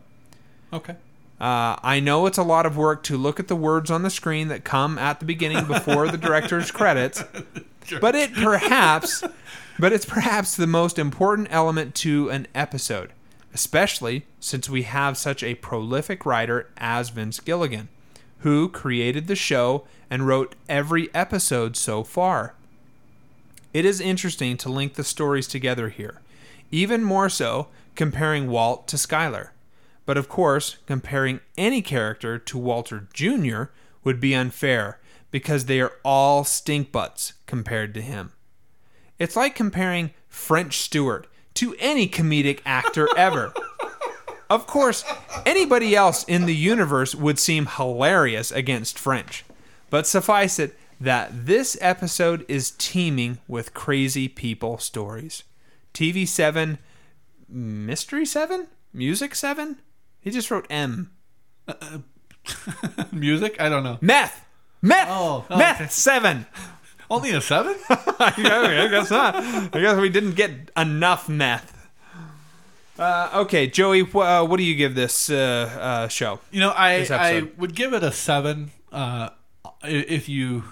[SPEAKER 4] Okay.
[SPEAKER 3] Uh, I know it's a lot of work to look at the words on the screen that come at the beginning before the [laughs] director's credits, but it perhaps, [laughs] but it's perhaps the most important element to an episode, especially since we have such a prolific writer as Vince Gilligan, who created the show and wrote every episode so far. It is interesting to link the stories together here, even more so comparing Walt to Skyler. But of course, comparing any character to Walter Jr. would be unfair because they are all stink butts compared to him. It's like comparing French Stewart to any comedic actor ever. Of course, anybody else in the universe would seem hilarious against French. But suffice it that this episode is teeming with crazy people stories. TV 7, Mystery 7? Music 7? He just wrote M. [laughs]
[SPEAKER 4] Music? I don't know.
[SPEAKER 3] Meth! Meth!
[SPEAKER 4] Oh, oh,
[SPEAKER 3] Meth
[SPEAKER 4] okay.
[SPEAKER 3] 7!
[SPEAKER 4] Only a seven? [laughs]
[SPEAKER 3] I guess not. I guess we didn't get enough meth. Uh, okay, Joey, wh- uh, what do you give this uh, uh, show?
[SPEAKER 4] You know, I I would give it a seven uh, if you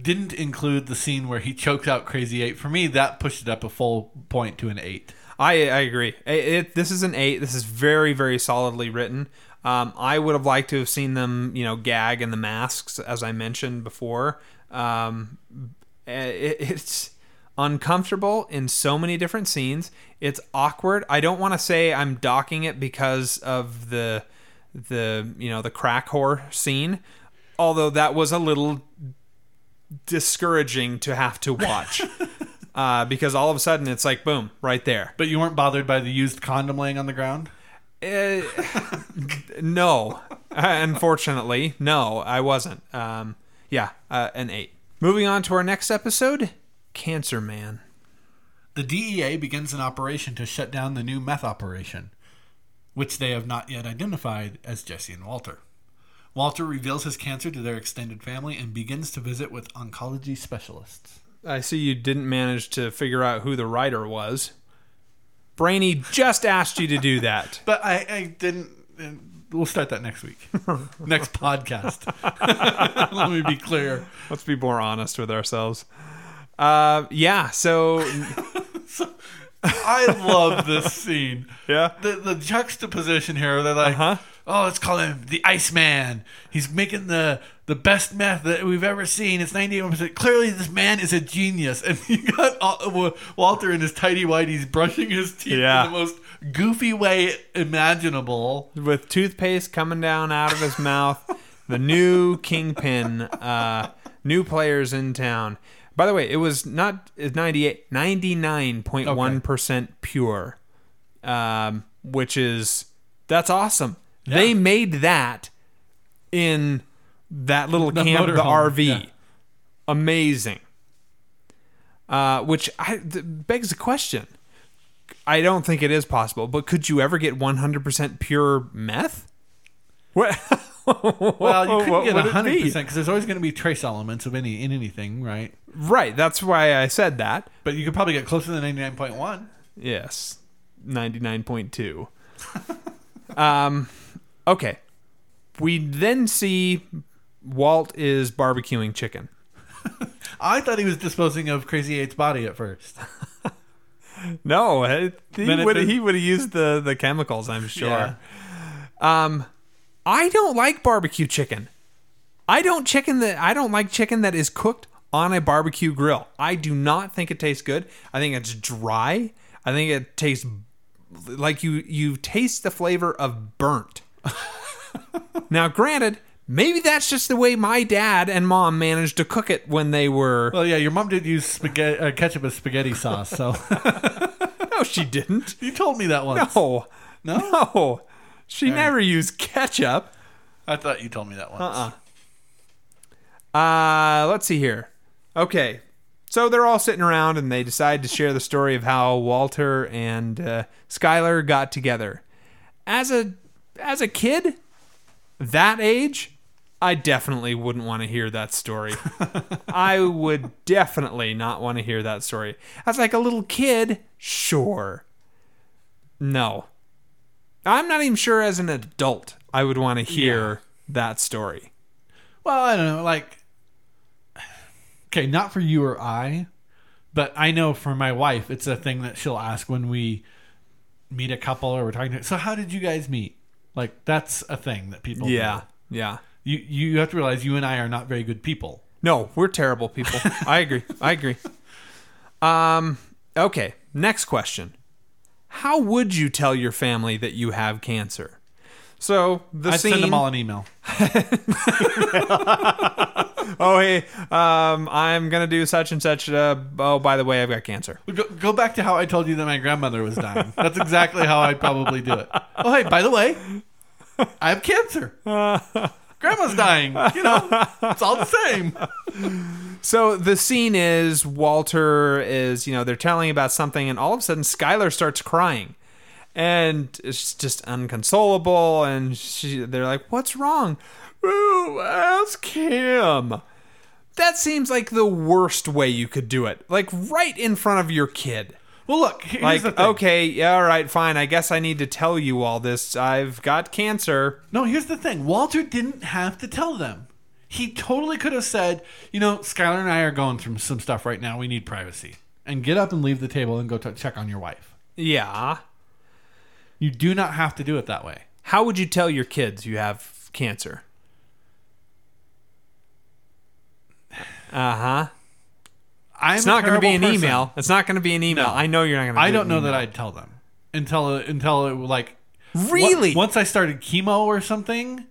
[SPEAKER 4] didn't include the scene where he chokes out Crazy Eight. For me, that pushed it up a full point to an eight.
[SPEAKER 3] I I agree. It, it, this is an eight. This is very very solidly written. Um, I would have liked to have seen them, you know, gag in the masks as I mentioned before. Um, [laughs] it's uncomfortable in so many different scenes. It's awkward. I don't want to say I'm docking it because of the the you know the crack whore scene, although that was a little discouraging to have to watch. [laughs] Uh, because all of a sudden it's like boom right there
[SPEAKER 4] But you weren't bothered by the used condom laying on the ground? [laughs]
[SPEAKER 3] uh, no, unfortunately, no, I wasn't. Um, yeah, uh, an eight. Moving on to our next episode, Cancer Man.
[SPEAKER 4] The DEA begins an operation to shut down the new meth operation, which they have not yet identified as Jesse and Walter. Walter reveals his cancer to their extended family and begins to visit with oncology specialists.
[SPEAKER 3] I see you didn't manage to figure out who the writer was. Brainy just asked you to do that. [laughs]
[SPEAKER 4] But I, I didn't. We'll start that next week, [laughs] next podcast. [laughs] Let me be clear.
[SPEAKER 3] Let's be more honest with ourselves. Uh, yeah. [laughs] So
[SPEAKER 4] I love this scene.
[SPEAKER 3] yeah.
[SPEAKER 4] The the juxtaposition here. They're like,
[SPEAKER 3] Uh-huh.
[SPEAKER 4] oh, let's call him the Iceman. He's making the the best meth that we've ever seen. It's ninety one percent. Clearly, this man is a genius. And you got Walter in his tidy whities brushing his teeth
[SPEAKER 3] Yeah.
[SPEAKER 4] in the most goofy way imaginable.
[SPEAKER 3] with toothpaste coming down out of his mouth. The new kingpin, uh, new players in town. By the way, it was not it's 98, 99.1% pure, um, which is that's awesome. They made that in that little
[SPEAKER 4] The
[SPEAKER 3] camp, the
[SPEAKER 4] motorhome,
[SPEAKER 3] RV.
[SPEAKER 4] yeah.
[SPEAKER 3] Amazing. Uh, which I, begs the question. I don't think it is possible, but could you ever get 100% pure meth? [laughs] What?
[SPEAKER 4] Well, you couldn't
[SPEAKER 3] What
[SPEAKER 4] get hundred percent because there's always going to be trace elements of any in anything, right?
[SPEAKER 3] Right, that's why I said that.
[SPEAKER 4] But you could probably get closer than ninety nine point one.
[SPEAKER 3] Yes, 99.2. [laughs] um, okay. We then see Walt is barbecuing chicken. [laughs]
[SPEAKER 4] I thought he was disposing of Crazy Eight's body at first.
[SPEAKER 3] No, he would he would have used the the chemicals, I'm sure.
[SPEAKER 4] Yeah.
[SPEAKER 3] Um, I don't like barbecue chicken. I don't chicken that I don't like chicken that is cooked on a barbecue grill. I do not think it tastes good. I think it's dry. I think it tastes like you you taste the flavor of burnt. [laughs] now, granted, maybe that's just the way my dad and mom managed to cook it when they were.
[SPEAKER 4] Well, yeah, your mom did use spaghetti, uh, ketchup as spaghetti sauce, so [laughs]
[SPEAKER 3] No, she didn't. [laughs]
[SPEAKER 4] you told me that once.
[SPEAKER 3] No,
[SPEAKER 4] No?
[SPEAKER 3] no, she never used ketchup.
[SPEAKER 4] I thought you told me that once.
[SPEAKER 3] Uh, let's see here. Okay. So they're all sitting around and they decide to share the story of how Walter and uh, Skyler got together. As a as a kid, that age, I definitely wouldn't want to hear that story. I would [laughs] definitely not want to hear that story. As like a little kid, sure. No. I'm not even sure as an adult I would want to hear that story.
[SPEAKER 4] Well, I don't know, like [sighs] okay, not for you or I, but I know for my wife, it's a thing that she'll ask when we meet a couple or we're talking. To, so, how did you guys meet? Like that's a thing that people.
[SPEAKER 3] Yeah.
[SPEAKER 4] do.
[SPEAKER 3] Yeah.
[SPEAKER 4] You you have to realize you and I are not very good people.
[SPEAKER 3] No, we're terrible people. I agree. I agree. Um okay, next question. How would you tell your family that you have cancer? So, the
[SPEAKER 4] I
[SPEAKER 3] scene
[SPEAKER 4] send them all an email. [laughs]
[SPEAKER 3] Oh, hey, um I'm going to do such and such uh, oh, by the way, I've got cancer.
[SPEAKER 4] Go, go back to how I told you that my grandmother was dying. That's exactly how I'd probably do it. Oh, hey, by the way, I have cancer. [laughs] Grandma's dying. You know, it's all the same.
[SPEAKER 3] So the scene is Walter is, you know, they're telling about something, and all of a sudden Skyler starts crying. And it's just unconsolable, and she, they're like, What's wrong? Oh, ask him. That seems like the worst way you could do it. Like right in front of your kid.
[SPEAKER 4] Well, look, here's
[SPEAKER 3] Like,
[SPEAKER 4] the thing.
[SPEAKER 3] okay, yeah, all right, fine. I guess I need to tell you all this. I've got cancer.
[SPEAKER 4] No, here's the thing. Walter didn't have to tell them. He totally could have said, you know, Skyler and I are going through some stuff right now. We need privacy. And get up and leave the table and go to check on your wife.
[SPEAKER 3] Yeah.
[SPEAKER 4] You do not have to do it that way.
[SPEAKER 3] How would you tell your kids you have cancer? [sighs] Uh huh.
[SPEAKER 4] I'm
[SPEAKER 3] It's not going to be an
[SPEAKER 4] person.
[SPEAKER 3] email. It's not going to be an email.
[SPEAKER 4] No.
[SPEAKER 3] I know you're not going to.
[SPEAKER 4] I don't know that I'd tell them until until it like
[SPEAKER 3] Really?
[SPEAKER 4] Once I started chemo or something.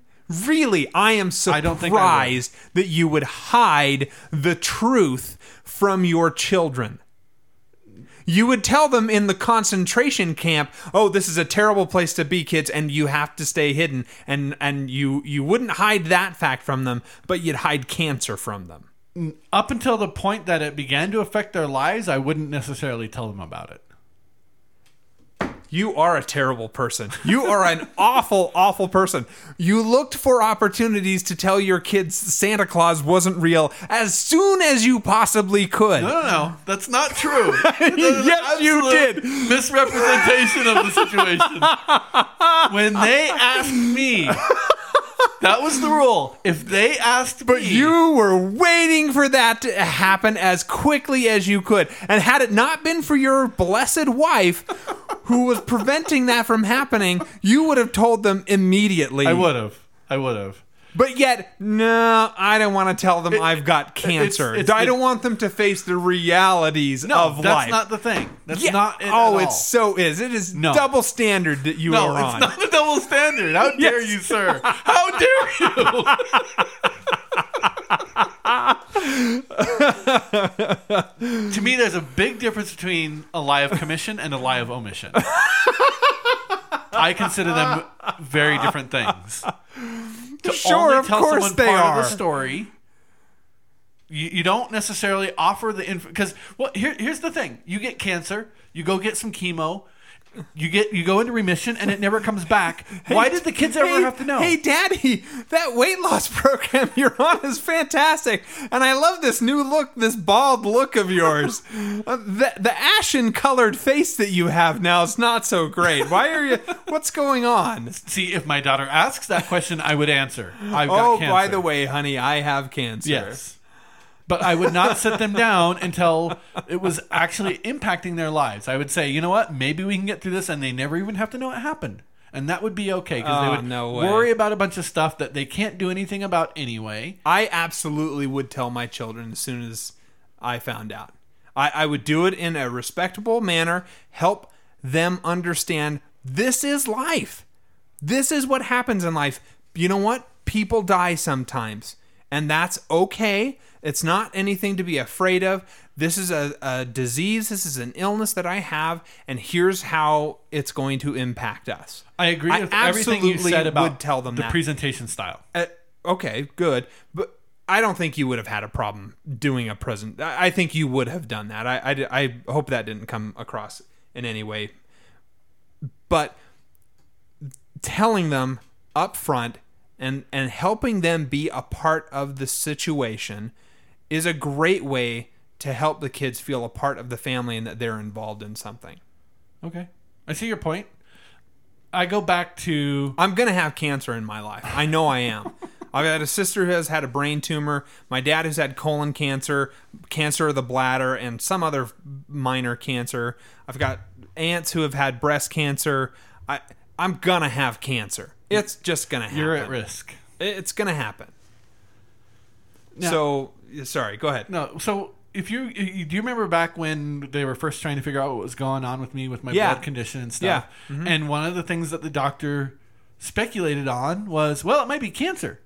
[SPEAKER 3] Really, I am
[SPEAKER 4] I don't think I
[SPEAKER 3] surprised that you would hide the truth from your children. You would tell them in the concentration camp, "Oh, this is a terrible place to be, kids, and you have to stay hidden." And and you you wouldn't hide that fact from them, but you'd hide cancer from them.
[SPEAKER 4] Up until the point that it began to affect their lives, I wouldn't necessarily tell them about it.
[SPEAKER 3] You are a terrible person. You are an [laughs] awful, awful person. You looked for opportunities to tell your kids Santa Claus wasn't real as soon as you possibly could.
[SPEAKER 4] No, no, no, that's not true. [laughs]
[SPEAKER 3] Yes, you did.
[SPEAKER 4] Misrepresentation of the situation. [laughs] when they asked me, that was the rule. If they asked
[SPEAKER 3] But
[SPEAKER 4] me,
[SPEAKER 3] you were waiting for that to happen as quickly as you could. And had it not been for your blessed wife who was preventing that from happening, you would have told them immediately.
[SPEAKER 4] I would have. I would have.
[SPEAKER 3] But yet, no, I don't want to tell them I've got cancer.
[SPEAKER 4] it's-
[SPEAKER 3] I don't want them to face the realities
[SPEAKER 4] No,
[SPEAKER 3] of
[SPEAKER 4] that's
[SPEAKER 3] life.
[SPEAKER 4] That's not the thing. That's
[SPEAKER 3] Yeah.
[SPEAKER 4] not it
[SPEAKER 3] oh, it's so is. It is
[SPEAKER 4] No.
[SPEAKER 3] double standard that you
[SPEAKER 4] no,
[SPEAKER 3] are
[SPEAKER 4] it's not a double standard. How [laughs] dare you, sir? How dare you? [laughs] to me, there's a big difference between a lie of commission and a lie of omission. I consider them very different things. To
[SPEAKER 3] Sure, of course
[SPEAKER 4] someone
[SPEAKER 3] they
[SPEAKER 4] part
[SPEAKER 3] are.
[SPEAKER 4] Of the story. You, you don't necessarily offer the info because well here, here's the thing you get cancer you go get some chemo you get you go into remission and it never comes back [laughs] why did the kids ever
[SPEAKER 3] Hey-
[SPEAKER 4] have to know
[SPEAKER 3] Hey, Daddy, that weight loss [laughs] program you're on is fantastic, and I love this new look, this bald look of yours. [laughs] uh, the, the ashen colored face that you have now is not so great. Why are you? What's going on?
[SPEAKER 4] see if my daughter asks that question i would answer i've got
[SPEAKER 3] Oh, by the way, honey, I have cancer.
[SPEAKER 4] yes but i would not sit them down until it was actually impacting their lives i would say you know what maybe we can get through this and they never even have to know it happened and that would be okay because
[SPEAKER 3] Oh,
[SPEAKER 4] they would
[SPEAKER 3] no way.
[SPEAKER 4] worry about a bunch of stuff that they can't do anything about anyway.
[SPEAKER 3] I absolutely would tell my children as soon as I found out. I, I would do it in a respectable manner, help them understand this is life. This is what happens in life. You know what? People die sometimes, and that's okay. It's not anything to be afraid of. This is a, a disease, this is an illness that I have, and here's how it's going to impact us.
[SPEAKER 4] I agree
[SPEAKER 3] I
[SPEAKER 4] with everything you
[SPEAKER 3] absolutely
[SPEAKER 4] said about
[SPEAKER 3] would tell them
[SPEAKER 4] the
[SPEAKER 3] that.
[SPEAKER 4] presentation style.
[SPEAKER 3] Uh, okay, good. But I don't think you would have had a problem doing a present. I I think you would have done that. I, I, I hope that didn't come across in any way. But telling them up front and, and helping them be a part of the situation is a great way to help the kids feel a part of the family and that they're involved in something.
[SPEAKER 4] Okay, I see your point. I go back to
[SPEAKER 3] I'm gonna have cancer in my life. I know I am. [laughs] I've had a sister who has had a brain tumor. My dad has had colon cancer, cancer of the bladder, and some other minor cancer. I've got aunts who have had breast cancer. I I'm gonna have cancer. It's just gonna happen.
[SPEAKER 4] you're at risk.
[SPEAKER 3] It's gonna happen.
[SPEAKER 4] Now-
[SPEAKER 3] so sorry. Go ahead.
[SPEAKER 4] No, so if you, do you remember back when they were first trying to figure out what was going on with me with my
[SPEAKER 3] Yeah.
[SPEAKER 4] blood condition and stuff?
[SPEAKER 3] Yeah. Mm-hmm.
[SPEAKER 4] And one of the things that the doctor speculated on was, well, it might be cancer.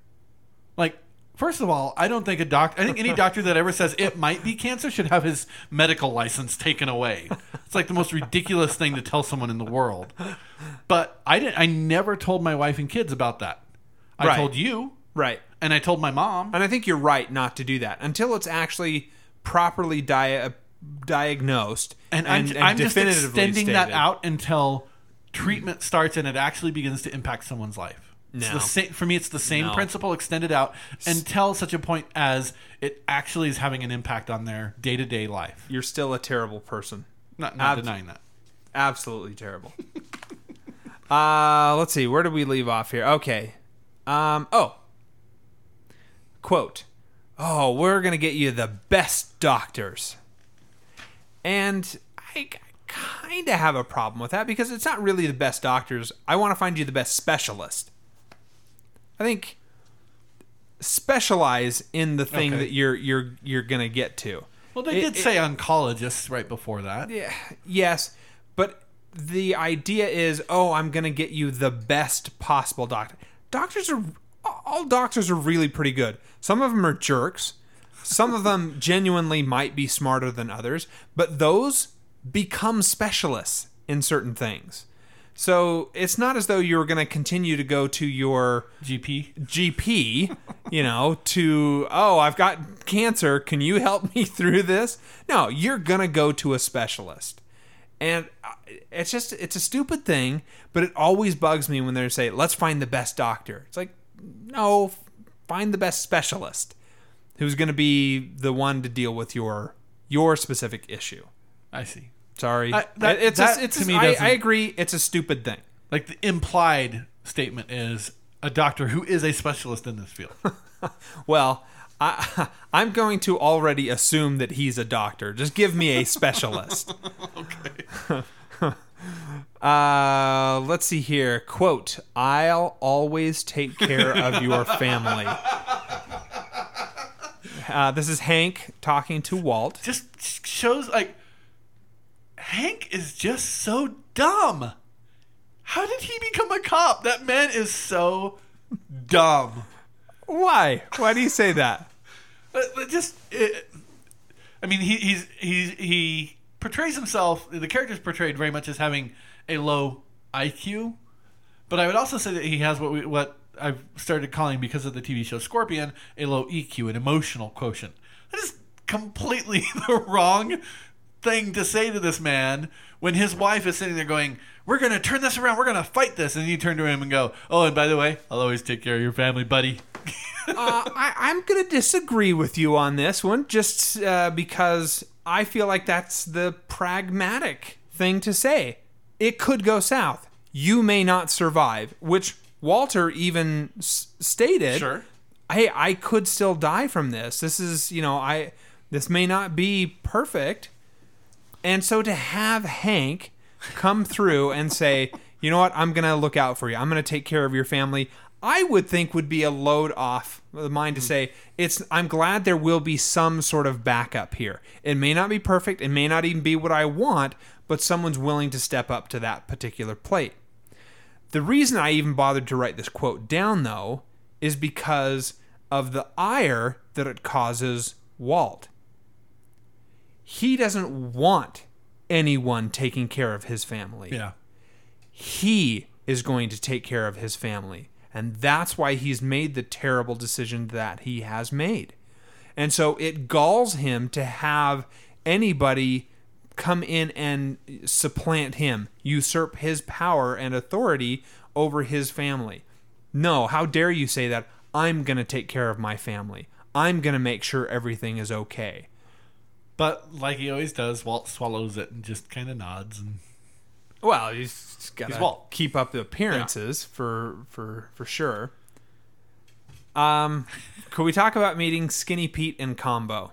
[SPEAKER 4] First of all, I don't think a doctor. I think any [laughs] doctor that ever says it might be cancer should have his medical license taken away. It's like the most ridiculous thing to tell someone in the world. But I didn't. I never told my wife and kids about that. I
[SPEAKER 3] Right.
[SPEAKER 4] told you,
[SPEAKER 3] Right.
[SPEAKER 4] and I told my mom.
[SPEAKER 3] And I think you're right not to do that until it's actually properly dia- diagnosed
[SPEAKER 4] and, and, I'm, I'm just extending that out until treatment starts and it actually begins to impact someone's life. It's
[SPEAKER 3] No.
[SPEAKER 4] the same for me. It's the same
[SPEAKER 3] No.
[SPEAKER 4] principle extended out until such a point as it actually is having an impact on their day to day life.
[SPEAKER 3] You're still a terrible person.
[SPEAKER 4] Not, not
[SPEAKER 3] Abs-
[SPEAKER 4] denying that.
[SPEAKER 3] Absolutely terrible. [laughs] uh, let's see. Where did we leave off here? Okay. Um, oh. Quote. Oh, we're going to get you the best doctors. And I kind of have a problem with that because it's not really the best doctors. I want to find you the best specialist. I think specialize in the thing
[SPEAKER 4] Okay.
[SPEAKER 3] that you're you're you're going to get to.
[SPEAKER 4] Well, they
[SPEAKER 3] It-
[SPEAKER 4] did
[SPEAKER 3] it-
[SPEAKER 4] say oncologists right before that.
[SPEAKER 3] yeah, yes, but the idea is, oh, I'm gonna get you the best possible doctor. Doctors are all doctors are really pretty good. Some of them are jerks. Some of them [laughs] genuinely might be smarter than others, but those become specialists in certain things. So it's not as though you're going to continue to go to your
[SPEAKER 4] GP.
[SPEAKER 3] GP, you know, to, oh, I've got cancer. Can you help me [laughs] through this? No, you're going to go to a specialist. And uh, it's just, it's a stupid thing, but it always bugs me when they say, let's find the best doctor. It's like, no, find the best specialist who's going to be the one to deal with your your specific issue.
[SPEAKER 4] I see.
[SPEAKER 3] Sorry.
[SPEAKER 4] I- that-
[SPEAKER 3] it's
[SPEAKER 4] that
[SPEAKER 3] a, it's
[SPEAKER 4] to
[SPEAKER 3] a-
[SPEAKER 4] me
[SPEAKER 3] I, I agree. It's a stupid thing.
[SPEAKER 4] Like the implied statement is a doctor who is a specialist in this field. [laughs]
[SPEAKER 3] Well, I, [laughs] I'm going to already assume that he's a doctor. Just give me a specialist. [laughs]
[SPEAKER 4] okay.
[SPEAKER 3] Uh, let's see here. Quote: "I'll always take care of your family." Uh, this is Hank talking to Walt.
[SPEAKER 4] Just shows like Hank is just so dumb. How did he become a cop? That man is so dumb.
[SPEAKER 3] Why? Why do you say that? [laughs]
[SPEAKER 4] Just, it, I mean, he, he's he's he portrays himself. The character is portrayed very much as having a low IQ, but I would also say that he has what we what I've started calling because of the TV show Scorpion a low EQ, an emotional quotient. That is completely [laughs] the wrong thing to say to this man when his wife is sitting there going, "We're going to turn this around. We're going to fight this," and you turn to him and go, "Oh, and by the way, I'll always take care of your family, buddy." [laughs]
[SPEAKER 3] uh, I, I'm going to disagree with you on this one, just uh, because I feel like that's the pragmatic thing to say. It could go south. You may not survive, which Walter even s- stated.
[SPEAKER 4] Sure.
[SPEAKER 3] Hey, I could still die from this. This is, you know, I this may not be perfect. And so to have Hank come through and say, you know what? I'm going to look out for you. I'm going to take care of your family. I would think would be a load off the mind to hmm. say it's I'm glad there will be some sort of backup here. It may not be perfect, it may not even be what I want, but someone's willing to step up to that particular plate. The reason I even bothered to write this quote down though is because of the ire that it causes Walt. He doesn't want anyone taking care of his family
[SPEAKER 4] Yeah.
[SPEAKER 3] he is going to take care of his family. And that's why he's made the terrible decision that he has made. And so it galls him to have anybody come in and supplant him, usurp his power and authority over his family. No, how dare you say that? I'm going to take care of my family. I'm going to make sure everything is okay.
[SPEAKER 4] But like he always does, Walt swallows it and just kind of nods. And
[SPEAKER 3] Well, he's got to keep up the appearances for for for sure. Um, could we talk about meeting Skinny Pete and Combo?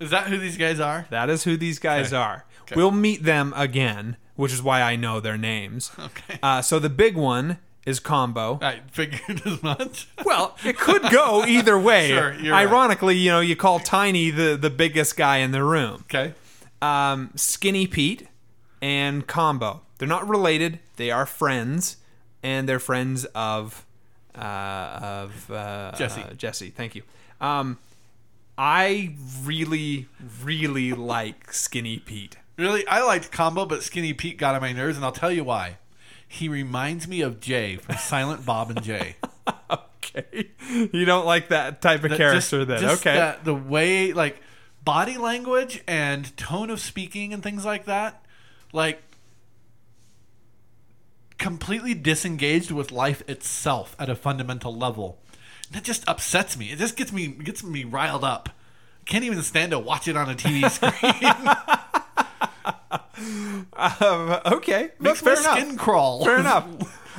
[SPEAKER 4] is that who these guys are?
[SPEAKER 3] That is who these guys
[SPEAKER 4] Okay.
[SPEAKER 3] are.
[SPEAKER 4] Okay.
[SPEAKER 3] We'll meet them again, which is why I know their names. [laughs]
[SPEAKER 4] Okay.
[SPEAKER 3] Uh, so the big one is Combo.
[SPEAKER 4] I figured [laughs] as much.
[SPEAKER 3] Well, it could go either [laughs] way.
[SPEAKER 4] Sure, you're right.
[SPEAKER 3] Ironically, you know, you call Tiny the the biggest guy in the room.
[SPEAKER 4] okay.
[SPEAKER 3] um, Skinny Pete and Combo. They're not related. They are friends, and they're friends of uh, of uh,
[SPEAKER 4] Jesse.
[SPEAKER 3] uh, Jesse. Thank you. Um, I really, really like Skinny Pete.
[SPEAKER 4] Really, I liked Combo, but Skinny Pete got on my nerves, and I'll tell you why. He reminds me of Jay from Silent Bob and Jay. [laughs]
[SPEAKER 3] Okay, you don't like that type of
[SPEAKER 4] That-
[SPEAKER 3] character,
[SPEAKER 4] just-
[SPEAKER 3] then?
[SPEAKER 4] just
[SPEAKER 3] okay,
[SPEAKER 4] that- the way, like, body language and tone of speaking and things like that, like, completely disengaged with life itself at a fundamental level. And that just upsets me. It just gets me gets me riled up. Can't even stand to watch it on a TV screen. [laughs]
[SPEAKER 3] um, okay,
[SPEAKER 4] Makes
[SPEAKER 3] fair
[SPEAKER 4] my
[SPEAKER 3] enough.
[SPEAKER 4] skin crawl.
[SPEAKER 3] Fair enough.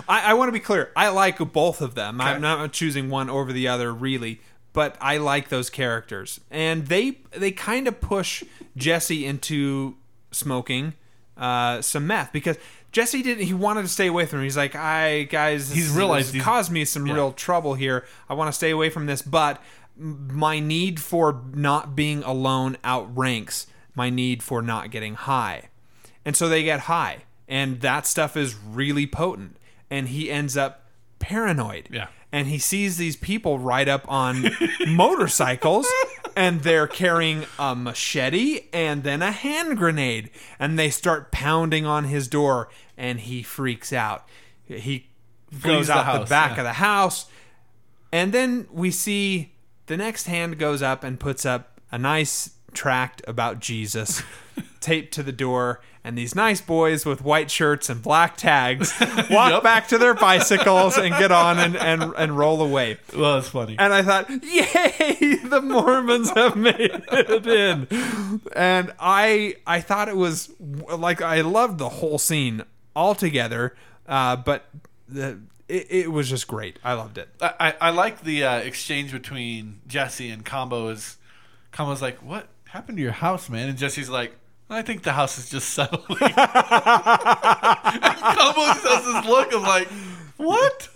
[SPEAKER 3] I, I want to be clear. I like both of them. I'm not choosing one over the other, really. But I like those characters, and they they kind of push Jesse into smoking uh, some meth because Jesse didn't. He wanted to stay away from it. He's like, "I guys,
[SPEAKER 4] He's
[SPEAKER 3] this-
[SPEAKER 4] realized he's-
[SPEAKER 3] caused me some
[SPEAKER 4] yeah.
[SPEAKER 3] real trouble here. I want to stay away from this, but my need for not being alone outranks my need for not getting high." And so they get high, and that stuff is really potent. And he ends up paranoid.
[SPEAKER 4] Yeah.
[SPEAKER 3] And he sees these people ride up on [laughs] motorcycles, and they're carrying a machete and then a hand grenade. And they start pounding on his door, and he freaks out. He goes
[SPEAKER 4] the
[SPEAKER 3] out the back
[SPEAKER 4] yeah.
[SPEAKER 3] of the house. And then we see the next hand goes up and puts up a nice tract about Jesus [laughs] taped to the door. And these nice boys with white shirts and black tags [laughs] walk
[SPEAKER 4] Yep.
[SPEAKER 3] back to their bicycles and get on and, and, and roll away.
[SPEAKER 4] well, it's funny.
[SPEAKER 3] And I thought, yay, the Mormons have made it in. And I I thought it was like I loved the whole scene altogether, uh, but the it, it was just great. I loved it.
[SPEAKER 4] I, I, I like the uh, exchange between Jesse and Combo. Is Combo's like, "What happened to your house, man?" And Jesse's like, "I think the house is just [laughs] settling." and Combo just has this look of like, "What?"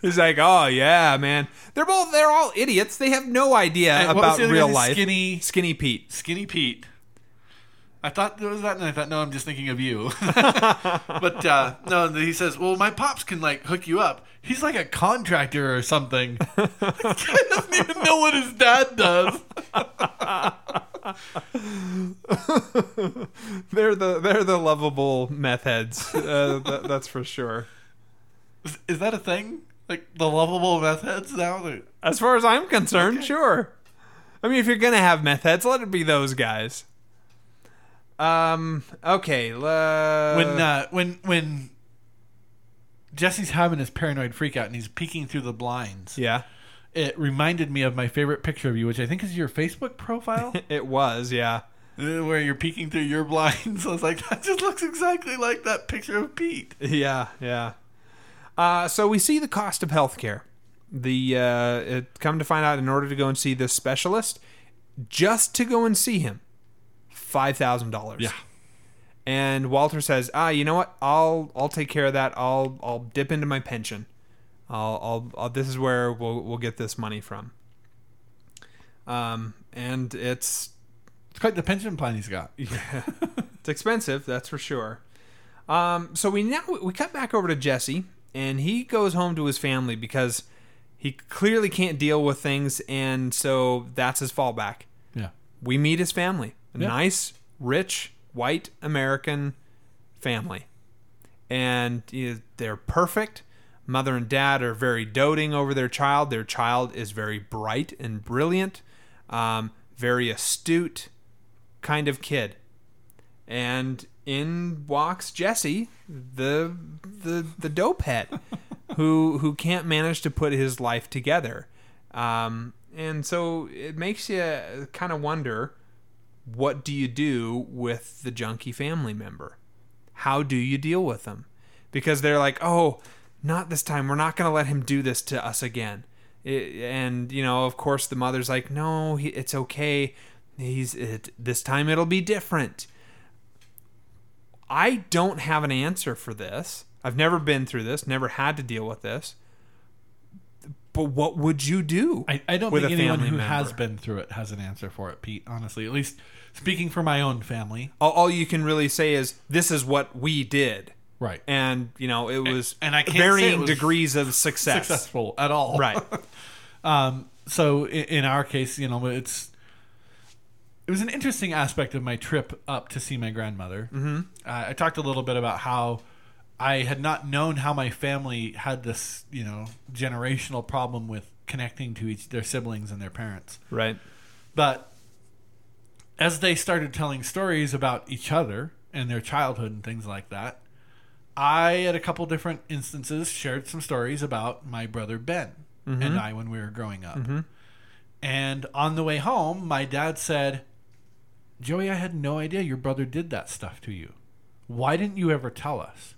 [SPEAKER 3] He's like, oh yeah, man. They're both they're all idiots. They have no idea
[SPEAKER 4] And
[SPEAKER 3] about real life.
[SPEAKER 4] Skinny,
[SPEAKER 3] Skinny Pete.
[SPEAKER 4] Skinny Pete. I thought there was that, and I thought, no, I'm just thinking of you. [laughs] but uh, no, and he says, well, my pops can like hook you up. He's like a contractor or something. [laughs] he doesn't even know what his dad does. [laughs]
[SPEAKER 3] They're the they're the lovable meth heads. Uh, that, that's for sure.
[SPEAKER 4] Is, is that a thing? Like the lovable meth heads now?
[SPEAKER 3] As far as I'm concerned, sure. I mean, if you're gonna have meth heads, let it be those guys. Um. Okay. Uh,
[SPEAKER 4] when uh, when when Jesse's having his paranoid freak out and he's peeking through the blinds,
[SPEAKER 3] yeah,
[SPEAKER 4] it reminded me of my favorite picture of you, which I think is your Facebook profile. [laughs]
[SPEAKER 3] it was. Yeah.
[SPEAKER 4] Uh, where you're peeking through your blinds. [laughs] I was like, that just looks exactly like that picture of Pete.
[SPEAKER 3] Yeah. Yeah. Uh, so we see the cost of healthcare. The uh, it, come to find out, in order to go and see this specialist, just to go and see him, five thousand dollars. Yeah. And Walter says, "Ah, you know what? I'll I'll take care of that. I'll I'll dip into my pension. I'll I'll, I'll this is where we'll we'll get this money from." Um, and it's
[SPEAKER 4] It's quite the pension plan he's got. [laughs]
[SPEAKER 3] Yeah, [laughs] it's expensive, that's for sure. Um, so we now we cut back over to Jesse, and he goes home to his family because he clearly can't deal with things, and so that's his fallback.
[SPEAKER 4] yeah.
[SPEAKER 3] We meet his family, a
[SPEAKER 4] Yeah.
[SPEAKER 3] nice, rich, white American family, and you know, they're perfect. Mother and dad are very doting over their child. Their child is very bright and brilliant, um, very astute kind of kid and in walks Jesse, the the the dope head, [laughs] who who can't manage to put his life together, um, and so it makes you kind of wonder, what do you do with the junkie family member? How do you deal with them? Because they're like, oh, not this time. We're not going to let him do this to us again. It, and you know, of course, the mother's like, no, he, it's okay. He's it, this time it'll be different. I don't have an answer for this. I've never been through this, never had to deal with this. But what would you do?
[SPEAKER 4] I, I don't think anyone who
[SPEAKER 3] member?
[SPEAKER 4] has been through it has an answer for it, Pete. Honestly, at least speaking for my own family.
[SPEAKER 3] all, all you can really say is this is what we did,
[SPEAKER 4] Right.
[SPEAKER 3] and you know it was
[SPEAKER 4] and I can't
[SPEAKER 3] varying
[SPEAKER 4] was
[SPEAKER 3] degrees of [laughs] success.
[SPEAKER 4] Successful at all.
[SPEAKER 3] Right. [laughs]
[SPEAKER 4] Um, so in, in our case, you know, it's it was an interesting aspect of my trip up to see my grandmother. Mm-hmm. Uh, I talked a little bit about how I had not known how my family had this, you know, generational problem with connecting to each their siblings and their parents.
[SPEAKER 3] Right.
[SPEAKER 4] But as they started telling stories about each other and their childhood and things like that, I, at a couple different instances, shared some stories about my brother Ben and I when we were growing up. And on the way home, my dad said, Joey, I had no idea your brother did that stuff to you. Why didn't you ever tell us?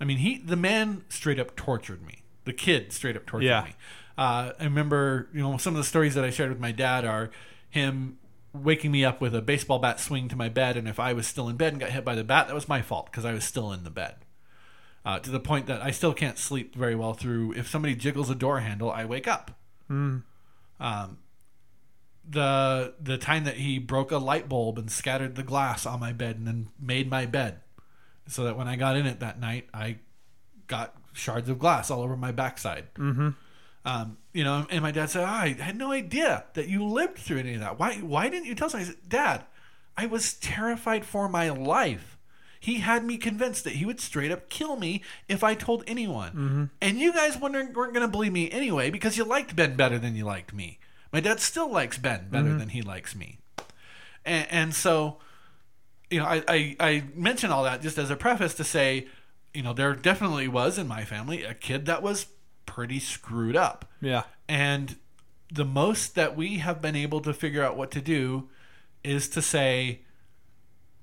[SPEAKER 4] I mean, he the man straight up tortured me. The kid straight up tortured
[SPEAKER 3] Yeah.
[SPEAKER 4] me. Uh, I remember, you know, some of the stories that I shared with my dad are him waking me up with a baseball bat swing to my bed, and if I was still in bed and got hit by the bat, that was my fault because I was still in the bed. Uh, to the point that I still can't sleep very well through. If somebody jiggles a door handle, I wake up. Um, the the time that he broke a light bulb and scattered the glass on my bed and then made my bed, so that when I got in it that night, I got shards of glass all over my backside. Mm-hmm. Um, you know, and my dad said, oh, "I had no idea that you lived through any of that. Why? Why didn't you tell us?" I said, "Dad, I was terrified for my life. He had me convinced that he would straight up kill me if I told anyone. Mm-hmm. And you guys weren't, weren't going to believe me anyway because you liked Ben better than you liked me. My dad still likes Ben better mm-hmm. than he likes me. And, and so, you know, I, I, I mention all that just as a preface to say, you know, there definitely was in my family a kid that was pretty screwed up.
[SPEAKER 3] Yeah.
[SPEAKER 4] And the most that we have been able to figure out what to do is to say,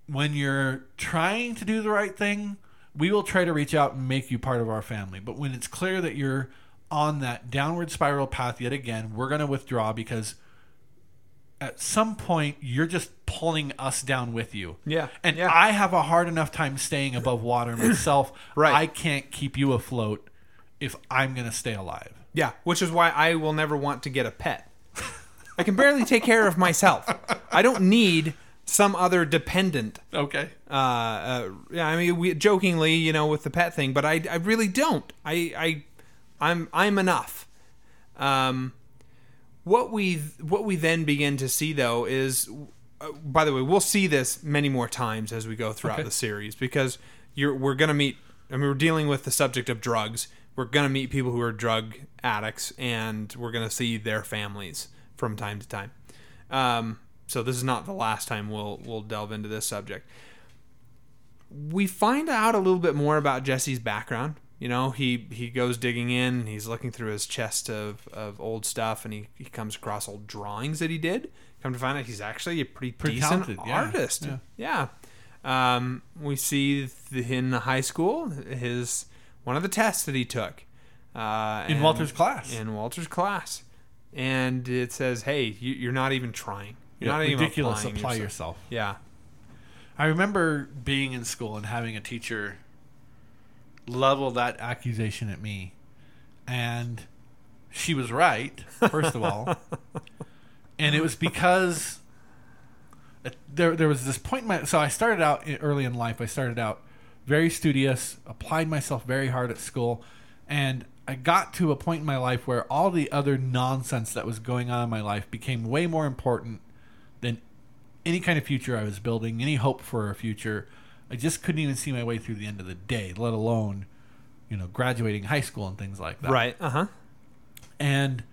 [SPEAKER 4] when you're trying to do the right thing, we will try to reach out and make you part of our family. But when it's clear that you're on that downward spiral path yet again, we're going to withdraw because at some point you're just pulling us down with you.
[SPEAKER 3] Yeah,
[SPEAKER 4] And
[SPEAKER 3] yeah.
[SPEAKER 4] I have a hard enough time staying above water myself. [clears throat]
[SPEAKER 3] Right.
[SPEAKER 4] I can't keep you afloat if I'm going to stay alive.
[SPEAKER 3] Yeah, which is why I will never want to get a pet. I can barely take care of myself. I don't need some other dependent.
[SPEAKER 4] Okay.
[SPEAKER 3] Uh, uh, yeah, I mean, we, jokingly, you know, with the pet thing, but I, I really don't. I, I, I'm, I'm enough. Um, what we, what we then begin to see though is, uh, by the way, we'll see this many more times as we go throughout
[SPEAKER 4] Okay.
[SPEAKER 3] the series because you're, we're gonna meet. I mean, we're dealing with the subject of drugs. We're gonna meet people who are drug addicts, and we're gonna see their families from time to time. Um, so this is not the last time we'll we'll delve into this subject. We find out a little bit more about Jesse's background. You know, he he goes digging in, he's looking through his chest of, of old stuff, and he, he comes across old drawings that he did. Come to find out, he's actually a pretty,
[SPEAKER 4] Pretty
[SPEAKER 3] decent
[SPEAKER 4] talented,
[SPEAKER 3] artist.
[SPEAKER 4] Yeah.
[SPEAKER 3] Yeah. Um, we see in the high school his one of the tests that he took uh,
[SPEAKER 4] In
[SPEAKER 3] and-
[SPEAKER 4] Walter's class.
[SPEAKER 3] In Walter's class, and it says, "Hey, you, you're not even trying. You're
[SPEAKER 4] Yeah,
[SPEAKER 3] not even
[SPEAKER 4] ridiculous. Apply
[SPEAKER 3] yourself."
[SPEAKER 4] yourself.
[SPEAKER 3] Yeah,
[SPEAKER 4] I remember being in school and having a teacher level that accusation at me, and she was right. First of all, [laughs] and it was because there there was this point in my so I started out early in life. I started out very studious, applied myself very hard at school, and I got to a point in my life where all the other nonsense that was going on in my life became way more important than any kind of future I was building, any hope for a future. I just couldn't even see my way through the end of the day, let alone, you know, graduating high school and things like that
[SPEAKER 3] Right. Uh huh.
[SPEAKER 4] and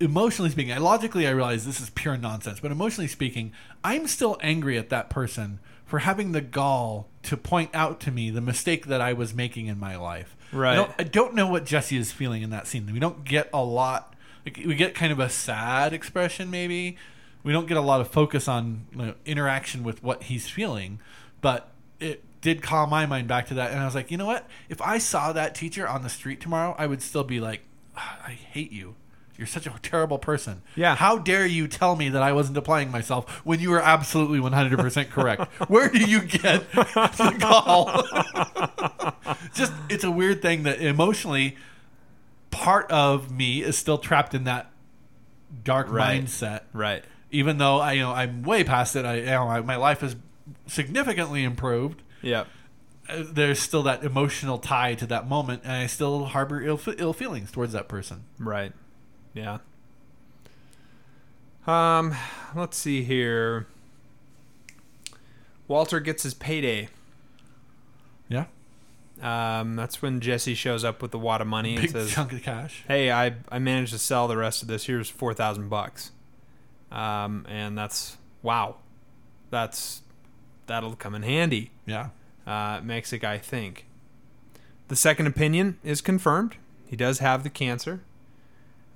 [SPEAKER 4] emotionally speaking I- logically i realize this is pure nonsense but emotionally speaking i'm still angry at that person for having the gall to point out to me the mistake that i was making in my life.
[SPEAKER 3] Right.
[SPEAKER 4] i don't, I don't know what jesse is feeling in that scene. We don't get a lot like, we get kind of a sad expression maybe. We don't get a lot of focus on you know, interaction with what he's feeling but it did call my mind back to that. And i was like you know what? If i saw that teacher on the street tomorrow i would still be like "Ah, i hate you you're such a terrible person
[SPEAKER 3] Yeah.
[SPEAKER 4] how dare you tell me that i wasn't applying myself when you were absolutely 100% correct [laughs] where do you get the [laughs] call [laughs] just it's a weird thing that emotionally part of me is still trapped in that dark
[SPEAKER 3] Right.
[SPEAKER 4] mindset
[SPEAKER 3] Right.
[SPEAKER 4] even though I you know I'm way past it. I you know I, my life has significantly improved.
[SPEAKER 3] Yep.
[SPEAKER 4] Uh, There's still that emotional tie to that moment, and I still harbor ill ill feelings towards that person.
[SPEAKER 3] Right. Yeah. Um, let's see here. Walter gets his payday.
[SPEAKER 4] Yeah,
[SPEAKER 3] Um, that's when Jesse shows up with the wad of money and
[SPEAKER 4] big
[SPEAKER 3] says,
[SPEAKER 4] chunk of cash.
[SPEAKER 3] "Hey, I I managed to sell the rest of this. Here's four thousand bucks." Um, and that's wow, that's that'll come in handy.
[SPEAKER 4] Yeah,
[SPEAKER 3] Uh, makes a guy think. The second opinion is confirmed. He does have the cancer.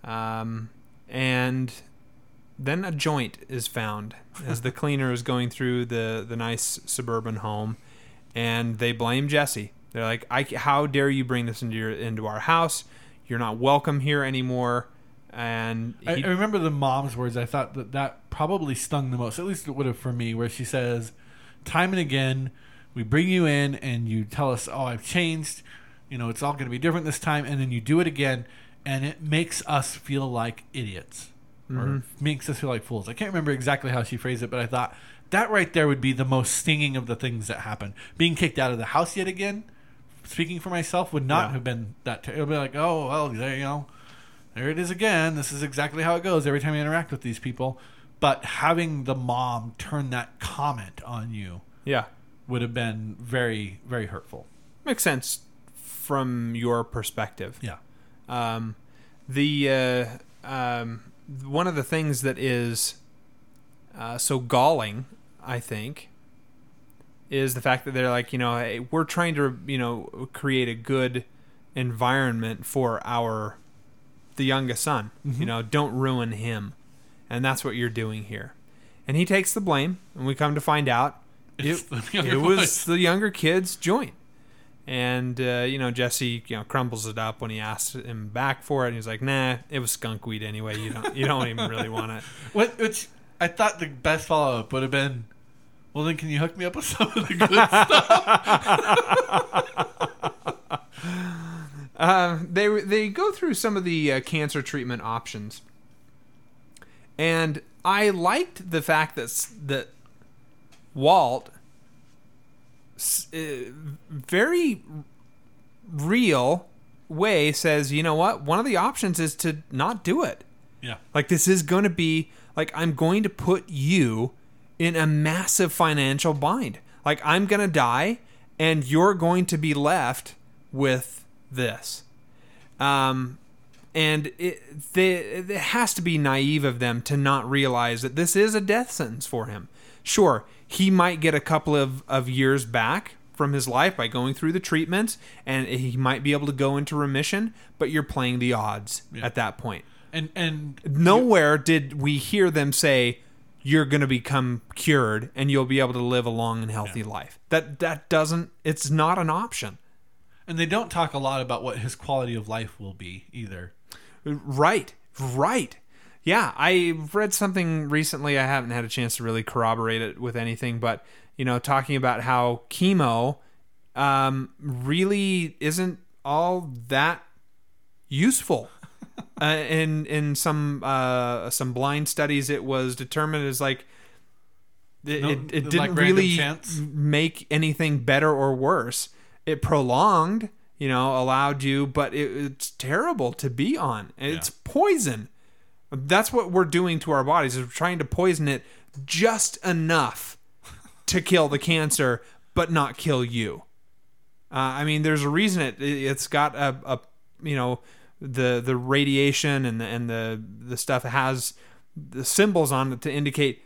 [SPEAKER 3] Um, and then a joint is found as the [laughs] cleaner is going through the, the nice suburban home, and they blame Jesse. They're like, I, "How dare you bring this into your into our house? You're not welcome here anymore." And
[SPEAKER 4] I, I remember the mom's words. I thought that that probably stung the most. At least it would have for me, where she says, "Time and again, we bring you in and you tell us, oh, I've changed. You know, it's all going to be different this time,' and then you do it again, and it makes us feel like idiots." Or mm-hmm. makes us feel like fools. I can't remember exactly how she phrased it, but I thought that right there would be the most stinging of the things that happen. Being kicked out of the house yet again, speaking for myself, would not
[SPEAKER 3] Yeah.
[SPEAKER 4] have been that. Ter- it would be like, oh well, there you know, there it is again. This is exactly how it goes every time you interact with these people. But having the mom turn that comment on you
[SPEAKER 3] yeah,
[SPEAKER 4] would have been very, very hurtful.
[SPEAKER 3] makes sense from your perspective.
[SPEAKER 4] Yeah.
[SPEAKER 3] Um, the uh, um, one of the things that is uh, so galling, I think, is the fact that they're like, you know, hey, we're trying to, you know, create a good environment for our the youngest son. You know, don't ruin him, and that's what you're doing here. And he takes the blame, and we come to find out it, [laughs] it was the younger kid's joint. And uh, you know Jesse, you know, crumbles it up when he asks him back for it, and he's like, "Nah, it was skunk weed anyway. You don't, you don't even really want it." [laughs]
[SPEAKER 4] What, which I thought the best follow up would have been, well, then can you hook me up with some of the good stuff?
[SPEAKER 3] Uh, [laughs] they they go through some of the uh, cancer treatment options, and I liked the fact that that Walt very real way says, you know what? One of the options is to not do it.
[SPEAKER 4] yeah.
[SPEAKER 3] Like this is going to be like I'm going to put you in a massive financial bind. Like I'm going to die and you're going to be left with this. Um and it, they, it has to be naive of them to not realize that this is a death sentence for him. Sure, he might get a couple of, of years back from his life by going through the treatments, and he might be able to go into remission, but you're playing the odds
[SPEAKER 4] Yeah.
[SPEAKER 3] at that point.
[SPEAKER 4] And and
[SPEAKER 3] Nowhere did we hear them say you're going to become cured and you'll be able to live a long and healthy life. That that doesn't it's not an option.
[SPEAKER 4] and they don't talk a lot about what his quality of life will be either.
[SPEAKER 3] Right. Right. Yeah, I read something recently. I haven't had a chance to really corroborate it with anything, but you know, talking about how chemo um, really isn't all that useful. [laughs] uh, in in some uh, some blind studies, it was determined as like it,
[SPEAKER 4] No,
[SPEAKER 3] it, it didn't
[SPEAKER 4] random
[SPEAKER 3] really
[SPEAKER 4] chance?
[SPEAKER 3] make anything better or worse. It prolonged, you know, allowed you, but it, it's terrible to be on. It's poison. That's what we're doing to our bodies. Is we're trying to poison it just enough to kill the cancer, but not kill you. Uh, I mean, there's a reason it it's got a, a you know the the radiation and the and the the stuff has the symbols on it to indicate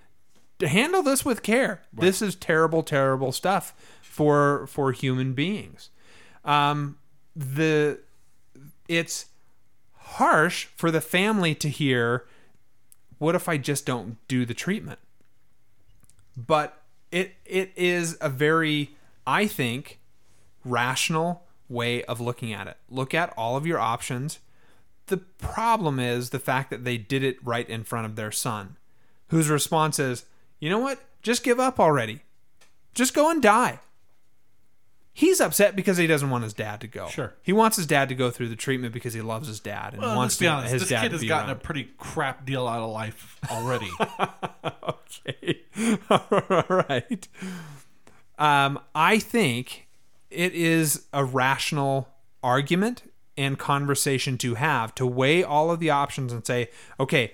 [SPEAKER 3] to handle this with care. This is terrible, terrible stuff for for human beings. Um, the it's harsh for the family to hear. What if I just don't do the treatment? But it it is a very, I think, rational way of looking at it. Look at all of your options. The problem is the fact that they did it right in front of their son, whose response is, you know what? Just give up already. Just go and die. He's upset because he doesn't want his dad to go.
[SPEAKER 4] Sure.
[SPEAKER 3] He wants his dad to go through the treatment because he loves his dad and
[SPEAKER 4] Well,
[SPEAKER 3] wants
[SPEAKER 4] let's be
[SPEAKER 3] to-
[SPEAKER 4] honest.
[SPEAKER 3] his
[SPEAKER 4] This
[SPEAKER 3] dad
[SPEAKER 4] kid has gotten
[SPEAKER 3] around.
[SPEAKER 4] a pretty crap deal out of life already. [laughs]
[SPEAKER 3] okay. [laughs] All right. Um, I think it is a rational argument and conversation to have to weigh all of the options and say, okay,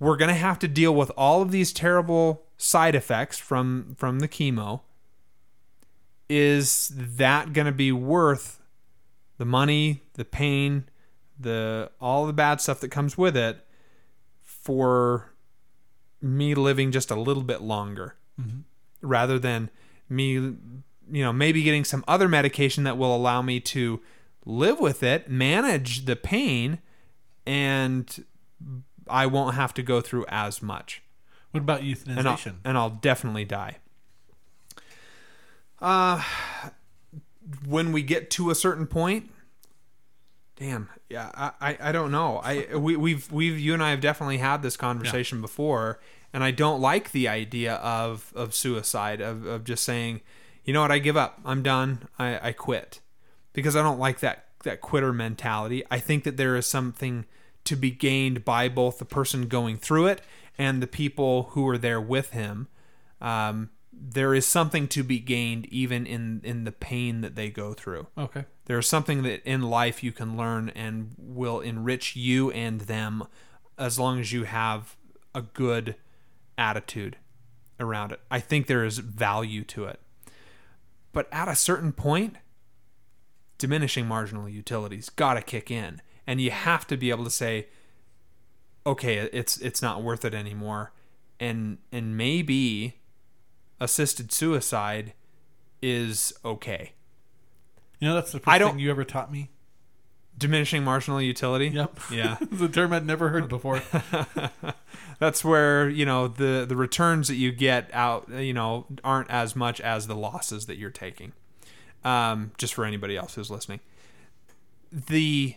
[SPEAKER 3] we're going to have to deal with all of these terrible side effects from from the chemo. Is that going to be worth the money, the pain, the all the bad stuff that comes with it for me living just a little bit longer? Mm-hmm. Rather than me you know maybe getting some other medication that will allow me to live with it manage the pain and i won't have to go through as much.
[SPEAKER 4] What about
[SPEAKER 3] and I'll, and I'll definitely die uh when we get to a certain point damn yeah i i, I don't know. I we, we've we've you and i have definitely had this conversation before and i don't like the idea of of suicide of, of just saying you know what i give up. I'm done. I i quit. Because i don't like that that quitter mentality. I think that there is something to be gained by both the person going through it and the people who are there with him. Um, there is something to be gained even in in the pain that they go through
[SPEAKER 4] okay.
[SPEAKER 3] there's something that in life you can learn and will enrich you and them as long as you have a good attitude around it. I think there is value to it. But at a certain point, diminishing marginal utilities got to kick in and you have to be able to say okay, it's it's not worth it anymore. And and maybe assisted suicide is okay.
[SPEAKER 4] You know that's the first
[SPEAKER 3] I don't-
[SPEAKER 4] thing you ever taught me.
[SPEAKER 3] Diminishing marginal utility?
[SPEAKER 4] Yep.
[SPEAKER 3] Yeah. [laughs]
[SPEAKER 4] it's a term I'd never heard before. [laughs]
[SPEAKER 3] That's where, you know, the the returns that you get out, you know, aren't as much as the losses that you're taking. Um, just for anybody else who's listening. The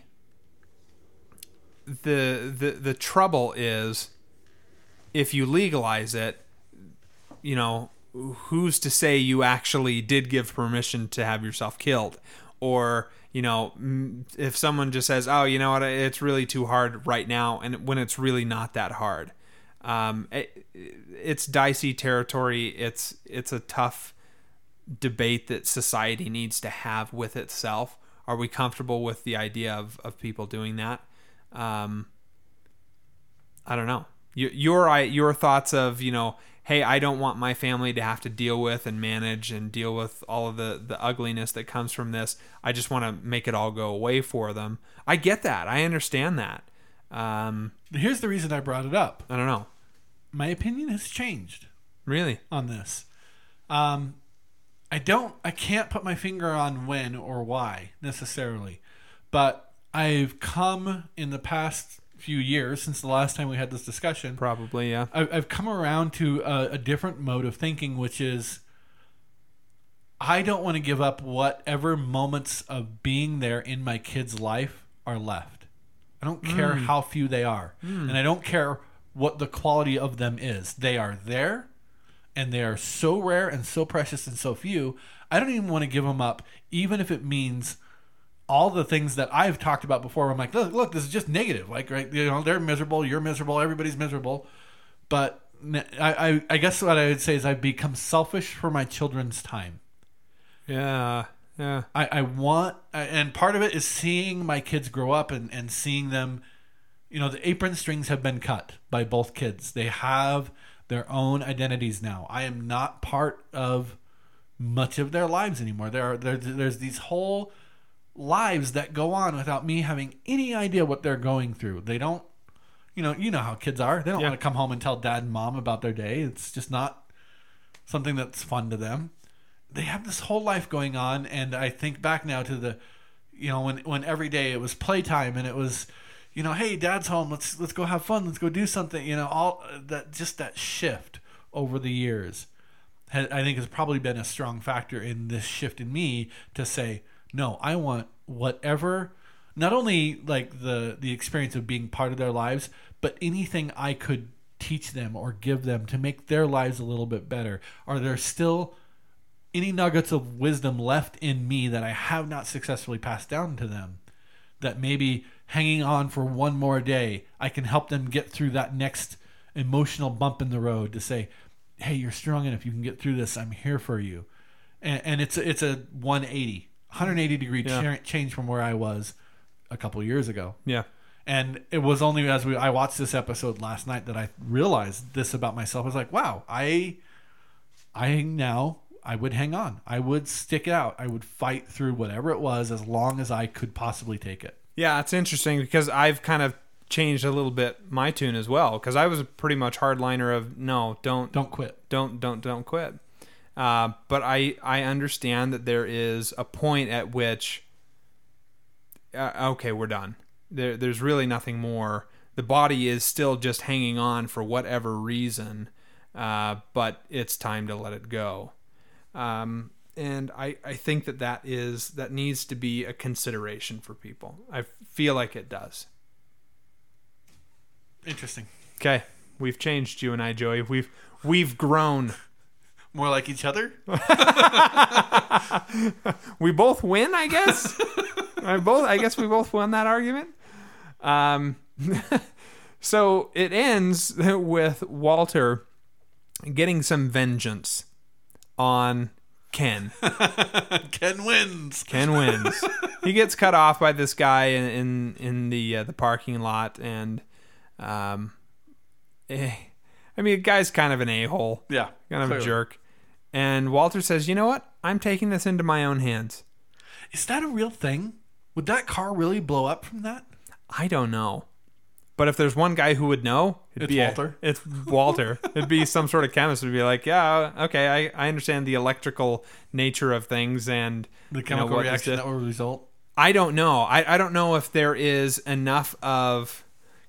[SPEAKER 3] the the the trouble is if you legalize it, you know, who's to say you actually did give permission to have yourself killed? Or, you know, if someone just says, oh, you know what, it's really too hard right now, and when it's really not that hard. Um, it, it's dicey territory. It's it's a tough debate that society needs to have with itself. Are we comfortable with the idea of, of people doing that? Um, I don't know. Your your your thoughts of you know, hey, I don't want my family to have to deal with and manage and deal with all of the the ugliness that comes from this. I just want to make it all go away for them. I get that. I understand that. Um,
[SPEAKER 4] Here's the reason I brought it up.
[SPEAKER 3] I don't know.
[SPEAKER 4] My opinion has changed
[SPEAKER 3] Really?
[SPEAKER 4] on this. Um, I don't, I can't put my finger on when or why necessarily, but I've come in the past few years since the last time we had this discussion.
[SPEAKER 3] Probably, yeah.
[SPEAKER 4] I- I've come around to a, a different mode of thinking, which is I don't want to give up whatever moments of being there in my kid's life are left. I don't care mm. how few they are. Mm. And I don't care what the quality of them is. They are there, and they are so rare and so precious and so few. I don't even want to give them up, even if it means all the things that I've talked about before. I'm like, look, look, this is just negative. Like, right, you know, they're miserable, you're miserable, everybody's miserable. But I, I guess what I would say is I've become selfish for my children's time.
[SPEAKER 3] Yeah. Yeah.
[SPEAKER 4] I, I want, and part of it is seeing my kids grow up and, and seeing them. You know, the apron strings have been cut by both kids. They have their own identities now. I am not part of much of their lives anymore. There are there, there's these whole lives that go on without me having any idea what they're going through. They don't, you know, you know how kids are. They don't
[SPEAKER 3] Yeah.
[SPEAKER 4] want to come home and tell dad and mom about their day. It's just not something that's fun to them. They have this whole life going on, and I think back now to the, you know, when when every day it was playtime and it was, you know, hey, dad's home. Let's let's go have fun. Let's go do something. You know, all that just that shift over the years, I think has probably been a strong factor in this shift in me to say, no, I want whatever, not only like the the experience of being part of their lives, but anything I could teach them or give them to make their lives a little bit better. Are there still any nuggets of wisdom left in me that I have not successfully passed down to them? That maybe hanging on for one more day, I can help them get through that next emotional bump in the road to say, "Hey, you're strong enough. You can get through this. I'm here for you." And, and it's it's a 180, 180 degree
[SPEAKER 3] Yeah.
[SPEAKER 4] cha- change from where I was a couple years ago.
[SPEAKER 3] Yeah.
[SPEAKER 4] And it was only as we I watched this episode last night that I realized this about myself. I was like, wow, I I now I would hang on. I would stick it out. I would fight through whatever it was as long as I could possibly take it.
[SPEAKER 3] Yeah, it's interesting because I've kind of changed a little bit my tune as well because I was a pretty much hardliner of no, don't
[SPEAKER 4] Don't quit.
[SPEAKER 3] don't don't don't quit. Uh, but I I understand that there is a point at which uh, okay, we're done. There there's really nothing more. The body is still just hanging on for whatever reason, uh, but it's time to let it go. Um, and I, I think that that is that needs to be a consideration for people. I feel like it does.
[SPEAKER 4] Interesting.
[SPEAKER 3] Okay, we've changed you and I, Joey. We've we've grown.
[SPEAKER 4] More like each other? [laughs]
[SPEAKER 3] we both win, I guess. [laughs] I both, I guess we both won that argument. Um, [laughs] so it ends with Walter getting some vengeance on Ken.
[SPEAKER 4] Ken wins.
[SPEAKER 3] Ken wins. he gets cut off by this guy in in, in the uh, the parking lot, and um, eh, I mean, the guy's kind of an a hole.
[SPEAKER 4] Yeah.
[SPEAKER 3] kind of
[SPEAKER 4] clearly.
[SPEAKER 3] a jerk. And Walter says, "You know what? I'm taking this into my own hands."
[SPEAKER 4] Is that a real thing? Would that car really blow up from that?
[SPEAKER 3] I don't know, but if there's one guy who would know, it'd
[SPEAKER 4] It's
[SPEAKER 3] be a-
[SPEAKER 4] Walter. [laughs]
[SPEAKER 3] it's Walter. it'd be some sort of chemist. Would be like, "Yeah, okay, I, I understand the electrical nature of things and
[SPEAKER 4] The
[SPEAKER 3] you know,
[SPEAKER 4] chemical
[SPEAKER 3] what this
[SPEAKER 4] reaction that will result?
[SPEAKER 3] I don't know. I, I don't know if there is enough of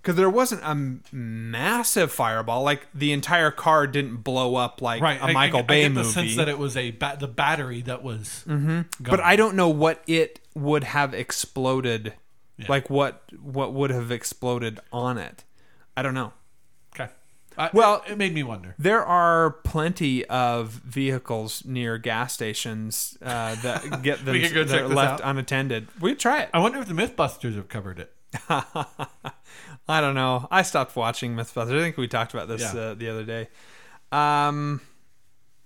[SPEAKER 3] because there wasn't a m- massive fireball. Like the entire car didn't blow up like
[SPEAKER 4] Right.
[SPEAKER 3] a
[SPEAKER 4] I-
[SPEAKER 3] Michael
[SPEAKER 4] I,
[SPEAKER 3] Bay
[SPEAKER 4] I get
[SPEAKER 3] movie.
[SPEAKER 4] the sense that it was a ba- the battery that was.
[SPEAKER 3] Mm-hmm. but I don't know what it would have exploded. Like what what would have exploded on it. I don't know.
[SPEAKER 4] Okay. I,
[SPEAKER 3] Well-
[SPEAKER 4] it, it made me wonder.
[SPEAKER 3] There are plenty of vehicles near gas stations uh, that [laughs] get them
[SPEAKER 4] We could go
[SPEAKER 3] that are left
[SPEAKER 4] out.
[SPEAKER 3] unattended. We try it.
[SPEAKER 4] I wonder if the MythBusters have covered it. [laughs]
[SPEAKER 3] I don't know. I stopped watching MythBusters. I think we talked about this
[SPEAKER 4] Yeah.
[SPEAKER 3] uh, the other day. Um,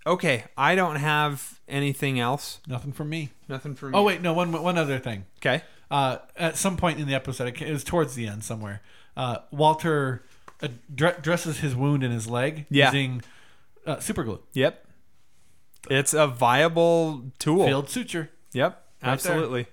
[SPEAKER 3] okay, I don't have anything else.
[SPEAKER 4] Nothing from me.
[SPEAKER 3] Nothing for me.
[SPEAKER 4] Oh wait, no. One one other thing.
[SPEAKER 3] okay.
[SPEAKER 4] Uh, at some point in the episode, it was towards the end somewhere. Uh, Walter uh, dresses his wound in his leg
[SPEAKER 3] Yeah.
[SPEAKER 4] using uh, super glue,
[SPEAKER 3] Yep. It's a viable tool.
[SPEAKER 4] field suture.
[SPEAKER 3] Yep,
[SPEAKER 4] there.
[SPEAKER 3] absolutely.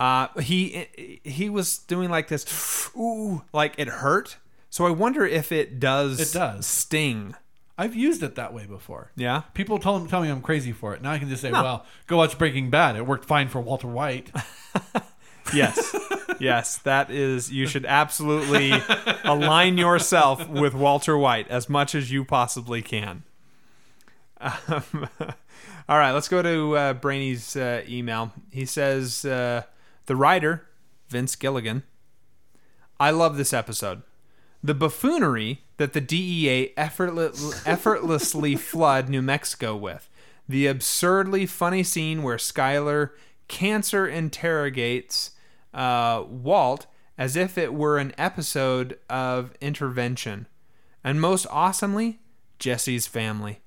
[SPEAKER 3] Uh, he he was doing like this, ooh, like it hurt. So I wonder if it does.
[SPEAKER 4] It does.
[SPEAKER 3] sting.
[SPEAKER 4] I've used it that way before.
[SPEAKER 3] Yeah.
[SPEAKER 4] People tell, tell me I'm crazy for it. Now I can just say, well, go watch Breaking Bad. It worked fine for Walter White. [laughs]
[SPEAKER 3] Yes. [laughs] yes. That is. You should absolutely [laughs] align yourself with Walter White as much as you possibly can. Um, all right. Let's go to uh, Brainy's uh, email. He says uh, the writer Vince Gilligan. I love this episode. The buffoonery that the DEA effortless, effortlessly [laughs] flood New Mexico with. The absurdly funny scene where Skyler cancer interrogates uh, Walt as if it were an episode of intervention. And most awesomely, Jesse's family.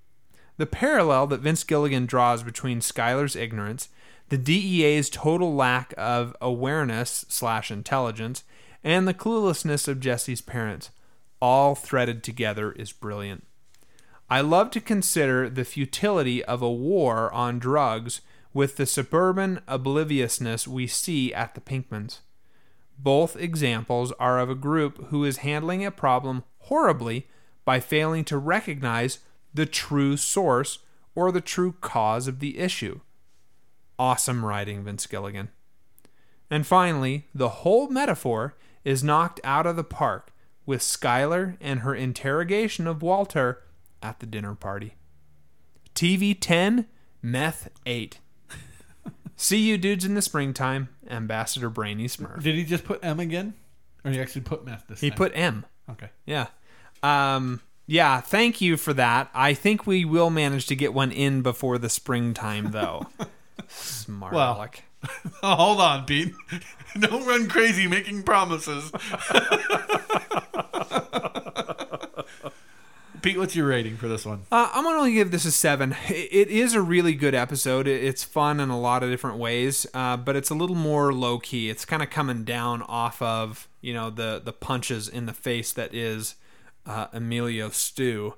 [SPEAKER 3] The parallel that Vince Gilligan draws between Skyler's ignorance, the DEA's total lack of awareness slash intelligence, and the cluelessness of Jesse's parents, all threaded together, is brilliant. I love to consider the futility of a war on drugs with the suburban obliviousness we see at the Pinkmans. Both examples are of a group who is handling a problem horribly by failing to recognize the true source or the true cause of the issue. Awesome writing, Vince Gilligan. And finally, the whole metaphor is knocked out of the park with Skyler and her interrogation of Walter at the dinner party. TV 10, Meth 8. [laughs] See you dudes in the springtime, Ambassador Brainy Smurf.
[SPEAKER 4] Did he just put M again? Or he actually put meth this
[SPEAKER 3] He
[SPEAKER 4] time?
[SPEAKER 3] He put M.
[SPEAKER 4] Okay.
[SPEAKER 3] Yeah. Um, yeah, thank you for that. I think we will manage to get one in before the springtime, though. [laughs] Smart
[SPEAKER 4] Well.
[SPEAKER 3] aleck. [laughs]
[SPEAKER 4] Hold on, Pete. [laughs] Don't run crazy making promises. [laughs] Pete, what's your rating for this one?
[SPEAKER 3] Uh, I'm gonna give this a seven. It is a really good episode. It- It's fun in a lot of different ways, uh, but it's a little more low key. It's kind of coming down off of you know the the punches in the face that is uh, Emilio Stew.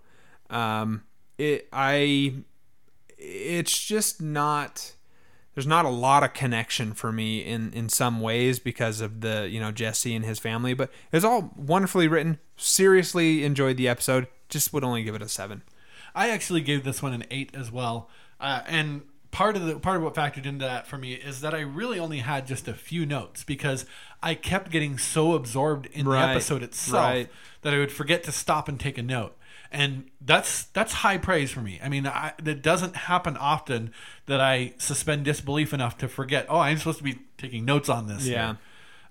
[SPEAKER 3] Um, it I it's just not there's not a lot of connection for me in in some ways because of the you know Jesse and his family, but it's all wonderfully written. Seriously enjoyed the episode. Just would only give it a seven.
[SPEAKER 4] I actually gave this one an eight as well, uh, and part of the part of what factored into that for me is that I really only had just a few notes because I kept getting so absorbed in
[SPEAKER 3] Right,
[SPEAKER 4] the episode itself
[SPEAKER 3] right.
[SPEAKER 4] that I would forget to stop and take a note. And that's that's high praise for me. I mean, I, it doesn't happen often that I suspend disbelief enough to forget. Oh, I'm supposed to be taking notes on this.
[SPEAKER 3] Yeah.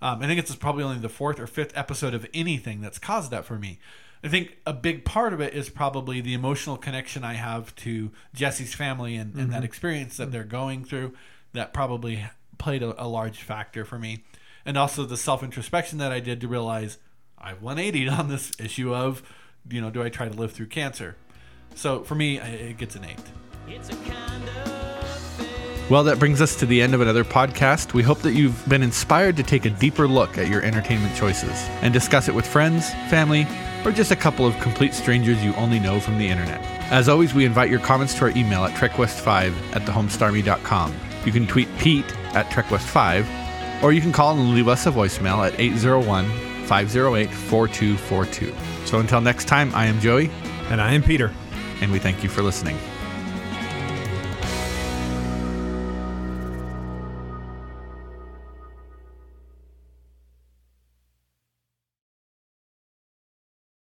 [SPEAKER 4] Um, I think it's probably only the fourth or fifth episode of anything that's caused that for me. I think a big part of it is probably the emotional connection I have to Jesse's family and, and that experience that they're going through. That probably played a, a large factor for me. And also the self introspection that I did to realize I've 180 on this issue of, you know, do I try to live through cancer? So for me, it gets an eight.
[SPEAKER 1] It's a kind of.
[SPEAKER 4] Well, that brings us to the end of another podcast. We hope that you've been inspired to take a deeper look at your entertainment choices and discuss it with friends, family, or just a couple of complete strangers you only know from the internet. As always, we invite your comments to our email at trekwest5 at thehomestarmy.com. You can tweet Pete at trekwest5, or you can call and leave us a voicemail at 801 508 4242. So until next time, I am Joey,
[SPEAKER 3] And I am Peter.
[SPEAKER 4] and we thank you for listening.